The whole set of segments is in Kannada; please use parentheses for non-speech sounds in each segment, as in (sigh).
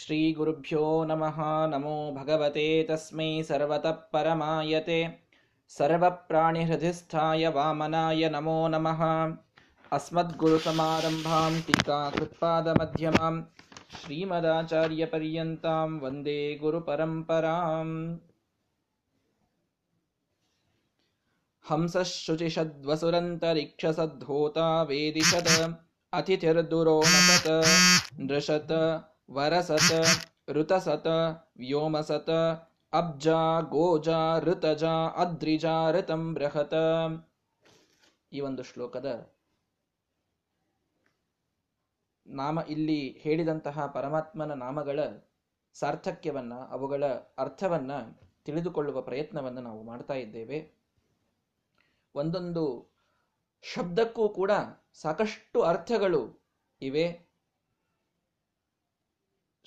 श्रीगुरुभ्यो नमः। नमो भगवते तस्मै सर्वतः परमायते। सर्वप्राणिहृदिस्थाय वामनाय नमो नमः। अस्मद्गुरुसमारम्भां टीकाकृत्पादमध्यमां श्रीमदाचार्यपर्यन्तां वन्दे गुरुपरम्पराम्। हंसः शुचिषद्वसुरन्तरिक्षसद्धोता वेदिशत् अतिथिर्दुरोणसत् नृशत् ವರಸತ, ಋತಸತ, ವ್ಯೋಮಸತ, ಅಬ್ಜ, ಗೋಜ, ಋತಜ, ಅದ್ರಿಜ, ಋತಂ ಬೃಹತ. ಈ ಒಂದು ಶ್ಲೋಕದ ನಾಮ ಇಲ್ಲಿ ಹೇಳಿದಂತಹ ಪರಮಾತ್ಮನ ನಾಮಗಳ ಸಾರ್ಥಕ್ಯವನ್ನ, ಅವುಗಳ ಅರ್ಥವನ್ನ ತಿಳಿದುಕೊಳ್ಳುವ ಪ್ರಯತ್ನವನ್ನು ನಾವು ಮಾಡ್ತಾ ಇದ್ದೇವೆ. ಒಂದೊಂದು ಶಬ್ದಕ್ಕೂ ಕೂಡ ಸಾಕಷ್ಟು ಅರ್ಥಗಳು ಇವೆ.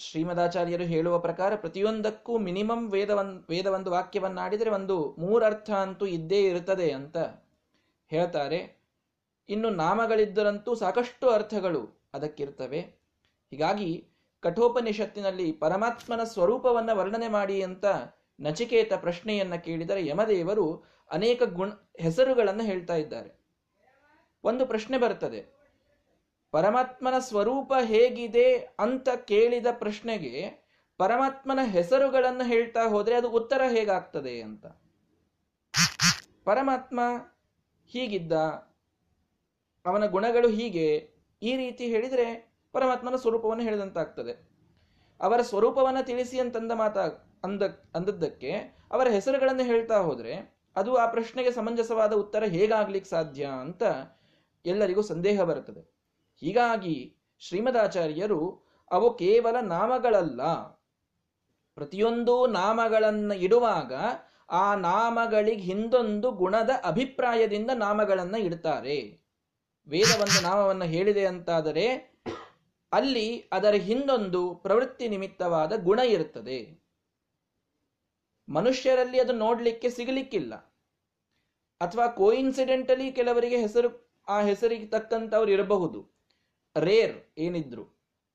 ಶ್ರೀಮದಾಚಾರ್ಯರು ಹೇಳುವ ಪ್ರಕಾರ ಪ್ರತಿಯೊಂದಕ್ಕೂ ಮಿನಿಮಮ್ ವೇದವನ್ ವೇದ ಒಂದು ವಾಕ್ಯವನ್ನಾಡಿದರೆ ಒಂದು ಮೂರರ್ಥ ಅಂತೂ ಇದ್ದೇ ಇರುತ್ತದೆ ಅಂತ ಹೇಳ್ತಾರೆ. ಇನ್ನು ನಾಮಗಳಿದ್ದರಂತೂ ಸಾಕಷ್ಟು ಅರ್ಥಗಳು ಅದಕ್ಕಿರ್ತವೆ. ಹೀಗಾಗಿ ಕಠೋಪನಿಷತ್ತಿನಲ್ಲಿ ಪರಮಾತ್ಮನ ಸ್ವರೂಪವನ್ನ ವರ್ಣನೆ ಮಾಡಿ ಅಂತ ನಚಿಕೇತ ಪ್ರಶ್ನೆಯನ್ನ ಕೇಳಿದರೆ ಯಮದೇವರು ಅನೇಕ ಗುಣ, ಹೆಸರುಗಳನ್ನು ಹೇಳ್ತಾ ಇದ್ದಾರೆ. ಒಂದು ಪ್ರಶ್ನೆ ಬರ್ತದೆ. ಪರಮಾತ್ಮನ ಸ್ವರೂಪ ಹೇಗಿದೆ ಅಂತ ಕೇಳಿದ ಪ್ರಶ್ನೆಗೆ ಪರಮಾತ್ಮನ ಹೆಸರುಗಳನ್ನು ಹೇಳ್ತಾ ಹೋದರೆ ಅದು ಉತ್ತರ ಹೇಗಾಗ್ತದೆ ಅಂತ. ಪರಮಾತ್ಮ ಹೀಗಿದ್ದ, ಅವನ ಗುಣಗಳು ಹೀಗೆ, ಈ ರೀತಿ ಹೇಳಿದ್ರೆ ಪರಮಾತ್ಮನ ಸ್ವರೂಪವನ್ನು ಹೇಳಿದಂತಾಗ್ತದೆ. ಅವರ ಸ್ವರೂಪವನ್ನು ತಿಳಿಸಿ ಅಂತಂದ ಮಾತಾ, ಅಂದ, ಅಂದದ್ದಕ್ಕೆ ಅವರ ಹೆಸರುಗಳನ್ನು ಹೇಳ್ತಾ ಹೋದರೆ ಅದು ಆ ಪ್ರಶ್ನೆಗೆ ಸಮಂಜಸವಾದ ಉತ್ತರ ಹೇಗಾಗ್ಲಿಕ್ಕೆ ಸಾಧ್ಯ ಅಂತ ಎಲ್ಲರಿಗೂ ಸಂದೇಹ ಬರುತ್ತದೆ. ಹೀಗಾಗಿ ಶ್ರೀಮದಾಚಾರ್ಯರು ಅವು ಕೇವಲ ನಾಮಗಳಲ್ಲ. ಪ್ರತಿಯೊಂದು ನಾಮಗಳನ್ನು ಇಡುವಾಗ ಆ ನಾಮಗಳಿಗೆ ಹಿಂದೊಂದು ಗುಣದ ಅಭಿಪ್ರಾಯದಿಂದ ನಾಮಗಳನ್ನು ಇಡ್ತಾರೆ. ವೇದ ಒಂದು ನಾಮವನ್ನು ಹೇಳಿದೆ ಅಂತಾದರೆ ಅಲ್ಲಿ ಅದರ ಹಿಂದೊಂದು ಪ್ರವೃತ್ತಿ ನಿಮಿತ್ತವಾದ ಗುಣ ಇರುತ್ತದೆ. ಮನುಷ್ಯರಲ್ಲಿ ಅದು ನೋಡಲಿಕ್ಕೆ ಸಿಗಲಿಕ್ಕಿಲ್ಲ. ಅಥವಾ ಕೋಇನ್ಸಿಡೆಂಟಲಿ ಕೆಲವರಿಗೆ ಹೆಸರು, ಆ ಹೆಸರಿಗೆ ತಕ್ಕಂತವ್ರು ಇರಬಹುದು. ರೇರ್ ಏನಿದ್ರು.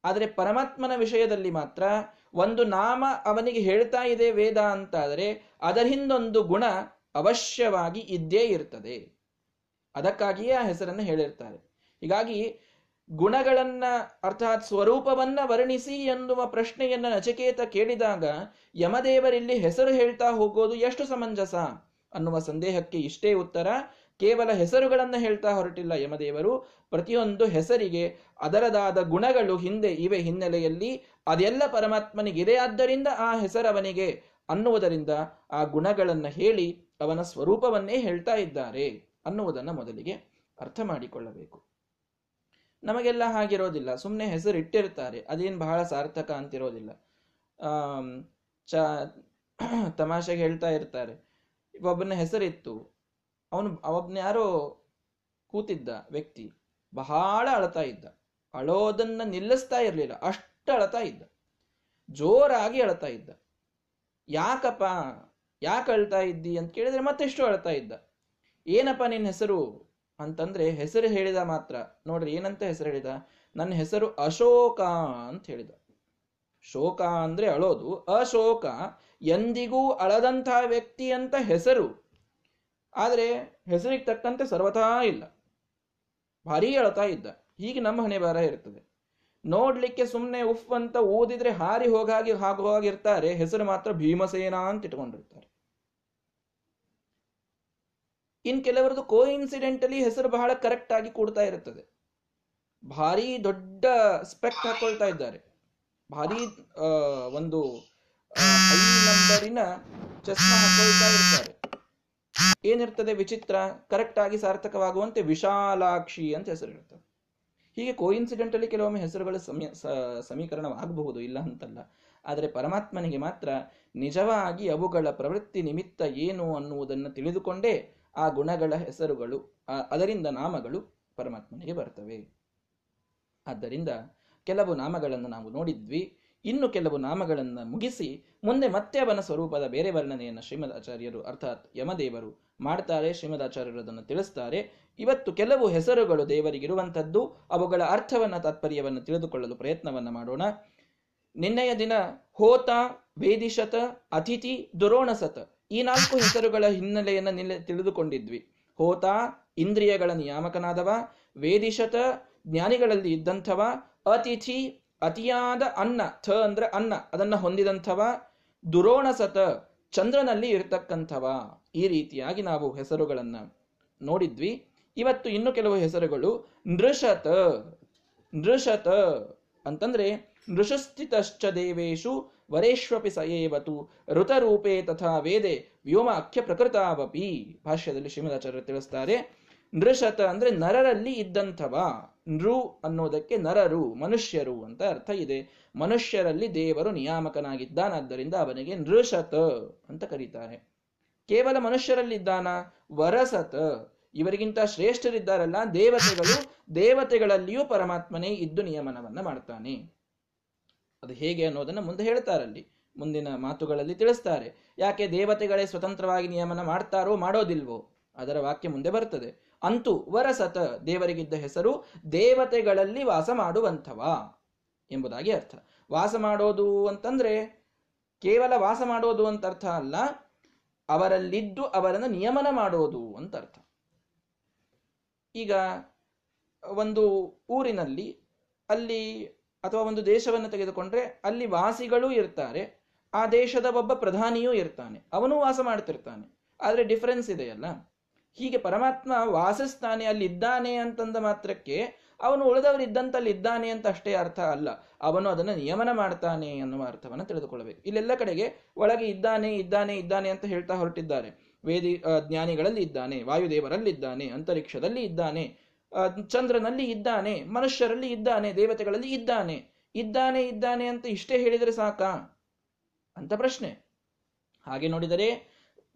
ಆದರೆ ಪರಮಾತ್ಮನ ವಿಷಯದಲ್ಲಿ ಮಾತ್ರ ಒಂದು ನಾಮ ಅವನಿಗೆ ಹೇಳ್ತಾ ಇದೆ ವೇದ ಅಂತಾದರೆ ಅದರ ಹಿಂದೊಂದು ಗುಣ ಅವಶ್ಯವಾಗಿ ಇದ್ದೇ ಇರ್ತದೆ. ಅದಕ್ಕಾಗಿಯೇ ಆ ಹೆಸರನ್ನು ಹೇಳಿರ್ತಾರೆ. ಹೀಗಾಗಿ ಗುಣಗಳನ್ನ ಅರ್ಥಾತ್ ಸ್ವರೂಪವನ್ನ ವರ್ಣಿಸಿ ಎನ್ನುವ ಪ್ರಶ್ನೆಯನ್ನ ನಚಿಕೇತ ಕೇಳಿದಾಗ ಯಮದೇವರಿಲ್ಲಿ ಹೆಸರು ಹೇಳ್ತಾ ಹೋಗೋದು ಎಷ್ಟು ಸಮಂಜಸ ಅನ್ನುವ ಸಂದೇಹಕ್ಕೆ ಇಷ್ಟೇ ಉತ್ತರ ಕೇವಲ ಹೆಸರುಗಳನ್ನು ಹೇಳ್ತಾ ಹೊರಟಿಲ್ಲ ಯಮದೇವರು. ಪ್ರತಿಯೊಂದು ಹೆಸರಿಗೆ ಅದರದಾದ ಗುಣಗಳು ಹಿಂದೆ ಇವೆ ಹಿನ್ನೆಲೆಯಲ್ಲಿ ಅದೆಲ್ಲ ಪರಮಾತ್ಮನಿಗಿದೆ. ಆದ್ದರಿಂದ ಆ ಹೆಸರವನಿಗೆ ಅನ್ನುವುದರಿಂದ ಆ ಗುಣಗಳನ್ನು ಹೇಳಿ ಅವನ ಸ್ವರೂಪವನ್ನೇ ಹೇಳ್ತಾ ಇದ್ದಾರೆ ಅನ್ನುವುದನ್ನು ಮೊದಲಿಗೆ ಅರ್ಥ ಮಾಡಿಕೊಳ್ಳಬೇಕು. ನಮಗೆಲ್ಲ ಹಾಗಿರೋದಿಲ್ಲ. ಸುಮ್ಮನೆ ಹೆಸರು ಇಟ್ಟಿರ್ತಾರೆ ಅದೇನು ಬಹಳ ಸಾರ್ಥಕ ಅಂತಿರೋದಿಲ್ಲ. ಚ, ತಮಾಷೆಗೆ ಹೇಳ್ತಾ ಇರ್ತಾರೆ. ಒಬ್ಬನ ಹೆಸರಿತ್ತು. ಅವನು ಅವಾಗ ಯಾರೋ ಕೂತಿದ್ದ ವ್ಯಕ್ತಿ, ಬಹಳ ಅಳತಾ ಇದ್ದ. ಅಳೋದನ್ನ ನಿಲ್ಲಿಸ್ತಾ ಇರಲಿಲ್ಲ, ಅಷ್ಟು ಅಳತಾ ಇದ್ದ. ಜೋರಾಗಿ ಅಳತಾ ಇದ್ದ. ಯಾಕಪ್ಪ, ಯಾಕೆ ಅಳ್ತಾ ಇದ್ದಿ ಅಂತ ಕೇಳಿದ್ರೆ ಮತ್ತೆಷ್ಟು ಅಳ್ತಾ ಇದ್ದ. ಏನಪ್ಪ ನಿನ್ನ ಹೆಸರು ಅಂತಂದ್ರೆ ಹೆಸರು ಹೇಳಿದ ಮಾತ್ರ. ನೋಡ್ರಿ, ಏನಂತ ಹೆಸರು ಹೇಳಿದ? ನನ್ನ ಹೆಸರು ಅಶೋಕ ಅಂತ ಹೇಳಿದ. ಶೋಕ ಅಂದ್ರೆ ಅಳೋದು. ಅಶೋಕ ಎಂದಿಗೂ ಅಳದಂತಹ ವ್ಯಕ್ತಿ ಅಂತ ಹೆಸರು. ಆದರೆ ಹೆಸರಿಗೆ ತಕ್ಕಂತೆ ಸರ್ವಥಾ ಇಲ್ಲ. ಭಾರೀ ಅಳತಾ ಇದ್ದ. ಹೀಗೆ ನಮ್ಮ ಹಣೆ ಬಾರ ಇರ್ತದೆ ನೋಡ್ಲಿಕ್ಕೆ ಸುಮ್ಮನೆ ಉಫ್ ಅಂತ ಓದಿದ್ರೆ ಹಾರಿ ಹೋಗಾಗಿ ಹಾಗುವಾಗಿರ್ತಾರೆ. ಹೆಸರು ಮಾತ್ರ ಭೀಮಸೇನ ಅಂತ ಇಟ್ಕೊಂಡಿರ್ತಾರೆ. ಇನ್ ಕೆಲವರದು ಕೋ ಇನ್ಸಿಡೆಂಟಲಿ ಹೆಸರು ಬಹಳ ಕರೆಕ್ಟ್ ಆಗಿ ಕೂಡ್ತಾ ಇರುತ್ತದೆ. ಭಾರಿ ದೊಡ್ಡ ಸ್ಪೆಕ್ಟ್ ಹಾಕೊಳ್ತಾ ಇದ್ದಾರೆ. ಭಾರಿ ಒಂದು ಹೈ ನಂಬರಿನ ಚಸ್ಮಾ ಹಾಕೊಳ್ತಾ ಇರ್ತಾರೆ. ಏನಿರ್ತದೆ ವಿಚಿತ್ರ ಕರೆಕ್ಟ್ ಆಗಿ ಸಾರ್ಥಕವಾಗುವಂತೆ ವಿಶಾಲಾಕ್ಷಿ ಅಂತ ಹೆಸರು ಇರ್ತದೆ ಹೀಗೆ ಕೋಇನ್ಸಿಡೆಂಟಲಿ ಕೆಲವೊಮ್ಮೆ ಹೆಸರುಗಳು ಸಮೀ ಸಮೀಕರಣವಾಗಬಹುದು, ಇಲ್ಲ ಅಂತಲ್ಲ. ಆದರೆ ಪರಮಾತ್ಮನಿಗೆ ಮಾತ್ರ ನಿಜವಾಗಿ ಅವುಗಳ ಪ್ರವೃತ್ತಿ ನಿಮಿತ್ತ ಏನು ಅನ್ನುವುದನ್ನು ತಿಳಿದುಕೊಂಡೇ ಆ ಗುಣಗಳ ಹೆಸರುಗಳು ಅದರಿಂದ ನಾಮಗಳು ಪರಮಾತ್ಮನಿಗೆ ಬರ್ತವೆ. ಆದ್ದರಿಂದ ಕೆಲವು ನಾಮಗಳನ್ನು ನಾವು ನೋಡಿದ್ವಿ. ಇನ್ನು ಕೆಲವು ನಾಮಗಳನ್ನು ಮುಗಿಸಿ ಮುಂದೆ ಮತ್ತೆ ಅವನ ಸ್ವರೂಪದ ಬೇರೆ ವರ್ಣನೆಯನ್ನು ಶ್ರೀಮದ್ ಆಚಾರ್ಯರು ಅರ್ಥಾತ್ ಯಮದೇವರು ಮಾಡ್ತಾರೆ ಶ್ರೀಮದ್ ಆಚಾರ್ಯರು ಅದನ್ನು ತಿಳಿಸ್ತಾರೆ. ಇವತ್ತು ಕೆಲವು ಹೆಸರುಗಳು ದೇವರಿಗಿರುವಂಥದ್ದು, ಅವುಗಳ ಅರ್ಥವನ್ನು, ತಾತ್ಪರ್ಯವನ್ನು ತಿಳಿದುಕೊಳ್ಳಲು ಪ್ರಯತ್ನವನ್ನು ಮಾಡೋಣ. ನಿನ್ನೆಯ ದಿನ ಹೋತ, ವೇದಿಶತ, ಅತಿಥಿ, ದುರೋಣಸತ ಈ ನಾಲ್ಕು ಹೆಸರುಗಳ ಹಿನ್ನೆಲೆಯನ್ನು ನಿನ್ನೆ ತಿಳಿದುಕೊಂಡಿದ್ವಿ. ಹೋತ, ಇಂದ್ರಿಯಗಳ ನಿಯಾಮಕನಾದವ, ವೇದಿಶತ, ಜ್ಞಾನಿಗಳಲ್ಲಿ ಇದ್ದಂಥವ, ಅತಿಥಿ ಅತಿಯಾದ ಅನ್ನ, ಥ ಅಂದ್ರೆ ಅನ್ನ, ಅದನ್ನ ಹೊಂದಿದಂಥವ ದುರೋಣಸತ ಚಂದ್ರನಲ್ಲಿ ಇರತಕ್ಕಂಥವ. ಈ ರೀತಿಯಾಗಿ ನಾವು ಹೆಸರುಗಳನ್ನ ನೋಡಿದ್ವಿ. ಇವತ್ತು ಇನ್ನು ಕೆಲವು ಹೆಸರುಗಳು ನೃಷತ ನೃಷತ ಅಂತಂದ್ರೆ ನೃಷಸ್ಥಿತಶ್ಚ ದೇವೇಶು ವರೇಶ್ವಪಿ ಸಯೇವತು ಋತರೂಪೇ ತಥಾ ವೇದೆ ವ್ಯೋಮಾಖ್ಯ ಪ್ರಕೃತಾವಪಿ ಭಾಷ್ಯದಲ್ಲಿ ಶ್ರೀಮದಾಚಾರ್ಯರು ತಿಳಿಸ್ತಾರೆ. ನೃಷತ ಅಂದ್ರೆ ನರರಲ್ಲಿ ಇದ್ದಂಥವ. ನೃ ಅನ್ನೋದಕ್ಕೆ ನರರು, ಮನುಷ್ಯರು ಅಂತ ಅರ್ಥ ಇದೆ. ಮನುಷ್ಯರಲ್ಲಿ ದೇವರು ನಿಯಾಮಕನಾಗಿದ್ದಾನಾದ್ದರಿಂದ ಅವನಿಗೆ ನೃಷತ ಅಂತ ಕರೀತಾರೆ. ಕೇವಲ ಮನುಷ್ಯರಲ್ಲಿದ್ದಾನ? ವರಸತ. ಇವರಿಗಿಂತ ಶ್ರೇಷ್ಠರಿದ್ದಾರಲ್ಲ? ದೇವತೆಗಳು, ದೇವತೆಗಳಲ್ಲಿಯೂ ಪರಮಾತ್ಮನೇ ಇದ್ದು ನಿಯಮನವನ್ನ ಮಾಡ್ತಾನೆ. ಅದು ಹೇಗೆ ಅನ್ನೋದನ್ನ ಮುಂದೆ ಹೇಳ್ತಾರಲ್ಲಿ ಮುಂದಿನ ಮಾತುಗಳಲ್ಲಿ ತಿಳಿಸ್ತಾರೆ. ಯಾಕೆ ದೇವತೆಗಳೇ ಸ್ವತಂತ್ರವಾಗಿ ನಿಯಮನ ಮಾಡ್ತಾರೋ, ಮಾಡೋದಿಲ್ವೋ? ಅದರ ವಾಕ್ಯ ಮುಂದೆ ಬರ್ತದೆ. ಅಂತೂ ವರಸತ ದೇವರಿಗಿದ್ದ ಹೆಸರು ದೇವತೆಗಳಲ್ಲಿ ವಾಸ ಮಾಡುವಂಥವ ಎಂಬುದಾಗಿ ಅರ್ಥ. ವಾಸ ಮಾಡೋದು ಅಂತಂದ್ರೆ ಕೇವಲ ವಾಸ ಮಾಡೋದು ಅಂತ ಅರ್ಥ ಅಲ್ಲ, ಅವರಲ್ಲಿದ್ದು ಅವರನ್ನು ನಿಯಮನ ಮಾಡೋದು ಅಂತ ಅರ್ಥ. ಈಗ ಒಂದು ಊರಿನಲ್ಲಿ ಅಲ್ಲಿ ಅಥವಾ ಒಂದು ದೇಶವನ್ನು ತೆಗೆದುಕೊಂಡ್ರೆ ಅಲ್ಲಿ ವಾಸಿಗಳು ಇರ್ತಾರೆ, ಆ ದೇಶದ ಒಬ್ಬ ಪ್ರಧಾನಿಯೂ ಇರ್ತಾನೆ, ಅವನು ವಾಸ ಮಾಡ್ತಿರ್ತಾನೆ. ಆದರೆ ಡಿಫರೆನ್ಸ್ ಇದೆಯಲ್ಲ? ಹೀಗೆ ಪರಮಾತ್ಮ ವಾಸಿಸ್ತಾನೆ ಅಲ್ಲಿದ್ದಾನೆ ಅಂತಂದ ಮಾತ್ರಕ್ಕೆ ಅವನು ಉಳಿದವರು ಇದ್ದಂತಲ್ಲಿ ಇದ್ದಾನೆ ಅಂತ ಅಷ್ಟೇ ಅರ್ಥ ಅಲ್ಲ. ಅವನು ಅದನ್ನು ನಿಯಮನ ಮಾಡ್ತಾನೆ ಅನ್ನುವ ಅರ್ಥವನ್ನು ತಿಳಿದುಕೊಳ್ಳಬೇಕು. ಇಲ್ಲೆಲ್ಲ ಕಡೆಗೆ ಒಳಗೆ ಇದ್ದಾನೆ ಇದ್ದಾನೆ ಇದ್ದಾನೆ ಅಂತ ಹೇಳ್ತಾ ಹೊರಟಿದ್ದಾರೆ. ವೇದಿ ಜ್ಞಾನಿಗಳಲ್ಲಿ ಇದ್ದಾನೆ, ವಾಯುದೇವರಲ್ಲಿದ್ದಾನೆ, ಅಂತರಿಕ್ಷದಲ್ಲಿ ಇದ್ದಾನೆ ಚಂದ್ರನಲ್ಲಿ ಇದ್ದಾನೆ, ಮನುಷ್ಯರಲ್ಲಿ ಇದ್ದಾನೆ, ದೇವತೆಗಳಲ್ಲಿ ಇದ್ದಾನೆ. ಇದ್ದಾನೆ ಇದ್ದಾನೆ ಅಂತ ಇಷ್ಟೇ ಹೇಳಿದರೆ ಸಾಕಾ? ಅಂತ ಪ್ರಶ್ನೆ. ಹಾಗೆ ನೋಡಿದರೆ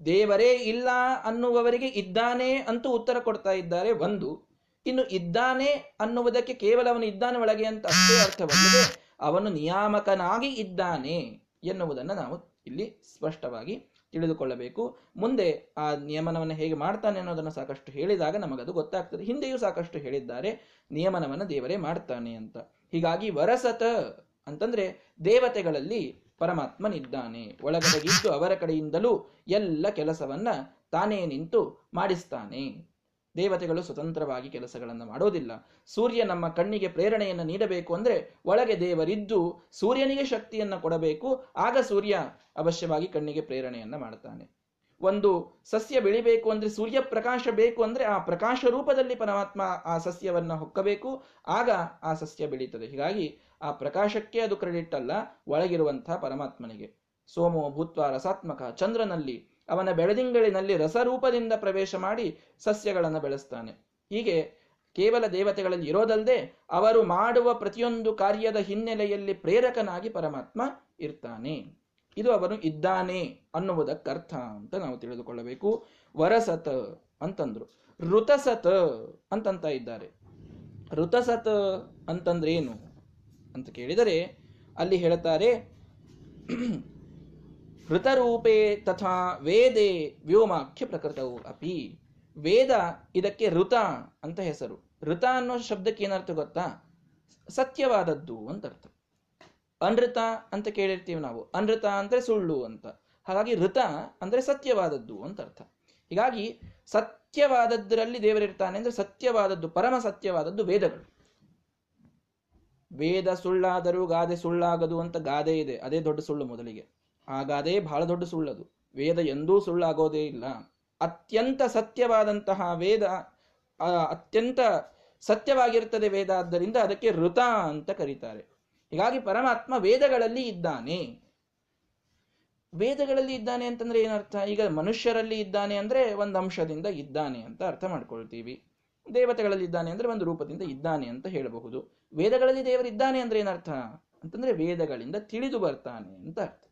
ದೇವರೇ ಇಲ್ಲ ಅನ್ನುವವರಿಗೆ ಇದ್ದಾನೆ ಅಂತೂ ಉತ್ತರ ಕೊಡ್ತಾ ಇದ್ದಾರೆ ಒಂದು. ಇನ್ನು ಇದ್ದಾನೆ ಅನ್ನುವುದಕ್ಕೆ ಕೇವಲ ಅವನು ಇದ್ದಾನೆ ಒಳಗೆ ಅಂತ ಅಷ್ಟೇ ಅರ್ಥವಲ್ಲದೆ ಅವನು ನಿಯಾಮಕನಾಗಿ ಇದ್ದಾನೆ ಎನ್ನುವುದನ್ನು ನಾವು ಇಲ್ಲಿ ಸ್ಪಷ್ಟವಾಗಿ ತಿಳಿದುಕೊಳ್ಳಬೇಕು. ಮುಂದೆ ಆ ನಿಯಮನವನ್ನು ಹೇಗೆ ಮಾಡ್ತಾನೆ ಅನ್ನೋದನ್ನು ಸಾಕಷ್ಟು ಹೇಳಿದಾಗ ನಮಗದು ಗೊತ್ತಾಗ್ತದೆ. ಹಿಂದೆಯೂ ಸಾಕಷ್ಟು ಹೇಳಿದ್ದಾರೆ, ನಿಯಮನವನ್ನು ದೇವರೇ ಮಾಡ್ತಾನೆ ಅಂತ. ಹೀಗಾಗಿ ವರಸತ ಅಂತಂದ್ರೆ ದೇವತೆಗಳಲ್ಲಿ ಪರಮಾತ್ಮನಿದ್ದಾನೆ. ಒಳಗಡೆಗಿದ್ದು ಅವರ ಕಡೆಯಿಂದಲೂ ಎಲ್ಲ ಕೆಲಸವನ್ನ ತಾನೇ ನಿಂತು ಮಾಡಿಸ್ತಾನೆ. ದೇವತೆಗಳು ಸ್ವತಂತ್ರವಾಗಿ ಕೆಲಸಗಳನ್ನು ಮಾಡೋದಿಲ್ಲ. ಸೂರ್ಯ ನಮ್ಮ ಕಣ್ಣಿಗೆ ಪ್ರೇರಣೆಯನ್ನು ನೀಡಬೇಕು ಅಂದ್ರೆ ಒಳಗೆ ದೇವರಿದ್ದು ಸೂರ್ಯನಿಗೆ ಶಕ್ತಿಯನ್ನು ಕೊಡಬೇಕು. ಆಗ ಸೂರ್ಯ ಅವಶ್ಯವಾಗಿ ಕಣ್ಣಿಗೆ ಪ್ರೇರಣೆಯನ್ನು ಮಾಡ್ತಾನೆ. ಒಂದು ಸಸ್ಯ ಬೆಳಿಬೇಕು ಅಂದ್ರೆ ಸೂರ್ಯ ಪ್ರಕಾಶ ಬೇಕು ಅಂದ್ರೆ ಆ ಪ್ರಕಾಶ ರೂಪದಲ್ಲಿ ಪರಮಾತ್ಮ ಆ ಸಸ್ಯವನ್ನ ಹೊಕ್ಕಬೇಕು. ಆಗ ಆ ಸಸ್ಯ ಬೆಳೀತದೆ. ಹೀಗಾಗಿ ಆ ಪ್ರಕಾಶಕ್ಕೆ ಅದು ಕ್ರೆಡಿಟ್ ಅಲ್ಲ ಒಳಗಿರುವಂತಹ ಪರಮಾತ್ಮನಿಗೆ. ಸೋಮೋ ಭೂತ್ವ ರಸಾತ್ಮಕ, ಚಂದ್ರನಲ್ಲಿ, ಅವನ ಬೆಳದಿಂಗಳಿನಲ್ಲಿ ರಸರೂಪದಿಂದ ಪ್ರವೇಶ ಮಾಡಿ ಸಸ್ಯಗಳನ್ನು ಬೆಳೆಸ್ತಾನೆ. ಹೀಗೆ ಕೇವಲ ದೇವತೆಗಳಲ್ಲಿ ಇರೋದಲ್ಲದೆ ಅವರು ಮಾಡುವ ಪ್ರತಿಯೊಂದು ಕಾರ್ಯದ ಹಿನ್ನೆಲೆಯಲ್ಲಿ ಪ್ರೇರಕನಾಗಿ ಪರಮಾತ್ಮ ಇರ್ತಾನೆ. ಇದು ಅವನು ಇದ್ದಾನೆ ಅನ್ನುವುದಕ್ಕರ್ಥ ಅಂತ ನಾವು ತಿಳಿದುಕೊಳ್ಳಬೇಕು. ವರಸತ್ ಅಂತಂದ್ರು. ಋತಸತ್ ಅಂತಂತ ಇದ್ದಾರೆ. ಋತಸತ್ ಅಂತಂದ್ರೆ ಏನು ಅಂತ ಕೇಳಿದರೆ ಅಲ್ಲಿ ಹೇಳುತ್ತಾರೆ ಋತರೂಪೇ ತಥಾ ವೇದೆ ವ್ಯೋಮಾಖ್ಯ ಪ್ರಕೃತವು ಅಪಿ. ವೇದ ಇದಕ್ಕೆ ಋತ ಅಂತ ಹೆಸರು. ಋತ ಅನ್ನೋ ಶಬ್ದಕ್ಕೆ ಏನರ್ಥ ಗೊತ್ತಾ? ಸತ್ಯವಾದದ್ದು ಅಂತ ಅರ್ಥ. ಅನೃತ ಅಂತ ಕೇಳಿರ್ತೀವಿ ನಾವು. ಅನೃತ ಅಂದ್ರೆ ಸುಳ್ಳು ಅಂತ. ಹಾಗಾಗಿ ಋತ ಅಂದ್ರೆ ಸತ್ಯವಾದದ್ದು ಅಂತ ಅರ್ಥ. ಹೀಗಾಗಿ ಸತ್ಯವಾದದ್ದರಲ್ಲಿ ದೇವರಿರ್ತಾನೆ ಅಂದ್ರೆ ಸತ್ಯವಾದದ್ದು, ಪರಮ ಸತ್ಯವಾದದ್ದು ವೇದಗಳು. ವೇದ ಸುಳ್ಳಾದರೂ ಗಾದೆ ಸುಳ್ಳಾಗದು ಅಂತ ಗಾದೆ ಇದೆ. ಅದೇ ದೊಡ್ಡ ಸುಳ್ಳು ಮೊದಲಿಗೆ. ಆ ಗಾದೆ ಬಹಳ ದೊಡ್ಡ ಸುಳ್ಳದು. ವೇದ ಎಂದೂ ಸುಳ್ಳಾಗೋದೇ ಇಲ್ಲ. ಅತ್ಯಂತ ಸತ್ಯವಾದಂತಹ ವೇದ ಅತ್ಯಂತ ಸತ್ಯವಾಗಿರುತ್ತದೆ ವೇದ ಆದ್ದರಿಂದ ಅದಕ್ಕೆ ಋತ ಅಂತ ಕರೀತಾರೆ. ಹೀಗಾಗಿ ಪರಮಾತ್ಮ ವೇದಗಳಲ್ಲಿ ಇದ್ದಾನೆ. ವೇದಗಳಲ್ಲಿ ಇದ್ದಾನೆ ಅಂತಂದ್ರೆ ಏನರ್ಥ? ಈಗ ಮನುಷ್ಯರಲ್ಲಿ ಇದ್ದಾನೆ ಅಂದ್ರೆ ಒಂದು ಅಂಶದಿಂದ ಇದ್ದಾನೆ ಅಂತ ಅರ್ಥ ಮಾಡ್ಕೊಳ್ತೀವಿ. ದೇವತೆಗಳಲ್ಲಿ ಇದ್ದಾನೆ ಅಂದ್ರೆ ಒಂದು ರೂಪದಿಂದ ಇದ್ದಾನೆ ಅಂತ ಹೇಳಬಹುದು. ವೇದಗಳಲ್ಲಿ ದೇವರಿದ್ದಾನೆ ಅಂದ್ರೆ ಏನರ್ಥ? ಅಂತಂದ್ರೆ ವೇದಗಳಿಂದ ತಿಳಿದು ಬರ್ತಾನೆ ಅಂತ ಅರ್ಥ.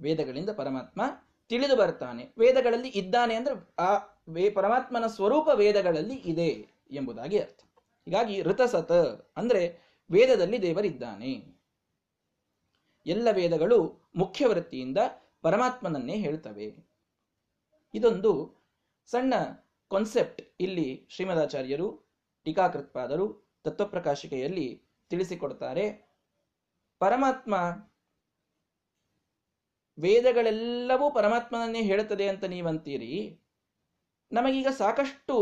ವೇದಗಳಿಂದ ಪರಮಾತ್ಮ ತಿಳಿದು ಬರ್ತಾನೆ. ವೇದಗಳಲ್ಲಿ ಇದ್ದಾನೆ ಅಂದ್ರೆ ಆ ವೇ ಪರಮಾತ್ಮನ ಸ್ವರೂಪ ವೇದಗಳಲ್ಲಿ ಇದೆ ಎಂಬುದಾಗಿ ಅರ್ಥ. ಹೀಗಾಗಿ ಋತಸತ ಅಂದ್ರೆ ವೇದದಲ್ಲಿ ದೇವರಿದ್ದಾನೆ ಎಲ್ಲ ವೇದಗಳು ಮುಖ್ಯ ವೃತ್ತಿಯಿಂದ ಪರಮಾತ್ಮನನ್ನೇ ಹೇಳ್ತವೆ. ಇದೊಂದು ಸಣ್ಣ ಕಾನ್ಸೆಪ್ಟ್ ಇಲ್ಲಿ ಶ್ರೀಮದಾಚಾರ್ಯರು ಟೀಕಾಕೃತ್ಪಾದರು ತತ್ವಪ್ರಕಾಶಿಕೆಯಲ್ಲಿ ತಿಳಿಸಿಕೊಡ್ತಾರೆ. ಪರಮಾತ್ಮ ವೇದಗಳೆಲ್ಲವೂ ಪರಮಾತ್ಮನನ್ನೇ ಹೇಳುತ್ತದೆ ಅಂತ ನೀವಂತೀರಿ. ನಮಗೀಗ ಸಾಕಷ್ಟು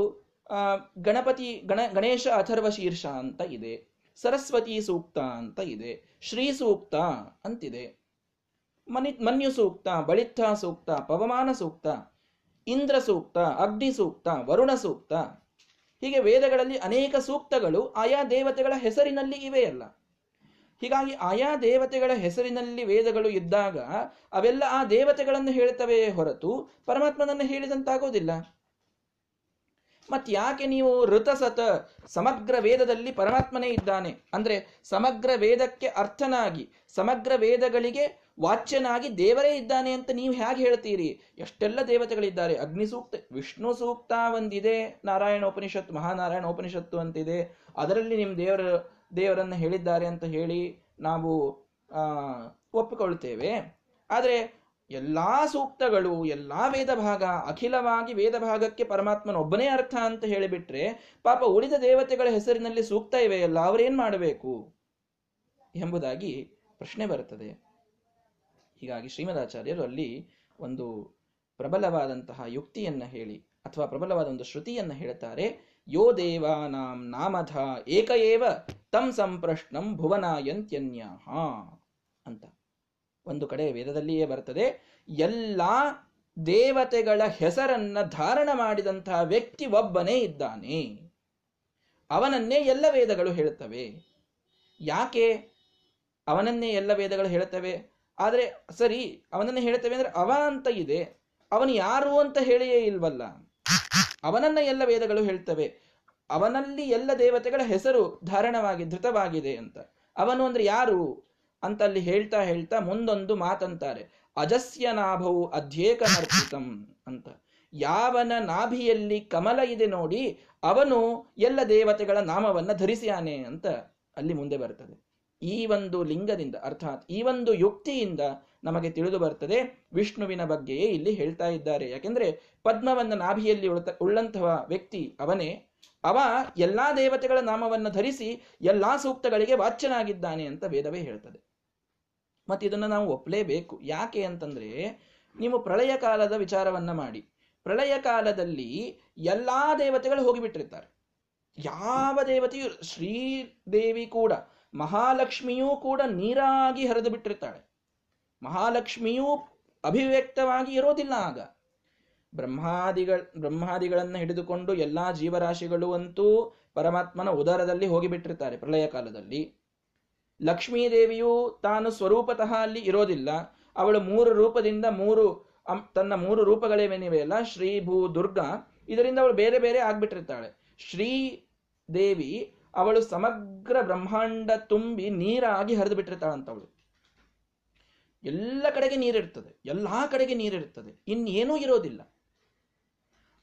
ಗಣಪತಿ, ಗಣ, ಗಣೇಶ ಅಥರ್ವ ಶೀರ್ಷ ಅಂತ ಇದೆ. ಸರಸ್ವತಿ ಸೂಕ್ತ ಅಂತ ಇದೆ. ಶ್ರೀ ಸೂಕ್ತ ಅಂತಿದೆ. ಮನಿ, ಮನ್ಯು ಸೂಕ್ತ ಬಳಿತ್ಥ ಸೂಕ್ತ, ಪವಮಾನ ಸೂಕ್ತ, ಇಂದ್ರ ಸೂಕ್ತ, ಅಗ್ನಿ ಸೂಕ್ತ, ವರುಣ ಸೂಕ್ತ ಹೀಗೆ ವೇದಗಳಲ್ಲಿ ಅನೇಕ ಸೂಕ್ತಗಳು ಆಯಾ ದೇವತೆಗಳ ಹೆಸರಿನಲ್ಲಿ ಇವೆಯಲ್ಲ ಹೀಗಾಗಿ ಆಯಾ ದೇವತೆಗಳ ಹೆಸರಿನಲ್ಲಿ ವೇದಗಳು ಇದ್ದಾಗ ಅವೆಲ್ಲ ಆ ದೇವತೆಗಳನ್ನು ಹೇಳ್ತವೆ ಹೊರತು ಪರಮಾತ್ಮನನ್ನು ಹೇಳಿದಂತಾಗೋದಿಲ್ಲ. ಮತ್ ಯಾಕೆ ನೀವು ಋತಸತ ಸಮಗ್ರ ವೇದದಲ್ಲಿ ಪರಮಾತ್ಮನೇ ಇದ್ದಾನೆ? ಅಂದ್ರೆ ಸಮಗ್ರ ವೇದಕ್ಕೆ ಅರ್ಥನಾಗಿ ಸಮಗ್ರ ವೇದಗಳಿಗೆ ವಾಚ್ಯನಾಗಿ ದೇವರೇ ಇದ್ದಾನೆ ಅಂತ ನೀವು ಹೇಗೆ ಹೇಳ್ತೀರಿ? ಎಷ್ಟೆಲ್ಲ ದೇವತೆಗಳಿದ್ದಾರೆ? ಅಗ್ನಿ ಸೂಕ್ತ, ವಿಷ್ಣು ಸೂಕ್ತ ಒಂದಿದೆ, ನಾರಾಯಣ ಉಪನಿಷತ್ತು, ಮಹಾನಾರಾಯಣ ಉಪನಿಷತ್ತು ಅಂತಿದೆ. ಅದರಲ್ಲಿ ನಿಮ್ಮ ದೇವರ, ದೇವರನ್ನು ಹೇಳಿದ್ದಾರೆ ಅಂತ ಹೇಳಿ ನಾವು ಒಪ್ಪಿಕೊಳ್ತೇವೆ. ಆದರೆ ಎಲ್ಲ ಸೂಕ್ತಗಳು, ಎಲ್ಲ ವೇದ ಭಾಗ ಅಖಿಲವಾಗಿ ವೇದ ಭಾಗಕ್ಕೆ ಪರಮಾತ್ಮನ ಒಬ್ಬನೇ ಅರ್ಥ ಅಂತ ಹೇಳಿಬಿಟ್ರೆ ಪಾಪ ಉಳಿದ ದೇವತೆಗಳ ಹೆಸರಿನಲ್ಲಿ ಸೂಕ್ತ ಇವೆಯಲ್ಲ, ಅವರೇನ್ ಮಾಡಬೇಕು? ಎಂಬುದಾಗಿ ಪ್ರಶ್ನೆ ಬರುತ್ತದೆ. ಹೀಗಾಗಿ ಶ್ರೀಮದಾಚಾರ್ಯರು ಅಲ್ಲಿ ಒಂದು ಪ್ರಬಲವಾದಂತಹ ಯುಕ್ತಿಯನ್ನ ಹೇಳಿ ಅಥವಾ ಪ್ರಬಲವಾದ ಒಂದು ಶ್ರುತಿಯನ್ನು ಹೇಳ್ತಾರೆ, ಯೋ ದೇವಾನಾಂ ನಾಮಧ ಏಕಏವ ತಂ ಸಂಪ್ರಶ್ನಂ ಭುವನಾಯಂತ್ಯನ್ಯಾಹ ಅಂತ. ಒಂದು ಕಡೆ ವೇದದಲ್ಲಿಯೇ ಬರ್ತದೆ, ಎಲ್ಲ ದೇವತೆಗಳ ಹೆಸರನ್ನ ಧಾರಣ ಮಾಡಿದಂತಹ ವ್ಯಕ್ತಿ ಒಬ್ಬನೇ ಇದ್ದಾನೆ. ಅವನನ್ನೇ ಎಲ್ಲ ವೇದಗಳು ಹೇಳುತ್ತವೆ ಯಾಕೆ ಅವನನ್ನೇ ಎಲ್ಲ ವೇದಗಳು ಹೇಳುತ್ತವೆ ಆದರೆ ಸರಿ, ಅವನನ್ನು ಹೇಳ್ತೇವೆ ಅಂದರೆ ಅವ ಅಂತ ಇದೆ, ಅವನು ಯಾರು ಅಂತ ಹೇಳಿಯೇ ಇಲ್ವಲ್ಲ. ಅವನನ್ನ ಎಲ್ಲ ವೇದಗಳು ಹೇಳ್ತವೆ. ಅವನಲ್ಲಿ ಎಲ್ಲ ದೇವತೆಗಳ ಹೆಸರು ಧಾರಣವಾಗಿ, ಧೃತವಾಗಿದೆ ಅಂತ. ಅವನು ಅಂದ್ರೆ ಯಾರು ಅಂತ ಅಲ್ಲಿ ಹೇಳ್ತಾ ಹೇಳ್ತಾ ಮುಂದೊಂದು ಮಾತಂತಾರೆ. ಅಜಸ್ಯ ನಾಭವು ಅಧ್ಯೇಕಮರ್ಪಿತಂ ಅಂತ. ಯಾವನ ನಾಭಿಯಲ್ಲಿ ಕಮಲ ಇದೆ ನೋಡಿ, ಅವನು ಎಲ್ಲ ದೇವತೆಗಳ ನಾಮವನ್ನ ಧರಿಸಿಯಾನೆ ಅಂತ ಅಲ್ಲಿ ಮುಂದೆ ಬರ್ತದೆ. ಈ ಒಂದು ಲಿಂಗದಿಂದ, ಅರ್ಥಾತ್ ಈ ಒಂದು ಯುಕ್ತಿಯಿಂದ ನಮಗೆ ತಿಳಿದು ಬರ್ತದೆ. ವಿಷ್ಣುವಿನ ಬಗ್ಗೆಯೇ ಇಲ್ಲಿ ಹೇಳ್ತಾ ಇದ್ದಾರೆ. ಯಾಕೆಂದ್ರೆ ಪದ್ಮವನ್ನ ನಾಭಿಯಲ್ಲಿ ಉಳ್ತ, ಉಳ್ಳಂತಹ ವ್ಯಕ್ತಿ ಅವನೇ. ಅವ ಎಲ್ಲಾ ದೇವತೆಗಳ ನಾಮವನ್ನು ಧರಿಸಿ ಎಲ್ಲಾ ಸೂಕ್ತಗಳಿಗೆ ವಾಚ್ಯನಾಗಿದ್ದಾನೆ ಅಂತ ವೇದವೇ ಹೇಳ್ತದೆ. ಮತ್ತೆ ಇದನ್ನ ನಾವು ಒಪ್ಪಲೇಬೇಕು ಯಾಕೆ ಅಂತಂದ್ರೆ ನೀವು ಪ್ರಳಯ ಕಾಲದ ವಿಚಾರವನ್ನ ಮಾಡಿ. ಪ್ರಳಯ ಕಾಲದಲ್ಲಿ ಎಲ್ಲಾ ದೇವತೆಗಳು ಹೋಗಿಬಿಟ್ಟಿರ್ತಾರೆ. ಯಾವ ದೇವತೆಯು ಶ್ರೀದೇವಿ ಕೂಡ ಮಹಾಲಕ್ಷ್ಮಿಯೂ ಕೂಡ ನೀರಾಗಿ ಹರಿದು ಬಿಟ್ಟಿರ್ತಾಳೆ. ಮಹಾಲಕ್ಷ್ಮಿಯೂ ಅಭಿವ್ಯಕ್ತವಾಗಿ ಇರೋದಿಲ್ಲ ಆಗ. ಬ್ರಹ್ಮಾದಿಗಳ, ಬ್ರಹ್ಮಾದಿಗಳನ್ನ ಹಿಡಿದುಕೊಂಡು ಎಲ್ಲಾ ಜೀವರಾಶಿಗಳು ಅಂತೂ ಪರಮಾತ್ಮನ ಉದರದಲ್ಲಿ ಹೋಗಿಬಿಟ್ಟಿರ್ತಾರೆ ಪ್ರಳಯ ಕಾಲದಲ್ಲಿ. ಲಕ್ಷ್ಮೀದೇವಿಯು ತಾನು ಸ್ವರೂಪತಃ ಅಲ್ಲಿ ಇರೋದಿಲ್ಲ. ಅವಳು ಮೂರು ರೂಪದಿಂದ ಮೂರು ತನ್ನ ಮೂರು ರೂಪಗಳೇವೇನಿವೆಯಲ್ಲ ಶ್ರೀ, ಭೂ, ದುರ್ಗಾ. ಇದರಿಂದ ಅವಳು ಬೇರೆ ಬೇರೆ ಆಗ್ಬಿಟ್ಟಿರ್ತಾಳೆ. ಶ್ರೀ ದೇವಿ ಅವಳು ಸಮಗ್ರ ಬ್ರಹ್ಮಾಂಡ ತುಂಬಿ ನೀರಾಗಿ ಹರಿದು ಬಿಟ್ಟಿರ್ತಾಳಂತವಳು ಎಲ್ಲ ಕಡೆಗೆ ನೀರಿರ್ತದೆ ಎಲ್ಲ ಕಡೆಗೆ ನೀರಿರ್ತದೆ ಇನ್ನೇನೂ ಇರೋದಿಲ್ಲ.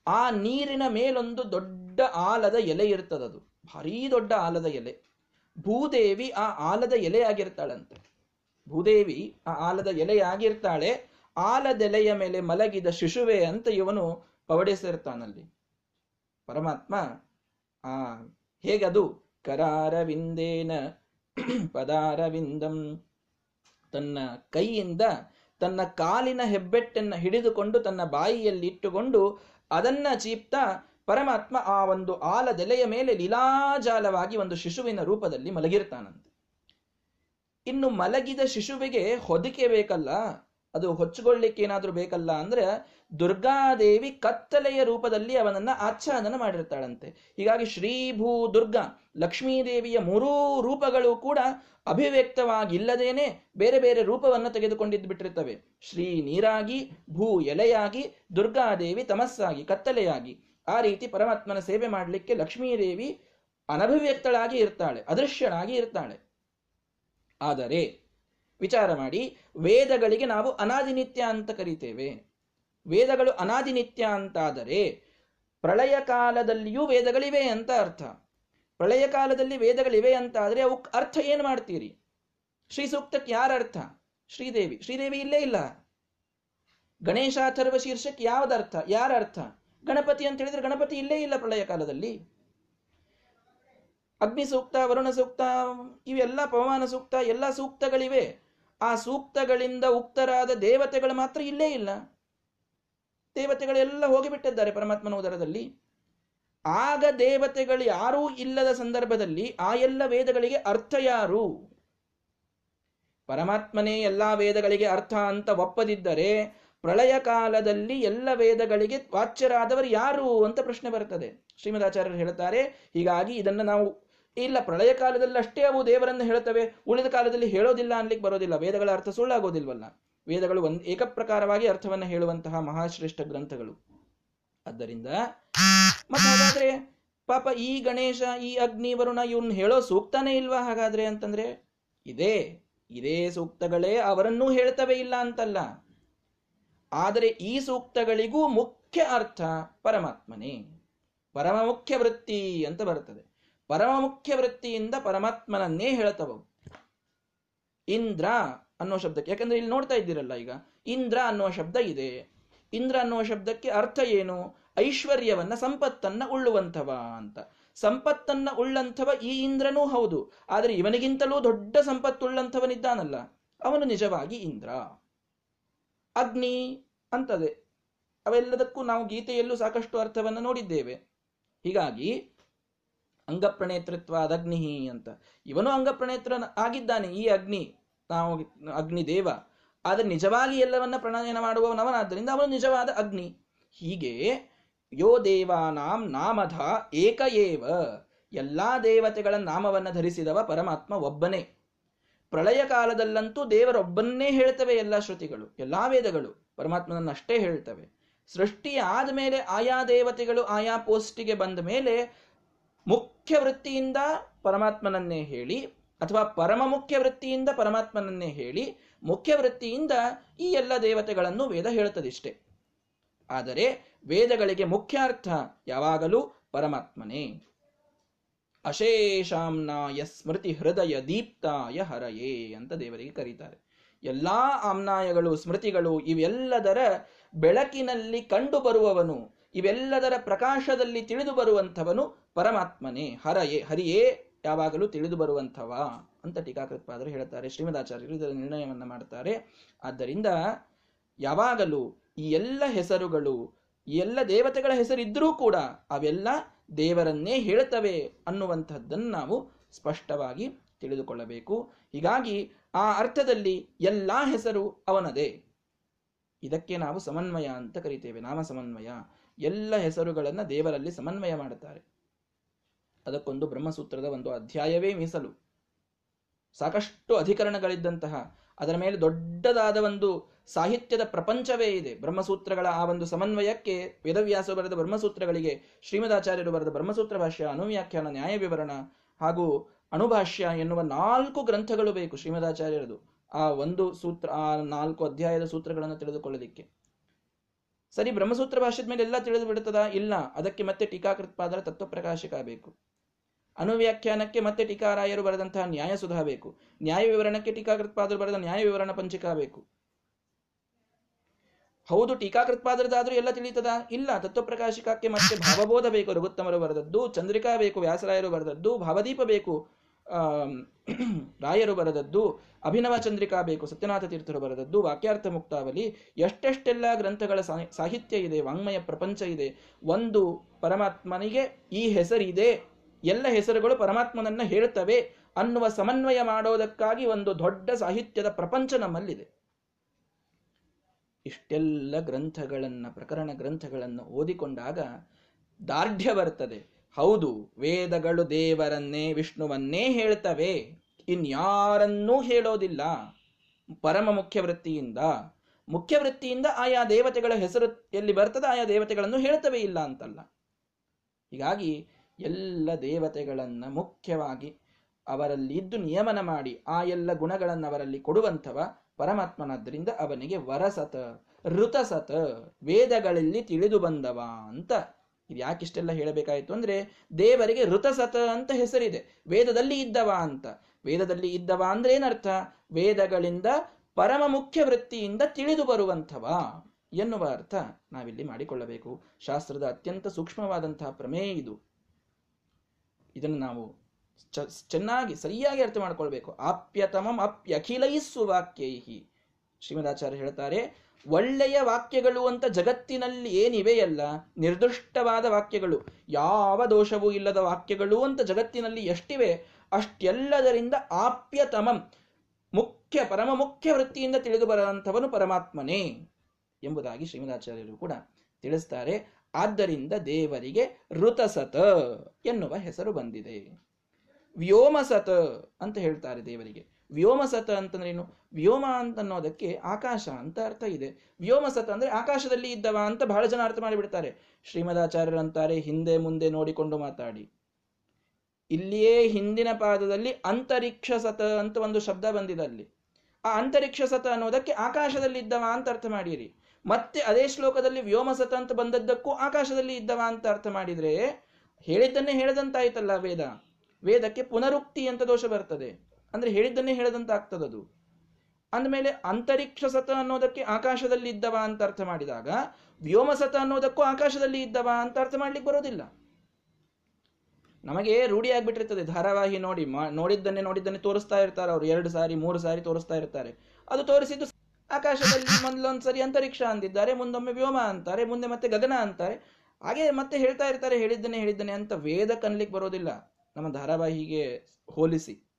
ಆ ನೀರಿನ ಮೇಲೊಂದು ದೊಡ್ಡ ಆಲದ ಎಲೆ ಇರ್ತದದು, ಭಾರೀ ದೊಡ್ಡ ಆಲದ ಎಲೆ. ಭೂದೇವಿ ಆ ಆಲದ ಎಲೆಯಾಗಿರ್ತಾಳಂತೆ. ಭೂದೇವಿ ಆ ಆಲದ ಎಲೆಯಾಗಿರ್ತಾಳೆ, ಆಲದೆಲೆಯ ಮೇಲೆ ಮಲಗಿದ ಶಿಶುವೆ ಅಂತ ಇವನು ಪವಡಿಸಿರ್ತಾನಲ್ಲಿ. ಪರಮಾತ್ಮ, ಆ ಹೇಗದು? ಕರಾರವಿಂದೇನ (clears throat) ಪದಾರವಿಂದಂ. ತನ್ನ ಕೈಯಿಂದ ತನ್ನ ಕಾಲಿನ ಹೆಬ್ಬೆಟ್ಟನ್ನು ಹಿಡಿದುಕೊಂಡು ತನ್ನ ಬಾಯಿಯಲ್ಲಿ ಇಟ್ಟುಕೊಂಡು ಅದನ್ನ ಚೀಪ್ತಾ ಪರಮಾತ್ಮ ಆ ಒಂದು ಆಲದೆಲೆಯ ಮೇಲೆ ಲೀಲಾಜಾಲವಾಗಿ ಒಂದು ಶಿಶುವಿನ ರೂಪದಲ್ಲಿ ಮಲಗಿರ್ತಾನಂತೆ. ಇನ್ನು ಮಲಗಿದ ಶಿಶುವಿಗೆ ಹೊದಿಕೆ ಬೇಕಲ್ಲ? ಅದು ಹೊಚ್ಚಿಕೊಳ್ಳಿಕ್ಕೆ ಏನಾದರೂ ಬೇಕಲ್ಲ ಅಂದ್ರೆ ದುರ್ಗಾದೇವಿ ಕತ್ತಲೆಯ ರೂಪದಲ್ಲಿ ಅವನನ್ನ ಆಚ್ಛಾದನ ಮಾಡಿರ್ತಾಳಂತೆ. ಹೀಗಾಗಿ ಶ್ರೀ ಭೂ ದುರ್ಗಾ, ಲಕ್ಷ್ಮೀದೇವಿಯ ಮೂರೂ ರೂಪಗಳು ಕೂಡ ಅಭಿವ್ಯಕ್ತವಾಗಿಲ್ಲದೇನೆ ಬೇರೆ ಬೇರೆ ರೂಪವನ್ನು ತೆಗೆದುಕೊಂಡಿದ್ದು ಬಿಟ್ಟಿರ್ತವೆ. ಶ್ರೀ ನೀರಾಗಿ, ಭೂ ಎಲೆಯಾಗಿ, ದುರ್ಗಾದೇವಿ ತಮಸ್ಸಾಗಿ, ಕತ್ತಲೆಯಾಗಿ. ಆ ರೀತಿ ಪರಮಾತ್ಮನ ಸೇವೆ ಮಾಡಲಿಕ್ಕೆ ಲಕ್ಷ್ಮೀದೇವಿ ಅನಭಿವ್ಯಕ್ತಳಾಗಿ ಇರ್ತಾಳೆ, ಅದೃಶ್ಯಳಾಗಿ ಇರ್ತಾಳೆ. ಆದರೆ ವಿಚಾರ ಮಾಡಿ, ವೇದಗಳಿಗೆ ನಾವು ಅನಾದಿನಿತ್ಯ ಅಂತ ಕರಿತೇವೆ. ವೇದಗಳು ಅನಾದಿನಿತ್ಯ ಅಂತಾದರೆ, ಪ್ರಳಯ ಕಾಲದಲ್ಲಿಯೂ ವೇದಗಳಿವೆ ಅಂತ ಅರ್ಥ. ಪ್ರಳಯ ಕಾಲದಲ್ಲಿ ವೇದಗಳಿವೆ ಅಂತ ಆದರೆ ಅವಕ್ಕೆ ಅರ್ಥ ಏನು ಮಾಡ್ತೀರಿ? ಶ್ರೀ ಸೂಕ್ತಕ್ಕೆ ಯಾರ ಅರ್ಥ? ಶ್ರೀದೇವಿ. ಶ್ರೀದೇವಿ ಇಲ್ಲೇ ಇಲ್ಲ. ಗಣೇಶಾಥರ್ವ ಶೀರ್ಷಕ್ಕೆ ಯಾವ್ದರ್ಥ ಯಾರ ಅರ್ಥ? ಗಣಪತಿ ಅಂತ ಹೇಳಿದ್ರೆ ಗಣಪತಿ ಇಲ್ಲೇ ಇಲ್ಲ ಪ್ರಳಯ ಕಾಲದಲ್ಲಿ. ಅಗ್ನಿ ಸೂಕ್ತ ವರುಣ ಸೂಕ್ತ ಇವೆಲ್ಲ ಪವಮಾನ ಸೂಕ್ತ ಎಲ್ಲ ಸೂಕ್ತಗಳಿವೆ. ಆ ಸೂಕ್ತಗಳಿಂದ ಉಕ್ತರಾದ ದೇವತೆಗಳು ಮಾತ್ರ ಇಲ್ಲೇ ಇಲ್ಲ. ದೇವತೆಗಳೆಲ್ಲ ಹೋಗಿಬಿಟ್ಟಿದ್ದಾರೆ ಪರಮಾತ್ಮನ ಉದರದಲ್ಲಿ. ಆಗ ದೇವತೆಗಳು ಯಾರೂ ಇಲ್ಲದ ಸಂದರ್ಭದಲ್ಲಿ ಆ ಎಲ್ಲ ವೇದಗಳಿಗೆ ಅರ್ಥ ಯಾರು? ಪರಮಾತ್ಮನೇ ಎಲ್ಲಾ ವೇದಗಳಿಗೆ ಅರ್ಥ ಅಂತ ಒಪ್ಪದಿದ್ದರೆ ಪ್ರಳಯ ಕಾಲದಲ್ಲಿ ಎಲ್ಲ ವೇದಗಳಿಗೆ ವಾಚ್ಯರಾದವರು ಯಾರು ಅಂತ ಪ್ರಶ್ನೆ ಬರುತ್ತದೆ. ಶ್ರೀಮದಾಚಾರ್ಯರು ಹೇಳುತ್ತಾರೆ ಹೀಗಾಗಿ ಇದನ್ನು ನಾವು ಇಲ್ಲ ಪ್ರಳಯ ಕಾಲದಲ್ಲಿ ಅಷ್ಟೇ ಅವು ದೇವರನ್ನು ಹೇಳುತ್ತವೆ, ಉಳಿದ ಕಾಲದಲ್ಲಿ ಹೇಳೋದಿಲ್ಲ ಅನ್ಲಿಕ್ಕೆ ಬರೋದಿಲ್ಲ. ವೇದಗಳ ಅರ್ಥ ಸುಳ್ಳಾಗೋದಿಲ್ವಲ್ಲ? ವೇದಗಳು ಒಂದು ಏಕಪ್ರಕಾರವಾಗಿ ಅರ್ಥವನ್ನು ಹೇಳುವಂತಹ ಮಹಾಶ್ರೇಷ್ಠ ಗ್ರಂಥಗಳು. ಆದ್ದರಿಂದ, ಮತ್ತೆ ಹಾಗಾದ್ರೆ ಪಾಪ ಈ ಗಣೇಶ, ಈ ಅಗ್ನಿ, ವರುಣ ಇವನ್ ಹೇಳೋ ಸೂಕ್ತನೇ ಇಲ್ವಾ? ಹಾಗಾದ್ರೆ ಅಂತಂದ್ರೆ, ಇದೇ ಇದೇ ಸೂಕ್ತಗಳೇ ಅವರನ್ನೂ ಹೇಳ್ತವೆ ಇಲ್ಲ ಅಂತಲ್ಲ. ಆದರೆ ಈ ಸೂಕ್ತಗಳಿಗೂ ಮುಖ್ಯ ಅರ್ಥ ಪರಮಾತ್ಮನೇ. ಪರಮ ಮುಖ್ಯ ವೃತ್ತಿ ಅಂತ ಬರುತ್ತದೆ ಪರಮ ಮುಖ್ಯ ವೃತ್ತಿಯಿಂದ ಪರಮಾತ್ಮನನ್ನೇ ಹೇಳ್ತವ. ಇಂದ್ರ ಅನ್ನೋ ಶಬ್ದಕ್ಕೆ. ಯಾಕಂದ್ರೆ ಇಲ್ಲಿ ನೋಡ್ತಾ ಇದ್ದೀರಲ್ಲ ಈಗ. ಇಂದ್ರ ಅನ್ನುವ ಶಬ್ದ ಇದೆ. ಇಂದ್ರ ಅನ್ನುವ ಶಬ್ದಕ್ಕೆ ಅರ್ಥ ಏನು? ಐಶ್ವರ್ಯವನ್ನ ಸಂಪತ್ತನ್ನ ಉಳ್ಳುವಂಥವ ಅಂತ. ಸಂಪತ್ತನ್ನ ಉಳ್ಳಂಥವ ಈ ಇಂದ್ರನೂ ಹೌದು. ಆದರೆ ಇವನಿಗಿಂತಲೂ ದೊಡ್ಡ ಸಂಪತ್ತುಳ್ಳಂಥವನಿದ್ದಾನಲ್ಲ. ಅವನು ನಿಜವಾಗಿ ಇಂದ್ರ. ಅಗ್ನಿ ಅಂತದೆ. ಅವೆಲ್ಲದಕ್ಕೂ ನಾವು ಗೀತೆಯಲ್ಲೂ ಸಾಕಷ್ಟು ಅರ್ಥವನ್ನು ನೋಡಿದ್ದೇವೆ. ಹೀಗಾಗಿ ಅಂಗಪ್ರಣೇತೃತ್ವ ಅದಗ್ನಿ ಅಂತ. ಇವನು ಅಂಗಪ್ರಣೇತ್ರ ಆಗಿದ್ದಾನೆ ಈ ಅಗ್ನಿ, ನಾವು ಅಗ್ನಿ ದೇವ ಆದರೆ ನಿಜವಾಗಿ ಎಲ್ಲವನ್ನ ಪ್ರಣಯನ ಮಾಡುವವನವನಾದ್ದರಿಂದ ಅವನು ನಿಜವಾದ ಅಗ್ನಿ. ಹೀಗೆ ಯೋ ದೇವಾನಾಂ ನಾಮಧ ಏಕ ಏವ. ಎಲ್ಲಾ ದೇವತೆಗಳ ನಾಮವನ್ನು ಧರಿಸಿದವ ಪರಮಾತ್ಮ ಒಬ್ಬನೇ. ಪ್ರಳಯ ಕಾಲದಲ್ಲಂತೂ ದೇವರೊಬ್ಬನ್ನೇ ಹೇಳ್ತವೆ ಎಲ್ಲ ಶ್ರುತಿಗಳು, ಎಲ್ಲಾ ವೇದಗಳು ಪರಮಾತ್ಮನನ್ನಷ್ಟೇ ಹೇಳ್ತವೆ. ಸೃಷ್ಟಿ ಆದ ಮೇಲೆ ಆಯಾ ದೇವತೆಗಳು ಆಯಾ ಪೋಸ್ಟಿಗೆ ಬಂದ ಮೇಲೆ ಮುಖ್ಯ ವೃತ್ತಿಯಿಂದ ಪರಮಾತ್ಮನನ್ನೇ ಹೇಳಿ, ಅಥವಾ ಪರಮ ಮುಖ್ಯ ವೃತ್ತಿಯಿಂದ ಪರಮಾತ್ಮನನ್ನೇ ಹೇಳಿ ಮುಖ್ಯ ವೃತ್ತಿಯಿಂದ ಈ ಎಲ್ಲ ದೇವತೆಗಳನ್ನು ವೇದ ಹೇಳುತ್ತದಿಷ್ಟೆ. ಆದರೆ ವೇದಗಳಿಗೆ ಮುಖ್ಯ ಅರ್ಥ ಯಾವಾಗಲೂ ಪರಮಾತ್ಮನೇ. ಅಶೇಷಾಮ್ನಾಯ ಸ್ಮೃತಿ ಹೃದಯ ದೀಪ್ತಾಯ ಹರಯೇ ಅಂತ ದೇವರಿಗೆ ಕರೀತಾರೆ. ಎಲ್ಲಾ ಆಮ್ನಾಯಗಳು, ಸ್ಮೃತಿಗಳು ಇವೆಲ್ಲದರ ಬೆಳಕಿನಲ್ಲಿ ಕಂಡು ಬರುವವನು ಇವೆಲ್ಲದರ ಪ್ರಕಾಶದಲ್ಲಿ ತಿಳಿದು ಬರುವಂಥವನು ಪರಮಾತ್ಮನೇ, ಹರಯೇ, ಹರಿಯೇ ಯಾವಾಗಲೂ ತಿಳಿದು ಬರುವಂಥವ ಅಂತ ಟೀಕಾಕೃತ್ಪಾದರು ಹೇಳುತ್ತಾರೆ. ಶ್ರೀಮದಾಚಾರ್ಯರು ಇದರ ನಿರ್ಣಯವನ್ನು ಮಾಡ್ತಾರೆ. ಆದ್ದರಿಂದ ಯಾವಾಗಲೂ ಈ ಎಲ್ಲ ಹೆಸರುಗಳು ಎಲ್ಲ ದೇವತೆಗಳ ಹೆಸರಿದ್ದರೂ ಕೂಡ ಅವೆಲ್ಲ ದೇವರನ್ನೇ ಹೇಳುತ್ತವೆ ಅನ್ನುವಂಥದ್ದನ್ನು ನಾವು ಸ್ಪಷ್ಟವಾಗಿ ತಿಳಿದುಕೊಳ್ಳಬೇಕು. ಹೀಗಾಗಿ ಆ ಅರ್ಥದಲ್ಲಿ ಎಲ್ಲ ಹೆಸರು ಅವನದೇ. ಇದಕ್ಕೆ ನಾವು ಸಮನ್ವಯ ಅಂತ ಕರಿತೇವೆ. ನಾಮ ಸಮನ್ವಯ ಎಲ್ಲ ಹೆಸರುಗಳನ್ನು ದೇವರಲ್ಲಿ ಸಮನ್ವಯ ಮಾಡುತ್ತಾರೆ. ಅದಕ್ಕೊಂದು ಬ್ರಹ್ಮಸೂತ್ರದ ಒಂದು ಅಧ್ಯಾಯವೇ ಮೀಸಲು. ಸಾಕಷ್ಟು ಅಧಿಕರಣಗಳಿದ್ದಂತಹ, ಅದರ ಮೇಲೆ ದೊಡ್ಡದಾದ ಒಂದು ಸಾಹಿತ್ಯದ ಪ್ರಪಂಚವೇ ಇದೆ. ಬ್ರಹ್ಮಸೂತ್ರಗಳ ಆ ಒಂದು ಸಮನ್ವಯಕ್ಕೆ ವೇದವ್ಯಾಸ ಬರೆದ ಬ್ರಹ್ಮಸೂತ್ರಗಳಿಗೆ ಶ್ರೀಮದಾಚಾರ್ಯರು ಬರೆದ ಬ್ರಹ್ಮಸೂತ್ರ ಭಾಷ್ಯ, ಅನುವ್ಯಾಖ್ಯಾನ, ನ್ಯಾಯ ವಿವರಣ ಹಾಗೂ ಅಣುಭಾಷ್ಯ ಎನ್ನುವ ನಾಲ್ಕು ಗ್ರಂಥಗಳು ಬೇಕು ಶ್ರೀಮದಾಚಾರ್ಯರದು. ಆ ಒಂದು ಸೂತ್ರ, ಆ ನಾಲ್ಕು ಅಧ್ಯಾಯದ ಸೂತ್ರಗಳನ್ನು ತಿಳಿದುಕೊಳ್ಳಲಿಕ್ಕೆ. ಸರಿ, ಬ್ರಹ್ಮಸೂತ್ರ ಭಾಷ್ಯದ ಮೇಲೆ ಎಲ್ಲ ತಿಳಿದು ಬಿಡುತ್ತದಾ ಇಲ್ಲ. ಅದಕ್ಕೆ ಮತ್ತೆ ಟೀಕಾಕೃತ್ಪಾದರ ತತ್ವಪ್ರಕಾಶಿಕ ಬೇಕು. ಅನುವ್ಯಾಖ್ಯಾನಕ್ಕೆ ಮತ್ತೆ ಟೀಕಾರಾಯರು ಬರೆದಂತಹ ನ್ಯಾಯ ಸುಧಾ ಬೇಕು ನ್ಯಾಯ ವಿವರಣಕ್ಕೆ ಟೀಕಾಕೃತ್ಪಾದರು ಬರೆದ ನ್ಯಾಯ ವಿವರಣ ಪಂಚಿಕಾ ಬೇಕು ಹೌದು ಟೀಕಾಕೃತ್ಪಾದರದಾದ್ರೂ ಎಲ್ಲ ತಿಳಿತದ ಇಲ್ಲ, ತತ್ವಪ್ರಕಾಶಿಕಕ್ಕೆ ಮತ್ತೆ ಭಾವಬೋಧ ಬೇಕು. ರಘುತ್ತಮರು ಬರೆದದ್ದು, ಚಂದ್ರಿಕಾ ಬೇಕು, ವ್ಯಾಸರಾಯರು ಬರೆದದ್ದು, ಭಾವದೀಪ ಬೇಕು ರಾಯರು ಬರೆದದ್ದು, ಅಭಿನವ ಚಂದ್ರಿಕಾ ಬೇಕು, ಸತ್ಯನಾಥ ತೀರ್ಥರು ಬರೆದದ್ದು, ವಾಕ್ಯಾರ್ಥ ಮುಕ್ತಾವಲಿ ಎಷ್ಟೆಷ್ಟೆಲ್ಲ ಗ್ರಂಥಗಳ ಸಾಹಿತ್ಯ ಇದೆ, ವಾಂಗ್ಮಯ ಪ್ರಪಂಚ ಇದೆ, ಒಂದು ಪರಮಾತ್ಮನಿಗೆ ಈ ಹೆಸರಿದೆ. ಎಲ್ಲ ಹೆಸರುಗಳು ಪರಮಾತ್ಮನನ್ನ ಹೇಳ್ತವೆ ಅನ್ನುವ ಸಮನ್ವಯ ಮಾಡೋದಕ್ಕಾಗಿ ಒಂದು ದೊಡ್ಡ ಸಾಹಿತ್ಯದ ಪ್ರಪಂಚ ನಮ್ಮಲ್ಲಿದೆ. ಇಷ್ಟೆಲ್ಲ ಗ್ರಂಥಗಳನ್ನ, ಪ್ರಕರಣ ಗ್ರಂಥಗಳನ್ನು ಓದಿಕೊಂಡಾಗ ದಾರ್ಢ್ಯ ಬರ್ತದೆ. ಹೌದು, ವೇದಗಳು ದೇವರನ್ನೇ, ವಿಷ್ಣುವನ್ನೇ ಹೇಳ್ತವೆ. ಇನ್ಯಾರನ್ನೂ ಹೇಳೋದಿಲ್ಲ. ಪರಮ ಮುಖ್ಯ ವೃತ್ತಿಯಿಂದ ಮುಖ್ಯ ವೃತ್ತಿಯಿಂದ ಆಯಾ ದೇವತೆಗಳ ಹೆಸರು ಎಲ್ಲಿ ಬರ್ತದೆ ಆಯಾ ದೇವತೆಗಳನ್ನು ಹೇಳ್ತವೆ ಇಲ್ಲ ಅಂತಲ್ಲ. ಹೀಗಾಗಿ ಎಲ್ಲ ದೇವತೆಗಳನ್ನ ಮುಖ್ಯವಾಗಿ ಅವರಲ್ಲಿ ಇದ್ದು ನಿಯಮನ ಮಾಡಿ ಆ ಎಲ್ಲ ಗುಣಗಳನ್ನು ಅವರಲ್ಲಿ ಕೊಡುವಂಥವ ಪರಮಾತ್ಮನಾದ್ರಿಂದ ಅವನಿಗೆ ವರಸತ, ಋತಸತ, ವೇದಗಳಲ್ಲಿ ತಿಳಿದು ಬಂದವ ಅಂತ. ಇದು ಯಾಕಿಷ್ಟೆಲ್ಲ ಹೇಳಬೇಕಾಯಿತು ಅಂದ್ರೆ ದೇವರಿಗೆ ಋತಸತ ಅಂತ ಹೆಸರಿದೆ. ವೇದದಲ್ಲಿ ಇದ್ದವ ಅಂತ. ವೇದದಲ್ಲಿ ಇದ್ದವ ಅಂದ್ರೆ ಏನರ್ಥ? ವೇದಗಳಿಂದ ಪರಮ ಮುಖ್ಯ ವೃತ್ತಿಯಿಂದ ತಿಳಿದು ಬರುವಂಥವ ಎನ್ನುವ ಅರ್ಥ ನಾವಿಲ್ಲಿ ಮಾಡಿಕೊಳ್ಳಬೇಕು. ಶಾಸ್ತ್ರದ ಅತ್ಯಂತ ಸೂಕ್ಷ್ಮವಾದಂತಹ ಪ್ರಮೇಯ ಇದು. ಇದನ್ನು ನಾವು ಚೆನ್ನಾಗಿ, ಸರಿಯಾಗಿ ಅರ್ಥ ಮಾಡ್ಕೊಳ್ಬೇಕು. ಆಪ್ಯತಮಂ ಅಪ್ಯಖಿಲೈಸ್ಸು ವಾಕ್ಯೈಹಿ. ಶ್ರೀಮದಾಚಾರ್ಯ ಹೇಳ್ತಾರೆ, ಒಳ್ಳೆಯ ವಾಕ್ಯಗಳು ಅಂತ ಜಗತ್ತಿನಲ್ಲಿ ಏನಿವೆಯಲ್ಲ ನಿರ್ದುಷ್ಟವಾದ ವಾಕ್ಯಗಳು. ಯಾವ ದೋಷವೂ ಇಲ್ಲದ ವಾಕ್ಯಗಳು ಅಂತ ಜಗತ್ತಿನಲ್ಲಿ ಎಷ್ಟಿವೆ, ಅಷ್ಟೆಲ್ಲದರಿಂದ ಆಪ್ಯತಮಂ, ಮುಖ್ಯ, ಪರಮ ಮುಖ್ಯ ವೃತ್ತಿಯಿಂದ ತಿಳಿದು ಬರುವಂಥವನು ಪರಮಾತ್ಮನೇ ಎಂಬುದಾಗಿ ಶ್ರೀಮದಾಚಾರ್ಯರು ಕೂಡ ತಿಳಿಸ್ತಾರೆ. ಆದ್ದರಿಂದ ದೇವರಿಗೆ ಋತಸತ ಎನ್ನುವ ಹೆಸರು ಬಂದಿದೆ. ವ್ಯೋಮಸತ ಅಂತ ಹೇಳ್ತಾರೆ ದೇವರಿಗೆ. ವ್ಯೋಮಸತ ಅಂತಂದ್ರೆ ಏನು? ವ್ಯೋಮ ಅಂತ ಅನ್ನೋದಕ್ಕೆ ಆಕಾಶ ಅಂತ ಅರ್ಥ ಇದೆ. ವ್ಯೋಮಸತ ಅಂದ್ರೆ ಆಕಾಶದಲ್ಲಿ ಇದ್ದವ ಅಂತ ಬಹಳ ಜನ ಅರ್ಥ ಮಾಡಿಬಿಡ್ತಾರೆ. ಶ್ರೀಮದಾಚಾರ್ಯರು ಅಂತಾರೆ ಹಿಂದೆ ಮುಂದೆ ನೋಡಿಕೊಂಡು ಮಾತಾಡಿ. ಇಲ್ಲಿಯೇ ಹಿಂದಿನ ಪಾದದಲ್ಲಿ ಅಂತರಿಕ್ಷ ಸತ ಅಂತ ಒಂದು ಶಬ್ದ ಬಂದಿದೆ ಅಲ್ಲಿ. ಆ ಅಂತರಿಕ್ಷ ಸತ ಅನ್ನೋದಕ್ಕೆ ಆಕಾಶದಲ್ಲಿ ಇದ್ದವ ಅಂತ ಅರ್ಥ ಮಾಡಿರಿ. ಮತ್ತೆ ಅದೇ ಶ್ಲೋಕದಲ್ಲಿ ವ್ಯೋಮಸತ ಅಂತ ಬಂದದ್ದಕ್ಕೂ ಆಕಾಶದಲ್ಲಿ ಇದ್ದವ ಅಂತ ಅರ್ಥ ಮಾಡಿದ್ರೆ ಹೇಳಿದ್ದನ್ನೇ ಹೇಳದಂತಾಯ್ತಲ್ಲ ವೇದ. ವೇದಕ್ಕೆ ಪುನರುಕ್ತಿ ಅಂತ ದೋಷ ಬರ್ತದೆ. ಅಂದ್ರೆ ಹೇಳಿದ್ದನ್ನೇ ಹೇಳದಂತ ಆಗ್ತದದು ಅಂದಮೇಲೆ ಅಂತರಿಕ್ಷ ಸತ ಅನ್ನೋದಕ್ಕೆ ಆಕಾಶದಲ್ಲಿ ಇದ್ದವ ಅಂತ ಅರ್ಥ ಮಾಡಿದಾಗ ವ್ಯೋಮಸತ ಅನ್ನೋದಕ್ಕೂ ಆಕಾಶದಲ್ಲಿ ಇದ್ದವ ಅಂತ ಅರ್ಥ ಮಾಡ್ಲಿಕ್ಕೆ ಬರೋದಿಲ್ಲ. ನಮಗೆ ರೂಢಿ ಆಗ್ಬಿಟ್ಟಿರ್ತದೆ. ಧಾರಾವಾಹಿ ನೋಡಿ ನೋಡಿದ್ದನ್ನೇ ನೋಡಿದ್ದನ್ನೇ ತೋರಿಸ್ತಾ ಇರ್ತಾರೆ ಅವರು. ಎರಡು ಸಾರಿ, ಮೂರು ಸಾರಿ ತೋರಿಸ್ತಾ ಇರ್ತಾರೆ. ಅದು ತೋರಿಸಿದ್ದು ಆಕಾಶದಲ್ಲಿ ಮೊದಲೊಂದ್ಸರಿ ಅಂತರಿಕ್ಷ ಅಂದಿದ್ದಾರೆ, ಮುಂದೊಮ್ಮೆ ವ್ಯೋಮ ಅಂತಾರೆ, ಮುಂದೆ ಮತ್ತೆ ಗಗನ ಅಂತಾರೆ. ಹಾಗೆ ಮತ್ತೆ ಹೇಳ್ತಾ ಇರ್ತಾರೆ, ಹೇಳಿದ್ದನೆ ಹೇಳಿದ್ದನೆ ಅಂತ ವೇದ ಕನ್ಲಿಕ್ಕೆ ಬರೋದಿಲ್ಲ. ನಮ್ಮ ಧಾರಾವಾಹಿಗೆ ಹೋಲಿಸಿ.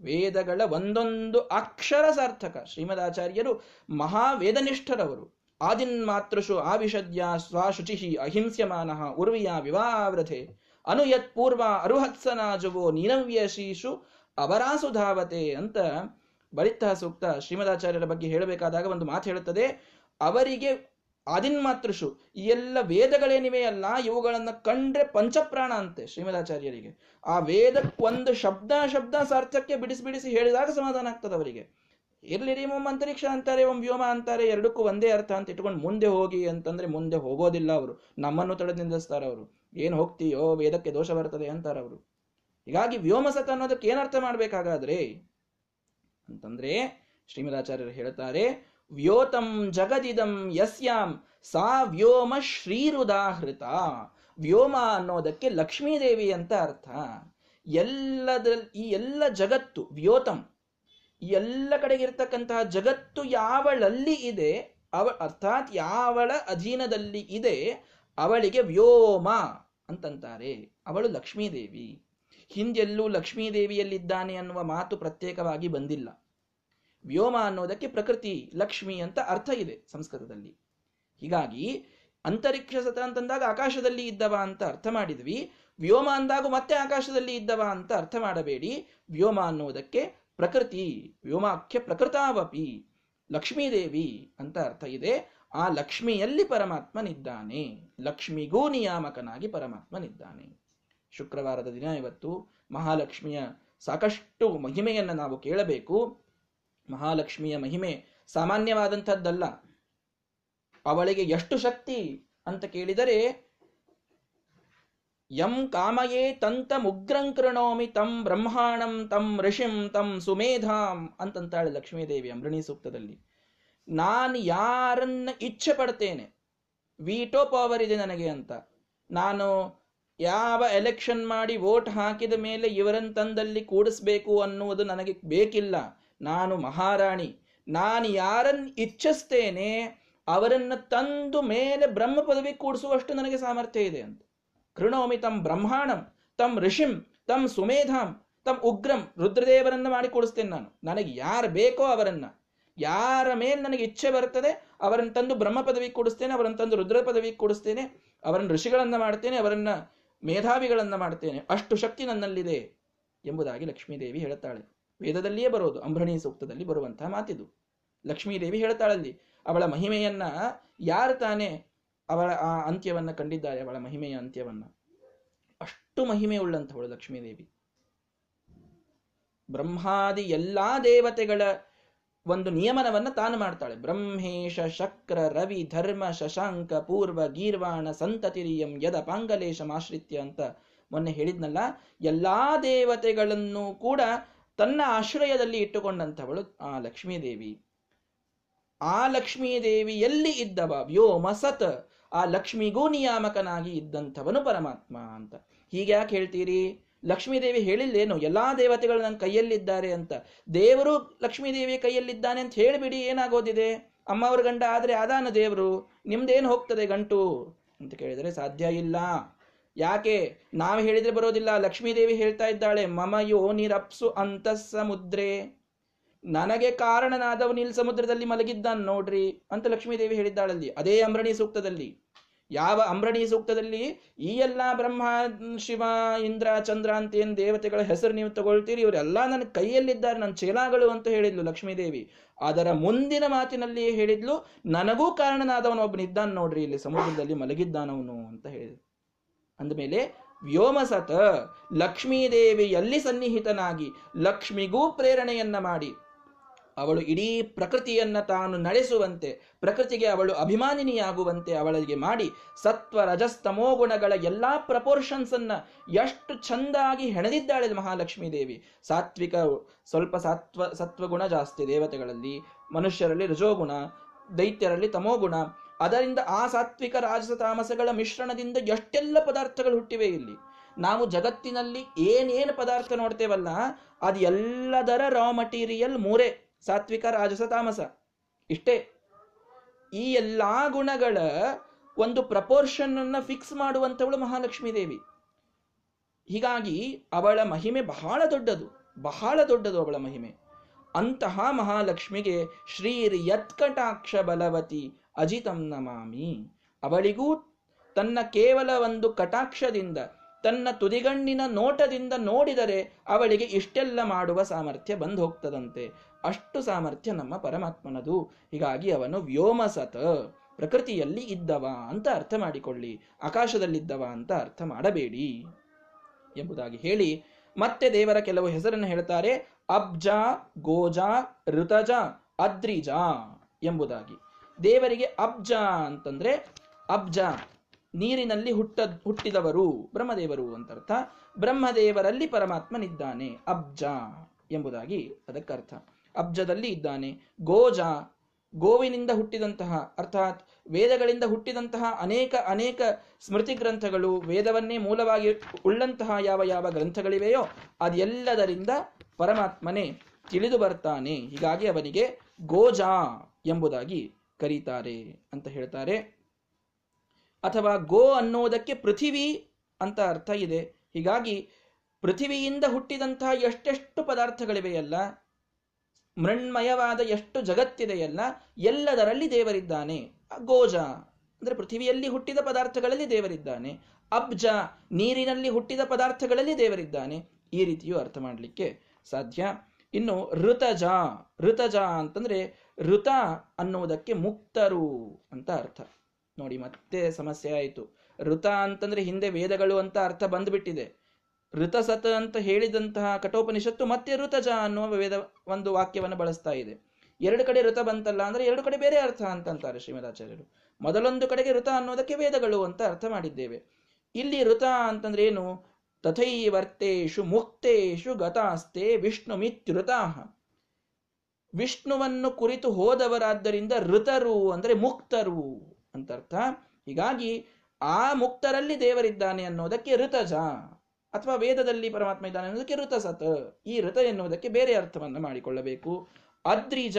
ವೇದಗಳ ಒಂದೊಂದು ಅಕ್ಷರ ಸಾರ್ಥಕ. ಶ್ರೀಮದಾಚಾರ್ಯರು ಮಹಾವೇದನಿಷ್ಠರವರು. ಆದಿನ್ ಮಾತೃಷು ಆವಿಷದ್ಯ ಸ್ವಾಶುಚಿಹಿ ಅಹಿಂಸ್ಯಮಾನ ಉರ್ವಿಯ ವಿವಾವೃಥೆ ಅನುಯತ್ ಪೂರ್ವ ಅರುಹತ್ಸನಾಜುವೋ ನೀನವ್ಯಶೀಷು ಅವರಾಸುಧಾವತೆ ಅಂತ ಬಲಿತ ಸೂಕ್ತ ಶ್ರೀಮದಾಚಾರ್ಯರ ಬಗ್ಗೆ ಹೇಳಬೇಕಾದಾಗ ಒಂದು ಮಾತು ಹೇಳುತ್ತದೆ, ಅವರಿಗೆ ಆದಿನ್ಮಾತೃಷು, ಈ ಎಲ್ಲ ವೇದಗಳೇನಿವೆ ಅಲ್ಲ, ಇವುಗಳನ್ನ ಕಂಡ್ರೆ ಪಂಚಪ್ರಾಣ ಅಂತೆ ಶ್ರೀಮದಾಚಾರ್ಯರಿಗೆ. ಆ ವೇದಕ್ಕೊಂದು ಶಬ್ದ ಶಬ್ದ ಸಾರ್ಥಕ್ಕೆ ಬಿಡಿಸಿ ಬಿಡಿಸಿ ಹೇಳಿದಾಗ ಸಮಾಧಾನ ಆಗ್ತದೆ ಅವರಿಗೆ. ಇರ್ಲಿರಿ ಒಮ್ಮ ಅಂತರಿಕ್ಷ ಅಂತಾರೆ ಒಮ್ಮ ವ್ಯೋಮ ಅಂತಾರೆ, ಎರಡಕ್ಕೂ ಒಂದೇ ಅರ್ಥ ಅಂತ ಇಟ್ಕೊಂಡು ಮುಂದೆ ಹೋಗಿ ಅಂತಂದ್ರೆ ಮುಂದೆ ಹೋಗೋದಿಲ್ಲ ಅವರು. ನಮ್ಮನ್ನು ತಡೆದು ನಿಂದಿಸ್ತಾರೆ ಅವರು. ಏನ್ ಹೋಗ್ತೀಯೋ, ವೇದಕ್ಕೆ ದೋಷ ಬರ್ತದೆ ಅಂತಾರೆ ಅವರು. ಹೀಗಾಗಿ ವ್ಯೋಮಸತ ಅನ್ನೋದಕ್ಕೆ ಏನರ್ಥ ಮಾಡ್ಬೇಕಾಗಾದ್ರೆ ಅಂತಂದ್ರೆ ಶ್ರೀಮದಾಚಾರ್ಯರು ಹೇಳ್ತಾರೆ, ವ್ಯೋತಂ ಜಗದಿದಂ ಯಸ್ಯಾಂ, ಸಾ ವ್ಯೋಮ ಶ್ರೀರುದಾಹೃತ. ವ್ಯೋಮ ಅನ್ನೋದಕ್ಕೆ ಲಕ್ಷ್ಮೀದೇವಿ ಅಂತ ಅರ್ಥ. ಎಲ್ಲದ್ರಲ್ಲಿ ಈ ಎಲ್ಲ ಜಗತ್ತು, ವ್ಯೋತಂ ಎಲ್ಲ ಕಡೆಗಿರ್ತಕ್ಕಂತಹ ಜಗತ್ತು ಯಾವಳಲ್ಲಿ ಇದೆ, ಅವ, ಅರ್ಥಾತ್ ಯಾವಳ ಅಧೀನದಲ್ಲಿ ಇದೆ, ಅವಳಿಗೆ ವ್ಯೋಮ ಅಂತಂತಾರೆ. ಅವಳು ಲಕ್ಷ್ಮೀದೇವಿ. ಹಿಂದೆಲ್ಲೂ ಲಕ್ಷ್ಮೀದೇವಿಯಲ್ಲಿದ್ದಾನೆ ಅನ್ನುವ ಮಾತು ಪ್ರತ್ಯೇಕವಾಗಿ ಬಂದಿಲ್ಲ. ವ್ಯೋಮ ಅನ್ನೋದಕ್ಕೆ ಪ್ರಕೃತಿ, ಲಕ್ಷ್ಮಿ ಅಂತ ಅರ್ಥ ಇದೆ ಸಂಸ್ಕೃತದಲ್ಲಿ. ಹೀಗಾಗಿ ಅಂತರಿಕ್ಷ ಸತ ಅಂತಂದಾಗ ಆಕಾಶದಲ್ಲಿ ಇದ್ದವ ಅಂತ ಅರ್ಥ ಮಾಡಿದ್ವಿ. ವ್ಯೋಮ ಅಂದಾಗ ಮತ್ತೆ ಆಕಾಶದಲ್ಲಿ ಇದ್ದವ ಅಂತ ಅರ್ಥ ಮಾಡಬೇಡಿ. ವ್ಯೋಮ ಅನ್ನೋದಕ್ಕೆ ಪ್ರಕೃತಿ, ವ್ಯೋಮಾಖ್ಯ ಪ್ರಕೃತಾವಪಿ, ಲಕ್ಷ್ಮೀದೇವಿ ಅಂತ ಅರ್ಥ ಇದೆ. ಆ ಲಕ್ಷ್ಮಿಯಲ್ಲಿ ಪರಮಾತ್ಮನಿದ್ದಾನೆ. ಲಕ್ಷ್ಮಿಗೂ ನಿಯಾಮಕನಾಗಿ ಪರಮಾತ್ಮನಿದ್ದಾನೆ. ಶುಕ್ರವಾರದ ದಿನ ಇವತ್ತು ಮಹಾಲಕ್ಷ್ಮಿಯ ಸಾಕಷ್ಟು ಮಹಿಮೆಯನ್ನು ನಾವು ಕೇಳಬೇಕು. ಮಹಾಲಕ್ಷ್ಮಿಯ ಮಹಿಮೆ ಸಾಮಾನ್ಯವಾದಂಥದ್ದಲ್ಲ. ಅವಳಿಗೆ ಎಷ್ಟು ಶಕ್ತಿ ಅಂತ ಕೇಳಿದರೆ, ಯಂ ಕಾಮಯೇ ತಂತ ಮುಗ್ರಂಕೃಣೋಮಿ ತಂ ಬ್ರಹ್ಮಾಣಂ ತಂ ಋಷಿಂ ತಂ ಸುಮೇಧಾಂ ಅಂತಂತಾಳೆ ಲಕ್ಷ್ಮೀದೇವಿ ಅಮೃಣಿ ಸೂಕ್ತದಲ್ಲಿ. ನಾನು ಯಾರನ್ನ ಇಚ್ಛೆ ಪಡ್ತೇನೆ ವೀಟೋ ಪವರ್ ಇದೆ ನನಗೆ ಅಂತ. ನಾನು ಯಾವ ಎಲೆಕ್ಷನ್ ಮಾಡಿ ವೋಟ್ ಹಾಕಿದ ಮೇಲೆ ಇವರನ್ನು ತಂದಲ್ಲಿ ಕೂಡಿಸ್ಬೇಕು ಅನ್ನುವುದು ನನಗೆ ಬೇಕಿಲ್ಲ. ನಾನು ಮಹಾರಾಣಿ. ನಾನು ಯಾರನ್ನ ಇಚ್ಛಿಸ್ತೇನೆ ಅವರನ್ನ ತಂದು ಮೇಲೆ ಬ್ರಹ್ಮ ಪದವಿ ಕೂಡಿಸುವಷ್ಟು ನನಗೆ ಸಾಮರ್ಥ್ಯ ಇದೆ ಅಂತ. ಕೃಣೋಮಿ ತಂ ಬ್ರಹ್ಮಾಣಂ, ತಂ ಋಷಿಂ ತಮ್ ಸುಮೇಧಾಂ ತಮ್ ಉಗ್ರಂ ರುದ್ರದೇವರನ್ನು ಮಾಡಿ ಕೂಡಿಸ್ತೇನೆ ನಾನು. ನನಗೆ ಯಾರು ಬೇಕೋ ಅವರನ್ನ. ಯಾರ ಮೇಲೆ ನನಗೆ ಇಚ್ಛೆ ಬರ್ತದೆ ಅವರನ್ನು ತಂದು ಬ್ರಹ್ಮ ಪದವಿ ಕೊಡಿಸ್ತೇನೆ, ಅವರನ್ನು ತಂದು ರುದ್ರ ಪದವಿ ಕೊಡಿಸ್ತೇನೆ, ಅವರನ್ನು ಋಷಿಗಳನ್ನು ಮಾಡ್ತೇನೆ, ಅವರನ್ನ ಮೇಧಾವಿಗಳನ್ನ ಮಾಡ್ತೇನೆ ಅಷ್ಟು ಶಕ್ತಿ ನನ್ನಲ್ಲಿದೆ ಎಂಬುದಾಗಿ ಲಕ್ಷ್ಮೀದೇವಿ ಹೇಳುತ್ತಾಳೆ. ವೇದದಲ್ಲಿಯೇ ಬರೋದು ಅಂಬ್ರಣಿ ಸೂಕ್ತದಲ್ಲಿ ಬರುವಂತಹ ಮಾತಿದು. ಲಕ್ಷ್ಮೀದೇವಿ ಹೇಳ್ತಾಳಲ್ಲಿ ಅವಳ ಮಹಿಮೆಯನ್ನ ಯಾರು ತಾನೇ ಅವಳ ಆ ಅಂತ್ಯವನ್ನ ಕಂಡಿದ್ದಾರೆ, ಅವಳ ಮಹಿಮೆಯ ಅಂತ್ಯವನ್ನ? ಅಷ್ಟು ಮಹಿಮೆ ಉಳ್ಳಂಥವಳು ಲಕ್ಷ್ಮೀದೇವಿ. ಬ್ರಹ್ಮಾದಿ ಎಲ್ಲಾ ದೇವತೆಗಳ ಒಂದು ನಿಯಮನವನ್ನ ತಾನು ಮಾಡ್ತಾಳೆ. ಬ್ರಹ್ಮೇಶ, ಶಕ್ರ, ರವಿ, ಧರ್ಮ, ಶಶಾಂಕ, ಪೂರ್ವ, ಗೀರ್ವಾಣ, ಸಂತತಿರಿಯಂ, ಯದ ಪಾಂಗಲೇಶಮಾಶ್ರಿತ್ಯ ಅಂತ ಮೊನ್ನೆ ಹೇಳಿದ್ನಲ್ಲ, ಎಲ್ಲಾ ದೇವತೆಗಳನ್ನು ಕೂಡ ತನ್ನ ಆಶ್ರಯದಲ್ಲಿ ಇಟ್ಟುಕೊಂಡಂಥವಳು ಆ ಲಕ್ಷ್ಮೀದೇವಿ. ಆ ಲಕ್ಷ್ಮೀದೇವಿ ಎಲ್ಲಿ ಇದ್ದವ? ವ್ಯೋಮ ಸತ್. ಆ ಲಕ್ಷ್ಮಿಗೂ ನಿಯಾಮಕನಾಗಿ ಇದ್ದಂಥವನು ಪರಮಾತ್ಮ ಅಂತ. ಹೀಗ್ಯಾಕೆ ಹೇಳ್ತೀರಿ? ಲಕ್ಷ್ಮೀದೇವಿ ಹೇಳಿಲ್ಲೇನು? ಎಲ್ಲಾ ದೇವತೆಗಳು ನನ್ನ ಕೈಯಲ್ಲಿದ್ದಾರೆ ಅಂತ. ದೇವರು ಲಕ್ಷ್ಮೀದೇವಿ ಕೈಯಲ್ಲಿದ್ದಾನೆ ಅಂತ ಹೇಳಿಬಿಡಿ, ಏನಾಗೋದಿದೆ? ಅಮ್ಮವ್ರ ಗಂಡ ಆದ್ರೆ ಅದಾನ ದೇವರು? ನಿಮ್ದೇನು ಹೋಗ್ತದೆ ಗಂಟು? ಅಂತ ಕೇಳಿದರೆ, ಸಾಧ್ಯ ಇಲ್ಲ. ಯಾಕೆ? ನಾವು ಹೇಳಿದ್ರೆ ಬರೋದಿಲ್ಲ. ಲಕ್ಷ್ಮೀದೇವಿ ಹೇಳ್ತಾ ಇದ್ದಾಳೆ, ಮಮ ಯೋ ನಿರಪ್ಸು ಅಂತ ಸಮುದ್ರೆ ನನಗೆ ಕಾರಣನಾದವ ನೀಲ್ ಸಮುದ್ರದಲ್ಲಿ ಮಲಗಿದ್ದಾನೆ ನೋಡ್ರಿ ಅಂತ ಲಕ್ಷ್ಮೀದೇವಿ ಹೇಳಿದ್ದಾಳಲ್ಲಿ, ಅದೇ ಅಮರಣಿ ಸೂಕ್ತದಲ್ಲಿ. ಯಾವ ಅಂಬರಣಿ ಸೂಕ್ತದಲ್ಲಿ ಈ ಎಲ್ಲ ಬ್ರಹ್ಮ, ಶಿವ, ಇಂದ್ರ, ಚಂದ್ರ ಅಂತ ಏನು ದೇವತೆಗಳ ಹೆಸರು ನೀವು ತಗೊಳ್ತೀರಿ, ಇವರೆಲ್ಲ ನನ್ನ ಕೈಯಲ್ಲಿದ್ದಾರೆ, ನನ್ನ ಚೇಲಾಗಳು ಅಂತ ಹೇಳಿದ್ಲು ಲಕ್ಷ್ಮೀದೇವಿ. ಅದರ ಮುಂದಿನ ಮಾತಿನಲ್ಲಿ ಹೇಳಿದ್ಲು, ನನಗೂ ಕಾರಣನಾದವನು ಒಬ್ಬನಿದ್ದಾನೆ ನೋಡ್ರಿ, ಇಲ್ಲಿ ಸಮುದ್ರದಲ್ಲಿ ಮಲಗಿದ್ದಾನವನು ಅಂತ ಹೇಳಿದ್ರು ಅಂದಮೇಲೆ, ವ್ಯೋಮಸತ, ಲಕ್ಷ್ಮೀದೇವಿಯಲ್ಲಿ ಸನ್ನಿಹಿತನಾಗಿ ಲಕ್ಷ್ಮಿಗೂ ಪ್ರೇರಣೆಯನ್ನ ಮಾಡಿ ಅವಳು ಇಡೀ ಪ್ರಕೃತಿಯನ್ನ ತಾನು ನಡೆಸುವಂತೆ, ಪ್ರಕೃತಿಗೆ ಅವಳು ಅಭಿಮಾನಿನಿಯಾಗುವಂತೆ ಅವಳಿಗೆ ಮಾಡಿ ಸತ್ವ ರಜಸ್ತಮೋ ಗುಣಗಳ ಎಲ್ಲಾ ಪ್ರಪೋರ್ಷನ್ಸ್ ಅನ್ನ ಎಷ್ಟು ಚಂದಾಗಿ ಹೆಣೆದಿದ್ದಾಳೆ ಮಹಾಲಕ್ಷ್ಮೀ ದೇವಿ. ಸಾತ್ವಿಕ, ಸ್ವಲ್ಪ ಸತ್ವ, ಸತ್ವಗುಣ ಜಾಸ್ತಿ ದೇವತೆಗಳಲ್ಲಿ, ಮನುಷ್ಯರಲ್ಲಿ ರಜೋಗುಣ, ದೈತ್ಯರಲ್ಲಿ ತಮೋಗುಣ, ಅದರಿಂದ ಆ ಸಾತ್ವಿಕ, ರಾಜಸ, ತಾಮಸಗಳ ಮಿಶ್ರಣದಿಂದ ಎಷ್ಟೆಲ್ಲ ಪದಾರ್ಥಗಳು ಹುಟ್ಟಿವೆ ಇಲ್ಲಿ. ನಾವು ಜಗತ್ತಿನಲ್ಲಿ ಏನೇನು ಪದಾರ್ಥ ನೋಡ್ತೇವಲ್ಲ, ಅದು ಎಲ್ಲದರ ರಾ ಮಟೀರಿಯಲ್ ಮೂರೇ. ಸಾತ್ವಿಕ, ರಾಜಸ, ತಾಮಸ. ಇಷ್ಟೇ. ಈ ಎಲ್ಲಾ ಗುಣಗಳ ಒಂದು ಪ್ರಪೋರ್ಷನ್ ಅನ್ನ ಫಿಕ್ಸ್ ಮಾಡುವಂಥವಳು ಮಹಾಲಕ್ಷ್ಮೀ ದೇವಿ. ಹೀಗಾಗಿ ಅವಳ ಮಹಿಮೆ ಬಹಳ ದೊಡ್ಡದು. ಬಹಳ ದೊಡ್ಡದು ಅವಳ ಮಹಿಮೆ. ಅಂತಹ ಮಹಾಲಕ್ಷ್ಮಿಗೆ ಶ್ರೀರ್ ಯತ್ಕಟಾಕ್ಷ ಬಲವತಿ ಅಜಿತಂ ನಮಾಮಿ. ಅವಳಿಗೂ ತನ್ನ ಕೇವಲ ಒಂದು ಕಟಾಕ್ಷದಿಂದ, ತನ್ನ ತುದಿಗಣ್ಣಿನ ನೋಟದಿಂದ ನೋಡಿದರೆ ಅವಳಿಗೆ ಇಷ್ಟೆಲ್ಲ ಮಾಡುವ ಸಾಮರ್ಥ್ಯ ಬಂದು ಹೋಗ್ತದಂತೆ ಅಷ್ಟು ಸಾಮರ್ಥ್ಯ ನಮ್ಮ ಪರಮಾತ್ಮನದು. ಹೀಗಾಗಿ ಅವನು ವ್ಯೋಮಸತ, ಪ್ರಕೃತಿಯಲ್ಲಿ ಇದ್ದವ ಅಂತ ಅರ್ಥ ಮಾಡಿಕೊಳ್ಳಿ, ಆಕಾಶದಲ್ಲಿದ್ದವ ಅಂತ ಅರ್ಥ ಮಾಡಬೇಡಿ ಎಂಬುದಾಗಿ ಹೇಳಿ. ಮತ್ತೆ ದೇವರ ಕೆಲವು ಹೆಸರನ್ನು ಹೇಳ್ತಾರೆ, ಅಬ್ಜ, ಗೋಜ, ಋತಜ, ಅದ್ರಿಜ ಎಂಬುದಾಗಿ. ದೇವರಿಗೆ ಅಬ್ಜ ಅಂತಂದ್ರೆ ಅಬ್ಜ, ನೀರಿನಲ್ಲಿ ಹುಟ್ಟ, ಹುಟ್ಟಿದವರು, ಬ್ರಹ್ಮದೇವರು ಅಂತ ಅರ್ಥ. ಬ್ರಹ್ಮದೇವರಲ್ಲಿ ಪರಮಾತ್ಮನಿದ್ದಾನೆ, ಅಬ್ಜ ಎಂಬುದಾಗಿ ಅದಕ್ಕರ್ಥ. ಅಬ್ಜದಲ್ಲಿ ಇದ್ದಾನೆ. ಗೋಜ, ಗೋವಿನಿಂದ ಹುಟ್ಟಿದಂತಹ, ಅರ್ಥಾತ್ ವೇದಗಳಿಂದ ಹುಟ್ಟಿದಂತಹ ಅನೇಕ ಅನೇಕ ಸ್ಮೃತಿ ಗ್ರಂಥಗಳು ವೇದವನ್ನೇ ಮೂಲವಾಗಿ ಉಳ್ಳಂತಹ ಯಾವ ಯಾವ ಗ್ರಂಥಗಳಿವೆಯೋ ಅದೆಲ್ಲದರಿಂದ ಪರಮಾತ್ಮನೇ ತಿಳಿದು ಬರ್ತಾನೆ. ಹೀಗಾಗಿ ಅವನಿಗೆ ಗೋಜಾ ಎಂಬುದಾಗಿ ಕರೀತಾರೆ ಅಂತ ಹೇಳ್ತಾರೆ. ಅಥವಾ ಗೋ ಅನ್ನೋದಕ್ಕೆ ಪೃಥಿವಿ ಅಂತ ಅರ್ಥ ಇದೆ. ಹೀಗಾಗಿ ಪೃಥಿವಿಯಿಂದ ಹುಟ್ಟಿದಂತಹ ಎಷ್ಟೆಷ್ಟು ಪದಾರ್ಥಗಳಿವೆಯಲ್ಲ ಮೃಣ್ಮಯವಾದ ಎಷ್ಟು ಜಗತ್ತಿದೆಯಲ್ಲ, ಎಲ್ಲದರಲ್ಲಿ ದೇವರಿದ್ದಾನೆ. ಗೋಜ, ಅಂದರೆ ಪೃಥಿವಿಯಲ್ಲಿ ಹುಟ್ಟಿದ ಪದಾರ್ಥಗಳಲ್ಲಿ ದೇವರಿದ್ದಾನೆ. ಅಬ್ಜ, ನೀರಿನಲ್ಲಿ ಹುಟ್ಟಿದ ಪದಾರ್ಥಗಳಲ್ಲಿ ದೇವರಿದ್ದಾನೆ. ಈ ರೀತಿಯು ಅರ್ಥ ಮಾಡಲಿಕ್ಕೆ ಸಾಧ್ಯ. ಇನ್ನು ಋತಜ ಋತಜ ಅಂತಂದ್ರೆ ಋತ ಅನ್ನುವುದಕ್ಕೆ ಮುಕ್ತರು ಅಂತ ಅರ್ಥ. ನೋಡಿ, ಮತ್ತೆ ಸಮಸ್ಯೆ ಆಯಿತು. ಋತ ಅಂತಂದ್ರೆ ಹಿಂದೆ ವೇದಗಳು ಅಂತ ಅರ್ಥ ಬಂದ್ಬಿಟ್ಟಿದೆ. ಋತಸತ ಅಂತ ಹೇಳಿದಂತಹ ಕಠೋಪನಿಷತ್ತು ಮತ್ತೆ ಋತಜ ಅನ್ನುವ ವೇದ ಒಂದು ವಾಕ್ಯವನ್ನು ಬಳಸ್ತಾ ಇದೆ. ಎರಡು ಕಡೆ ಋತ ಬಂತಲ್ಲ ಅಂದ್ರೆ ಎರಡು ಕಡೆ ಬೇರೆ ಅರ್ಥ ಅಂತಂತಾರೆ ಶ್ರೀಮದಾಚಾರ್ಯರು. ಮೊದಲೊಂದು ಕಡೆಗೆ ಋತ ಅನ್ನೋದಕ್ಕೆ ವೇದಗಳು ಅಂತ ಅರ್ಥ ಮಾಡಿದ್ದೇವೆ. ಇಲ್ಲಿ ಋತ ಅಂತಂದ್ರೆ ಏನು? ತಥೈವರ್ತೇಶು ಮುಕ್ತೇಶು ಗತಾಸ್ತೆ ವಿಷ್ಣು ಮಿತ್ಯುತಾಹ ವಿಷ್ಣುವನ್ನು ಕುರಿತು ಹೋದವರಾದ್ದರಿಂದ ಋತರು ಅಂದ್ರೆ ಮುಕ್ತರು ಅಂತ ಅರ್ಥ. ಹೀಗಾಗಿ ಆ ಮುಕ್ತರಲ್ಲಿ ದೇವರಿದ್ದಾನೆ ಅನ್ನೋದಕ್ಕೆ ಋತಜ. ಅಥವಾ ವೇದದಲ್ಲಿ ಪರಮಾತ್ಮ ಇದ್ದಾನೆ ಅನ್ನೋದಕ್ಕೆ ಋತಸತ್ ಈ ಋತ ಎನ್ನುವುದಕ್ಕೆ ಬೇರೆ ಅರ್ಥವನ್ನು ಮಾಡಿಕೊಳ್ಳಬೇಕು. ಅದ್ರಿಜ,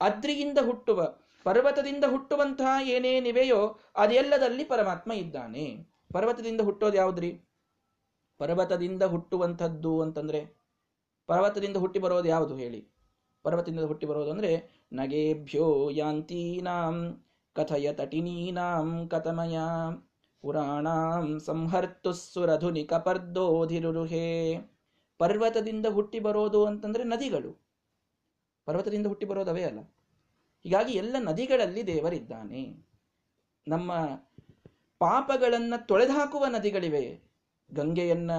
ಅದ್ರಿಯಿಂದ ಹುಟ್ಟುವ, ಪರ್ವತದಿಂದ ಹುಟ್ಟುವಂತಹ ಏನೇನಿವೆಯೋ ಅದೆಲ್ಲದಲ್ಲಿ ಪರಮಾತ್ಮ ಇದ್ದಾನೆ. ಪರ್ವತದಿಂದ ಹುಟ್ಟೋದು ಯಾವುದ್ರಿ? ಪರ್ವತದಿಂದ ಹುಟ್ಟುವಂಥದ್ದು ಅಂತಂದ್ರೆ, ಪರ್ವತದಿಂದ ಹುಟ್ಟಿ ಬರೋದು ಯಾವುದು ಹೇಳಿ? ಪರ್ವತದಿಂದ ಹುಟ್ಟಿ ಬರೋದು ಅಂದ್ರೆ, ನಗೇಭ್ಯೋ ಯಾಂತೀನಾಂ ಕಥಯ ತಟಿನೀನಾಂ ಕಥಮಯ. ಪುರಾಣಾಂ ಸಂಹರ್ತು ಸುರಧುನಿ ಕಪರ್ದೋಧಿರುಹೇ ಪರ್ವತದಿಂದ ಹುಟ್ಟಿ ಬರೋದು ಅಂತಂದ್ರೆ ನದಿಗಳು. ಪರ್ವತದಿಂದ ಹುಟ್ಟಿ ಬರೋದವೇ ಅಲ್ಲ. ಹೀಗಾಗಿ ಎಲ್ಲ ನದಿಗಳಲ್ಲಿ ದೇವರಿದ್ದಾನೆ. ನಮ್ಮ ಪಾಪಗಳನ್ನು ತೊಳೆದುಹಾಕುವ ನದಿಗಳಿವೆ. ಗಂಗೆಯನ್ನ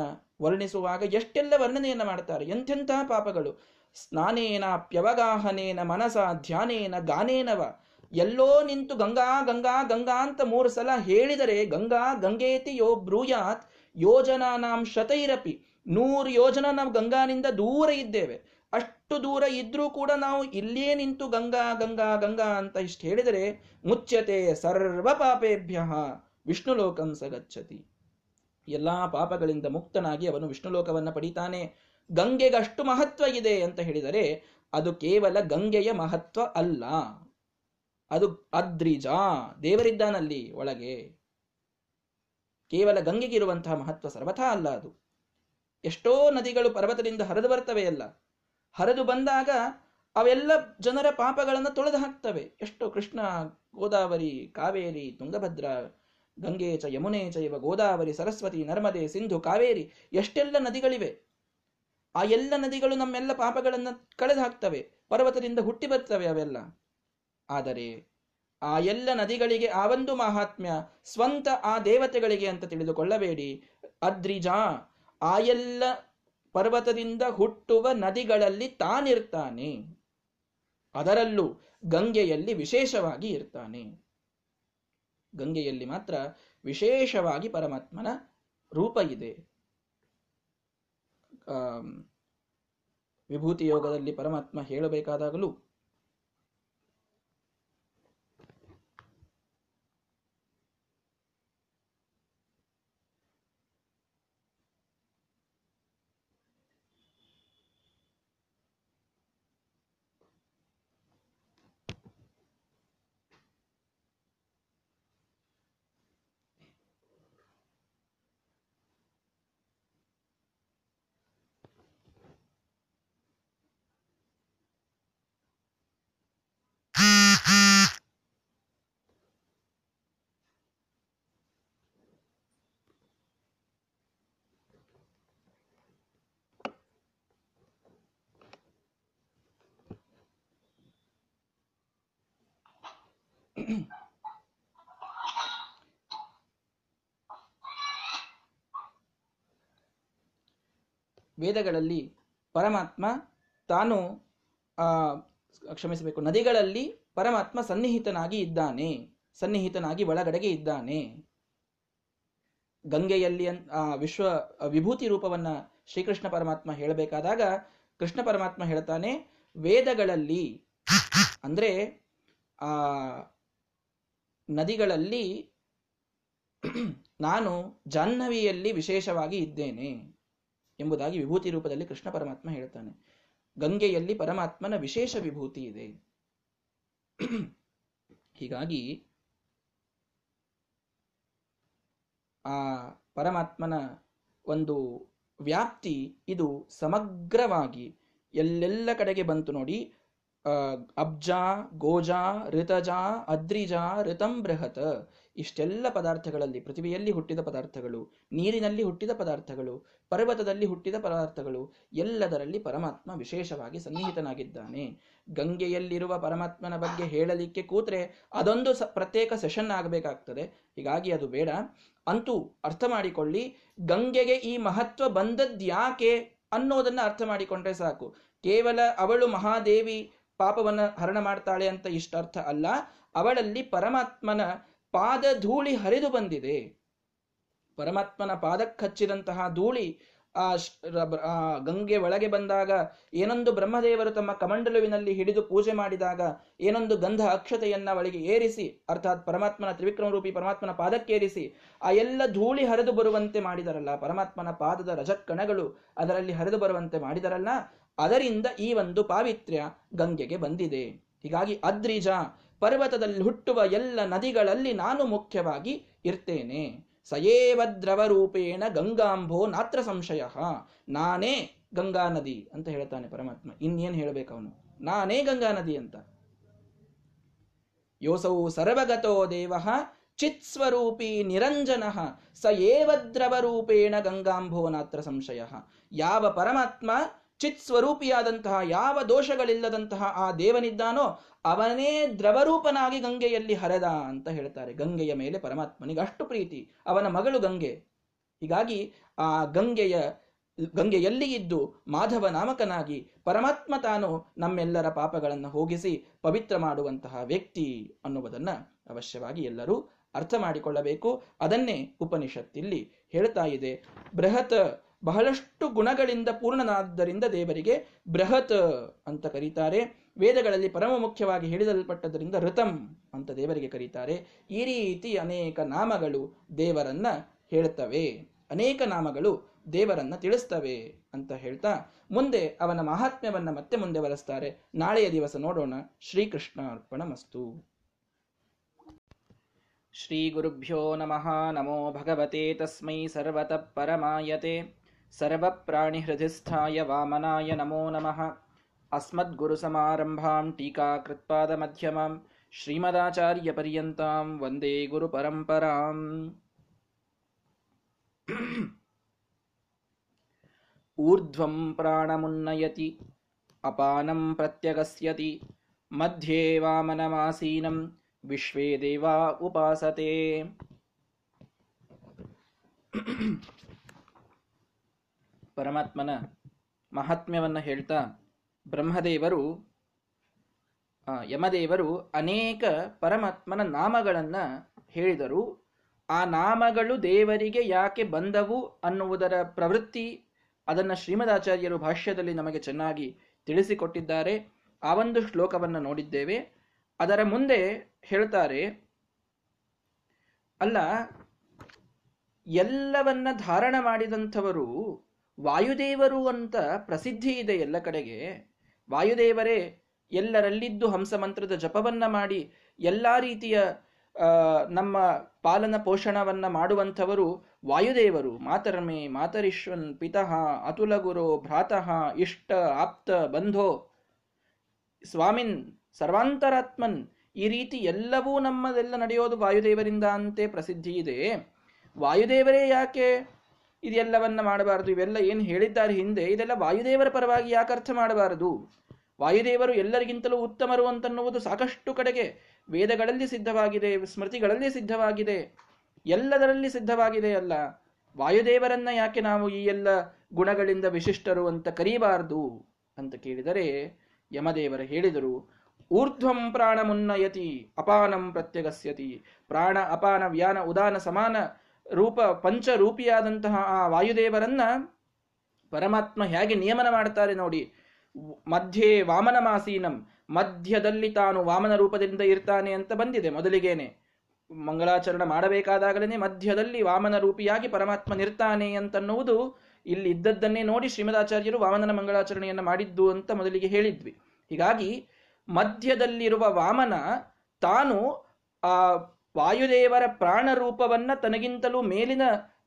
ವರ್ಣಿಸುವಾಗ ಎಷ್ಟೆಲ್ಲ ವರ್ಣನೆಯನ್ನು ಮಾಡ್ತಾರೆ. ಎಂಥೆಂತಹ ಪಾಪಗಳು. ಸ್ನಾನೇನ ಪ್ಯವಗಾಹನೇನ ಮನಸ ಧ್ಯಾನೇನ ಗಾನೇನವ. ಎಲ್ಲೋ ನಿಂತು ಗಂಗಾ ಗಂಗಾ ಗಂಗಾ ಅಂತ ಮೂರು ಸಲ ಹೇಳಿದರೆ, ಗಂಗಾ, ಗಂಗೇತಿ ಯೋ ಬ್ರೂಯಾತ್ ಯೋಜನಾ ನಾಂ ಶತೈರಪಿ. ನೂರು ಯೋಜನಾ ನಾವು ಗಂಗಾನಿಂದ ದೂರ ಇದ್ದೇವೆ. ಅಷ್ಟು ದೂರ ಇದ್ರೂ ಕೂಡ ನಾವು ಇಲ್ಲೇ ನಿಂತು ಗಂಗಾ ಗಂಗಾ ಗಂಗಾ ಅಂತ ಇಷ್ಟು ಹೇಳಿದರೆ ಮುಚ್ಚತೆ ಸರ್ವ ಪಾಪೇಭ್ಯ ವಿಷ್ಣು ಲೋಕಂ ಸಗಚ್ಚತಿ ಎಲ್ಲಾ ಪಾಪಗಳಿಂದ ಮುಕ್ತನಾಗಿ ಅವನು ವಿಷ್ಣು ವಿಷ್ಣುಲೋಕವನ್ನು ಪಡಿತಾನೆ. ಗಂಗೆಗಷ್ಟು ಮಹತ್ವ ಇದೆ ಅಂತ ಹೇಳಿದರೆ, ಅದು ಕೇವಲ ಗಂಗೆಯ ಮಹತ್ವ ಅಲ್ಲ. ಅದು ಅದ್ರಿಜ. ದೇವರಿದ್ದಾನಲ್ಲಿ ಒಳಗೆ ಕೇವಲ ಗಂಗೆಗಿರುವಂತಹ ಮಹತ್ವ ಸರ್ವಥಾ ಅಲ್ಲ ಅದು. ಎಷ್ಟೋ ನದಿಗಳು ಪರ್ವತದಿಂದ ಹರಿದು ಬರ್ತವೆ ಅಲ್ಲ. ಹರಿದು ಬಂದಾಗ ಅವೆಲ್ಲ ಜನರ ಪಾಪಗಳನ್ನು ತೊಳೆದು ಹಾಕ್ತವೆ. ಎಷ್ಟೋ ಕೃಷ್ಣ, ಗೋದಾವರಿ, ಕಾವೇರಿ, ತುಂಗಭದ್ರ, ಗಂಗೆ ಚ, ಯಮುನೆ ಇವ ಗೋದಾವರಿ, ಸರಸ್ವತಿ, ನರ್ಮದೆ, ಸಿಂಧು, ಕಾವೇರಿ ಎಷ್ಟೆಲ್ಲ ನದಿಗಳಿವೆ. ಆ ಎಲ್ಲ ನದಿಗಳು ನಮ್ಮೆಲ್ಲ ಪಾಪಗಳನ್ನು ಕಳೆದು ಹಾಕ್ತವೆ. ಪರ್ವತದಿಂದ ಹುಟ್ಟಿ ಬರ್ತವೆ ಅವೆಲ್ಲ. ಆದರೆ ಆ ಎಲ್ಲ ನದಿಗಳಿಗೆ ಆ ಒಂದು ಮಹಾತ್ಮ್ಯ ಸ್ವಂತ ಆ ದೇವತೆಗಳಿಗೆ ಅಂತ ತಿಳಿದುಕೊಳ್ಳಬೇಡಿ. ಅದ್ರಿಜಾ, ಆ ಎಲ್ಲ ಪರ್ವತದಿಂದ ಹುಟ್ಟುವ ನದಿಗಳಲ್ಲಿ ತಾನಿರ್ತಾನೆ. ಅದರಲ್ಲೂ ಗಂಗೆಯಲ್ಲಿ ವಿಶೇಷವಾಗಿ ಇರ್ತಾನೆ. ಗಂಗೆಯಲ್ಲಿ ಮಾತ್ರ ವಿಶೇಷವಾಗಿ ಪರಮಾತ್ಮನ ರೂಪ ಇದೆ. ವಿಭೂತಿ ಯೋಗದಲ್ಲಿ ಪರಮಾತ್ಮ ಹೇಳಬೇಕಾದಾಗಲೂ ವೇದಗಳಲ್ಲಿ ಪರಮಾತ್ಮ ತಾನು, ಆ, ಕ್ಷಮಿಸಬೇಕು, ನದಿಗಳಲ್ಲಿ ಪರಮಾತ್ಮ ಸನ್ನಿಹಿತನಾಗಿ ಇದ್ದಾನೆ, ಸನ್ನಿಹಿತನಾಗಿ ಒಳಗಡೆಗೆ ಇದ್ದಾನೆ. ಗಂಗೆಯಲ್ಲಿ ಆ, ವಿಶ್ವ, ವಿಭೂತಿ ರೂಪವನ್ನ ಶ್ರೀಕೃಷ್ಣ ಪರಮಾತ್ಮ ಹೇಳಬೇಕಾದಾಗ ಕೃಷ್ಣ ಪರಮಾತ್ಮ ಹೇಳ್ತಾನೆ, ವೇದಗಳಲ್ಲಿ, ಅಂದ್ರೆ, ಆ ನದಿಗಳಲ್ಲಿ ನಾನು ಜಾಹ್ನವಿಯಲ್ಲಿ ವಿಶೇಷವಾಗಿ ಇದ್ದೇನೆ ಎಂಬುದಾಗಿ ವಿಭೂತಿ ರೂಪದಲ್ಲಿ ಕೃಷ್ಣ ಪರಮಾತ್ಮ ಹೇಳ್ತಾನೆ ಗಂಗೆಯಲ್ಲಿ ಪರಮಾತ್ಮನ ವಿಶೇಷ ವಿಭೂತಿ ಇದೆ. ಹೀಗಾಗಿ ಆ ಪರಮಾತ್ಮನ ಒಂದು ವ್ಯಾಪ್ತಿ ಇದು ಸಮಗ್ರವಾಗಿ ಎಲ್ಲೆಲ್ಲ ಕಡೆಗೆ ಬಂತು ನೋಡಿ ಅಬ್ಜ, ಗೋಜಾ ಋತಜಾ ಅದ್ರಿಜಾ ಋತಂ ಬೃಹತ್. ಇಷ್ಟೆಲ್ಲ ಪದಾರ್ಥಗಳಲ್ಲಿ, ಪೃಥ್ವಿಯಲ್ಲಿ ಹುಟ್ಟಿದ ಪದಾರ್ಥಗಳು, ನೀರಿನಲ್ಲಿ ಹುಟ್ಟಿದ ಪದಾರ್ಥಗಳು, ಪರ್ವತದಲ್ಲಿ ಹುಟ್ಟಿದ ಪದಾರ್ಥಗಳು, ಎಲ್ಲದರಲ್ಲಿ ಪರಮಾತ್ಮ ವಿಶೇಷವಾಗಿ ಸನ್ನಿಹಿತನಾಗಿದ್ದಾನೆ. ಗಂಗೆಯಲ್ಲಿರುವ ಪರಮಾತ್ಮನ ಬಗ್ಗೆ ಹೇಳಲಿಕ್ಕೆ ಕೂತ್ರೆ ಅದೊಂದು ಸ, ಪ್ರತ್ಯೇಕ ಸೆಷನ್ ಆಗಬೇಕಾಗ್ತದೆ. ಹೀಗಾಗಿ ಅದು ಬೇಡ. ಅಂತೂ ಅರ್ಥ ಮಾಡಿಕೊಳ್ಳಿ, ಗಂಗೆಗೆ ಈ ಮಹತ್ವ ಬಂದದ್ಯಾಕೆ ಅನ್ನೋದನ್ನ ಅರ್ಥ ಮಾಡಿಕೊಂಡ್ರೆ ಸಾಕು. ಕೇವಲ ಅವಳು ಮಹಾದೇವಿ ಪಾಪವನ್ನ ಹರಣ ಮಾಡ್ತಾಳೆ ಅಂತ ಇಷ್ಟರ್ಥ ಅಲ್ಲ. ಅವಳಲ್ಲಿ ಪರಮಾತ್ಮನ ಪಾದ ಧೂಳಿ ಹರಿದು ಬಂದಿದೆ. ಪರಮಾತ್ಮನ ಪಾದಕ್ಕೆ ಹಚ್ಚಿದಂತಹ ಧೂಳಿ ಆ ಗಂಗೆ ಒಳಗೆ ಬಂದಾಗ ಏನೊಂದು ಬ್ರಹ್ಮದೇವರು ತಮ್ಮ ಕಮಂಡಲುವಿನಲ್ಲಿ ಹಿಡಿದು ಪೂಜೆ ಮಾಡಿದಾಗ ಏನೊಂದು ಗಂಧ ಅಕ್ಷತೆಯನ್ನ ಒಳಗೆ ಏರಿಸಿ, ಅರ್ಥಾತ್ ಪರಮಾತ್ಮನ ತ್ರಿವಿಕ್ರಮ ರೂಪಿ ಪರಮಾತ್ಮನ ಪಾದಕ್ಕೇರಿಸಿ ಆ ಎಲ್ಲ ಧೂಳಿ ಹರಿದು ಬರುವಂತೆ ಮಾಡಿದರಲ್ಲ. ಪರಮಾತ್ಮನ ಪಾದದ ರಜಕ್ಕಣಗಳು ಅದರಲ್ಲಿ ಹರಿದು ಬರುವಂತೆ ಮಾಡಿದರಲ್ಲ. ಅದರಿಂದ ಈ ಒಂದು ಪಾವಿತ್ರ್ಯ ಗಂಗೆಗೆ ಬಂದಿದೆ. ಹೀಗಾಗಿ ಅದ್ರಿಜ ಪರ್ವತದಲ್ಲಿ ಹುಟ್ಟುವ ಎಲ್ಲ ನದಿಗಳಲ್ಲಿ ನಾನು ಮುಖ್ಯವಾಗಿ ಇರ್ತೇನೆ. ಸಯೇವ ದ್ರವರೂಪೇಣ ಗಂಗಾಂಬೋ ನಾತ್ರ ಸಂಶಯ. ನಾನೇ ಗಂಗಾ ನದಿ ಅಂತ ಹೇಳ್ತಾನೆ ಪರಮಾತ್ಮ. ಇನ್ನೇನು ಹೇಳಬೇಕು ಅವನು? ನಾನೇ ಗಂಗಾ ನದಿ ಅಂತ. ಯೋಸೌ ಸರ್ವಗತೋ ದೇವ ಚಿತ್ಸ್ವರೂಪಿ ನಿರಂಜನ ಸ ದ್ರವರೂಪೇಣ ಗಂಗಾಂಭೋ ನಾತ್ರ ಸಂಶಯ. ಯಾವ ಪರಮಾತ್ಮ ಚಿತ್ ಸ್ವರೂಪಿಯಾದಂತಹ ಯಾವ ದೋಷಗಳಿಲ್ಲದಂತಹ ಆ ದೇವನಿದ್ದಾನೋ ಅವನೇ ದ್ರವರೂಪನಾಗಿ ಗಂಗೆಯಲ್ಲಿ ಹರದ ಅಂತ ಹೇಳ್ತಾರೆ. ಗಂಗೆಯ ಮೇಲೆ ಪರಮಾತ್ಮನಿಗೆ ಅಷ್ಟು ಪ್ರೀತಿ. ಅವನ ಮಗಳು ಗಂಗೆ. ಹೀಗಾಗಿ ಆ ಗಂಗೆಯ, ಗಂಗೆಯಲ್ಲಿ ಇದ್ದು ಮಾಧವ ನಾಮಕನಾಗಿ ಪರಮಾತ್ಮ ತಾನು ನಮ್ಮೆಲ್ಲರ ಪಾಪಗಳನ್ನು ಹೋಗಿಸಿ ಪವಿತ್ರ ಮಾಡುವಂತಹ ವ್ಯಕ್ತಿ ಅನ್ನುವುದನ್ನು ಅವಶ್ಯವಾಗಿ ಎಲ್ಲರೂ ಅರ್ಥ ಮಾಡಿಕೊಳ್ಳಬೇಕು. ಅದನ್ನೇ ಉಪನಿಷತ್ತಿಲ್ಲಿ ಹೇಳ್ತಾ ಇದೆ. ಬೃಹತ್ ಬಹಳಷ್ಟು ಗುಣಗಳಿಂದ ಪೂರ್ಣನಾದ್ದರಿಂದ ದೇವರಿಗೆ ಬೃಹತ್ ಅಂತ ಕರೀತಾರೆ. ವೇದಗಳಲ್ಲಿ ಪರಮ ಮುಖ್ಯವಾಗಿ ಹೇಳಿದಲ್ಪಟ್ಟದರಿಂದ ಋತಂ ಅಂತ ದೇವರಿಗೆ ಕರೀತಾರೆ. ಈ ರೀತಿ ಅನೇಕ ನಾಮಗಳು ದೇವರನ್ನ ಹೇಳ್ತವೆ. ಅನೇಕ ನಾಮಗಳು ದೇವರನ್ನ ತಿಳಿಸ್ತವೆ ಅಂತ ಹೇಳ್ತಾ, ಮುಂದೆ ಅವನ ಮಹಾತ್ಮ್ಯವನ್ನ ಮತ್ತೆ ಮುಂದೆ ಬರೆಸ್ತಾರೆ ನಾಳೆಯ ದಿವಸ ನೋಡೋಣ. ಶ್ರೀಕೃಷ್ಣ ಮಸ್ತು ಶ್ರೀ ಗುರುಭ್ಯೋ ನಮಃ. ನಮೋ ಭಗವತೆ ತಸ್ಮೈ ಸರ್ವತಃ ಪರಮಾಯತೆ. सर्वप्राणिहृदिस्थाय वामनाय नमो नमः अस्मद्गुरुसमारम्भां टीकाकृत्पादमध्यमां श्रीमदाचार्यपर्यन्तां वन्दे गुरुपरम्पराम् ऊर्ध्वं प्राणमुन्नयति अपानं प्रत्यगस्यति मध्ये वामनमासीनं विश्वे देवा उपासते ಪರಮಾತ್ಮನ ಮಹಾತ್ಮ್ಯವನ್ನು ಹೇಳ್ತಾ ಬ್ರಹ್ಮದೇವರು ಯಮದೇವರು ಅನೇಕ ಪರಮಾತ್ಮನ ನಾಮಗಳನ್ನ ಹೇಳಿದರು. ಆ ನಾಮಗಳು ದೇವರಿಗೆ ಯಾಕೆ ಬಂದವು ಅನ್ನುವುದರ ಪ್ರವೃತ್ತಿ ಅದನ್ನು ಶ್ರೀಮದಾಚಾರ್ಯರು ಭಾಷ್ಯದಲ್ಲಿ ನಮಗೆ ಚೆನ್ನಾಗಿ ತಿಳಿಸಿಕೊಟ್ಟಿದ್ದಾರೆ. ಆ ಒಂದು ಶ್ಲೋಕವನ್ನು ನೋಡಿದ್ದೇವೆ. ಅದರ ಮುಂದೆ ಹೇಳ್ತಾರೆ, ಅಲ್ಲ, ಎಲ್ಲವನ್ನ ಧಾರಣ ಮಾಡಿದಂಥವರು ವಾಯುದೇವರು ಅಂತ ಪ್ರಸಿದ್ಧಿ ಇದೆ ಎಲ್ಲ ಕಡೆಗೆ. ವಾಯುದೇವರೇ, ಎಲ್ಲರಲ್ಲಿದ್ದು ಹಂಸಮಂತ್ರದ ಜಪವನ್ನ ಮಾಡಿ ಎಲ್ಲ ರೀತಿಯ ನಮ್ಮ ಪಾಲನ ಪೋಷಣವನ್ನ ಮಾಡುವಂಥವರು ವಾಯುದೇವರು. ಮಾತರ್ಮೆ, ಮಾತರಿಶ್ವನ್, ಪಿತಃ, ಅತುಲ ಗುರು, ಭ್ರಾತಃ, ಇಷ್ಟ, ಆಪ್ತ, ಬಂಧೋ. ಸ್ವಾಮಿನ್, ಸರ್ವಾಂತರಾತ್ಮನ್, ಈ ರೀತಿ ಎಲ್ಲವೂ ನಮ್ಮದೆಲ್ಲ ನಡೆಯೋದು ವಾಯುದೇವರಿಂದ ಅಂತೆ ಪ್ರಸಿದ್ಧಿ ಇದೆ. ವಾಯುದೇವರೇ ಯಾಕೆ ಇದೆಲ್ಲವನ್ನ ಮಾಡಬಾರದು. ಇವೆಲ್ಲ ಏನು ಹೇಳಿದ್ದಾರೆ ಹಿಂದೆ, ಇದೆಲ್ಲ ವಾಯುದೇವರ ಪರವಾಗಿ ಯಾಕೆ ಅರ್ಥ ಮಾಡಬಾರದು? ವಾಯುದೇವರು ಎಲ್ಲರಿಗಿಂತಲೂ ಉತ್ತಮರು ಅಂತನ್ನುವುದು ಸಾಕಷ್ಟು ಕಡೆಗೆ ವೇದಗಳಲ್ಲಿ ಸಿದ್ಧವಾಗಿದೆ, ಸ್ಮೃತಿಗಳಲ್ಲಿ ಸಿದ್ಧವಾಗಿದೆ. ಎಲ್ಲದರಲ್ಲಿ ಸಿದ್ಧವಾಗಿದೆ ಅಲ್ಲ. ವಾಯುದೇವರನ್ನ ಯಾಕೆ ನಾವು ಈ ಎಲ್ಲ ಗುಣಗಳಿಂದ ವಿಶಿಷ್ಟರು ಅಂತ ಕರೀಬಾರದು ಅಂತ ಕೇಳಿದರೆ ಯಮದೇವರು ಹೇಳಿದರು, ಊರ್ಧ್ವಂ ಪ್ರಾಣ ಮುನ್ನಯತಿ ಅಪಾನಂ ಪ್ರತ್ಯಗಸ್ಯತಿ. ಪ್ರಾಣ, ಅಪಾನ, ವ್ಯಾನ, ಉದಾನ, ಸಮಾನ ರೂಪ, ಪಂಚರೂಪಿಯಾದಂತಹ ಆ ವಾಯುದೇವರನ್ನ ಪರಮಾತ್ಮ ಹೇಗೆ ನಿಯಮನ ಮಾಡ್ತಾರೆ ನೋಡಿ. ಮಧ್ಯೆ ವಾಮನ ಮಾಸೀನಂ ಮಧ್ಯದಲ್ಲಿ ತಾನು ವಾಮನ ರೂಪದಿಂದ ಇರ್ತಾನೆ ಅಂತ ಬಂದಿದೆ ಮೊದಲಿಗೇನೆ. ಮಂಗಳಾಚರಣೆ ಮಾಡಬೇಕಾದಾಗಲೇ ಮಧ್ಯದಲ್ಲಿ ವಾಮನ ರೂಪಿಯಾಗಿ ಪರಮಾತ್ಮ ನಿರ್ತಾನೆ ಅಂತನ್ನುವುದು ಇಲ್ಲಿ ಇದ್ದದ್ದನ್ನೇ ನೋಡಿ ಶ್ರೀಮದಾಚಾರ್ಯರು ವಾಮನನ ಮಂಗಳಾಚರಣೆಯನ್ನು ಮಾಡಿದ್ದು ಅಂತ ಮೊದಲಿಗೆ ಹೇಳಿದ್ವಿ. ಹೀಗಾಗಿ ಮಧ್ಯದಲ್ಲಿರುವ ವಾಮನ ತಾನು ಆ ವಾಯುದೇವರ ಪ್ರಾಣ ರೂಪವನ್ನ ತನಗಿಂತಲೂ ಮೇಲಿನ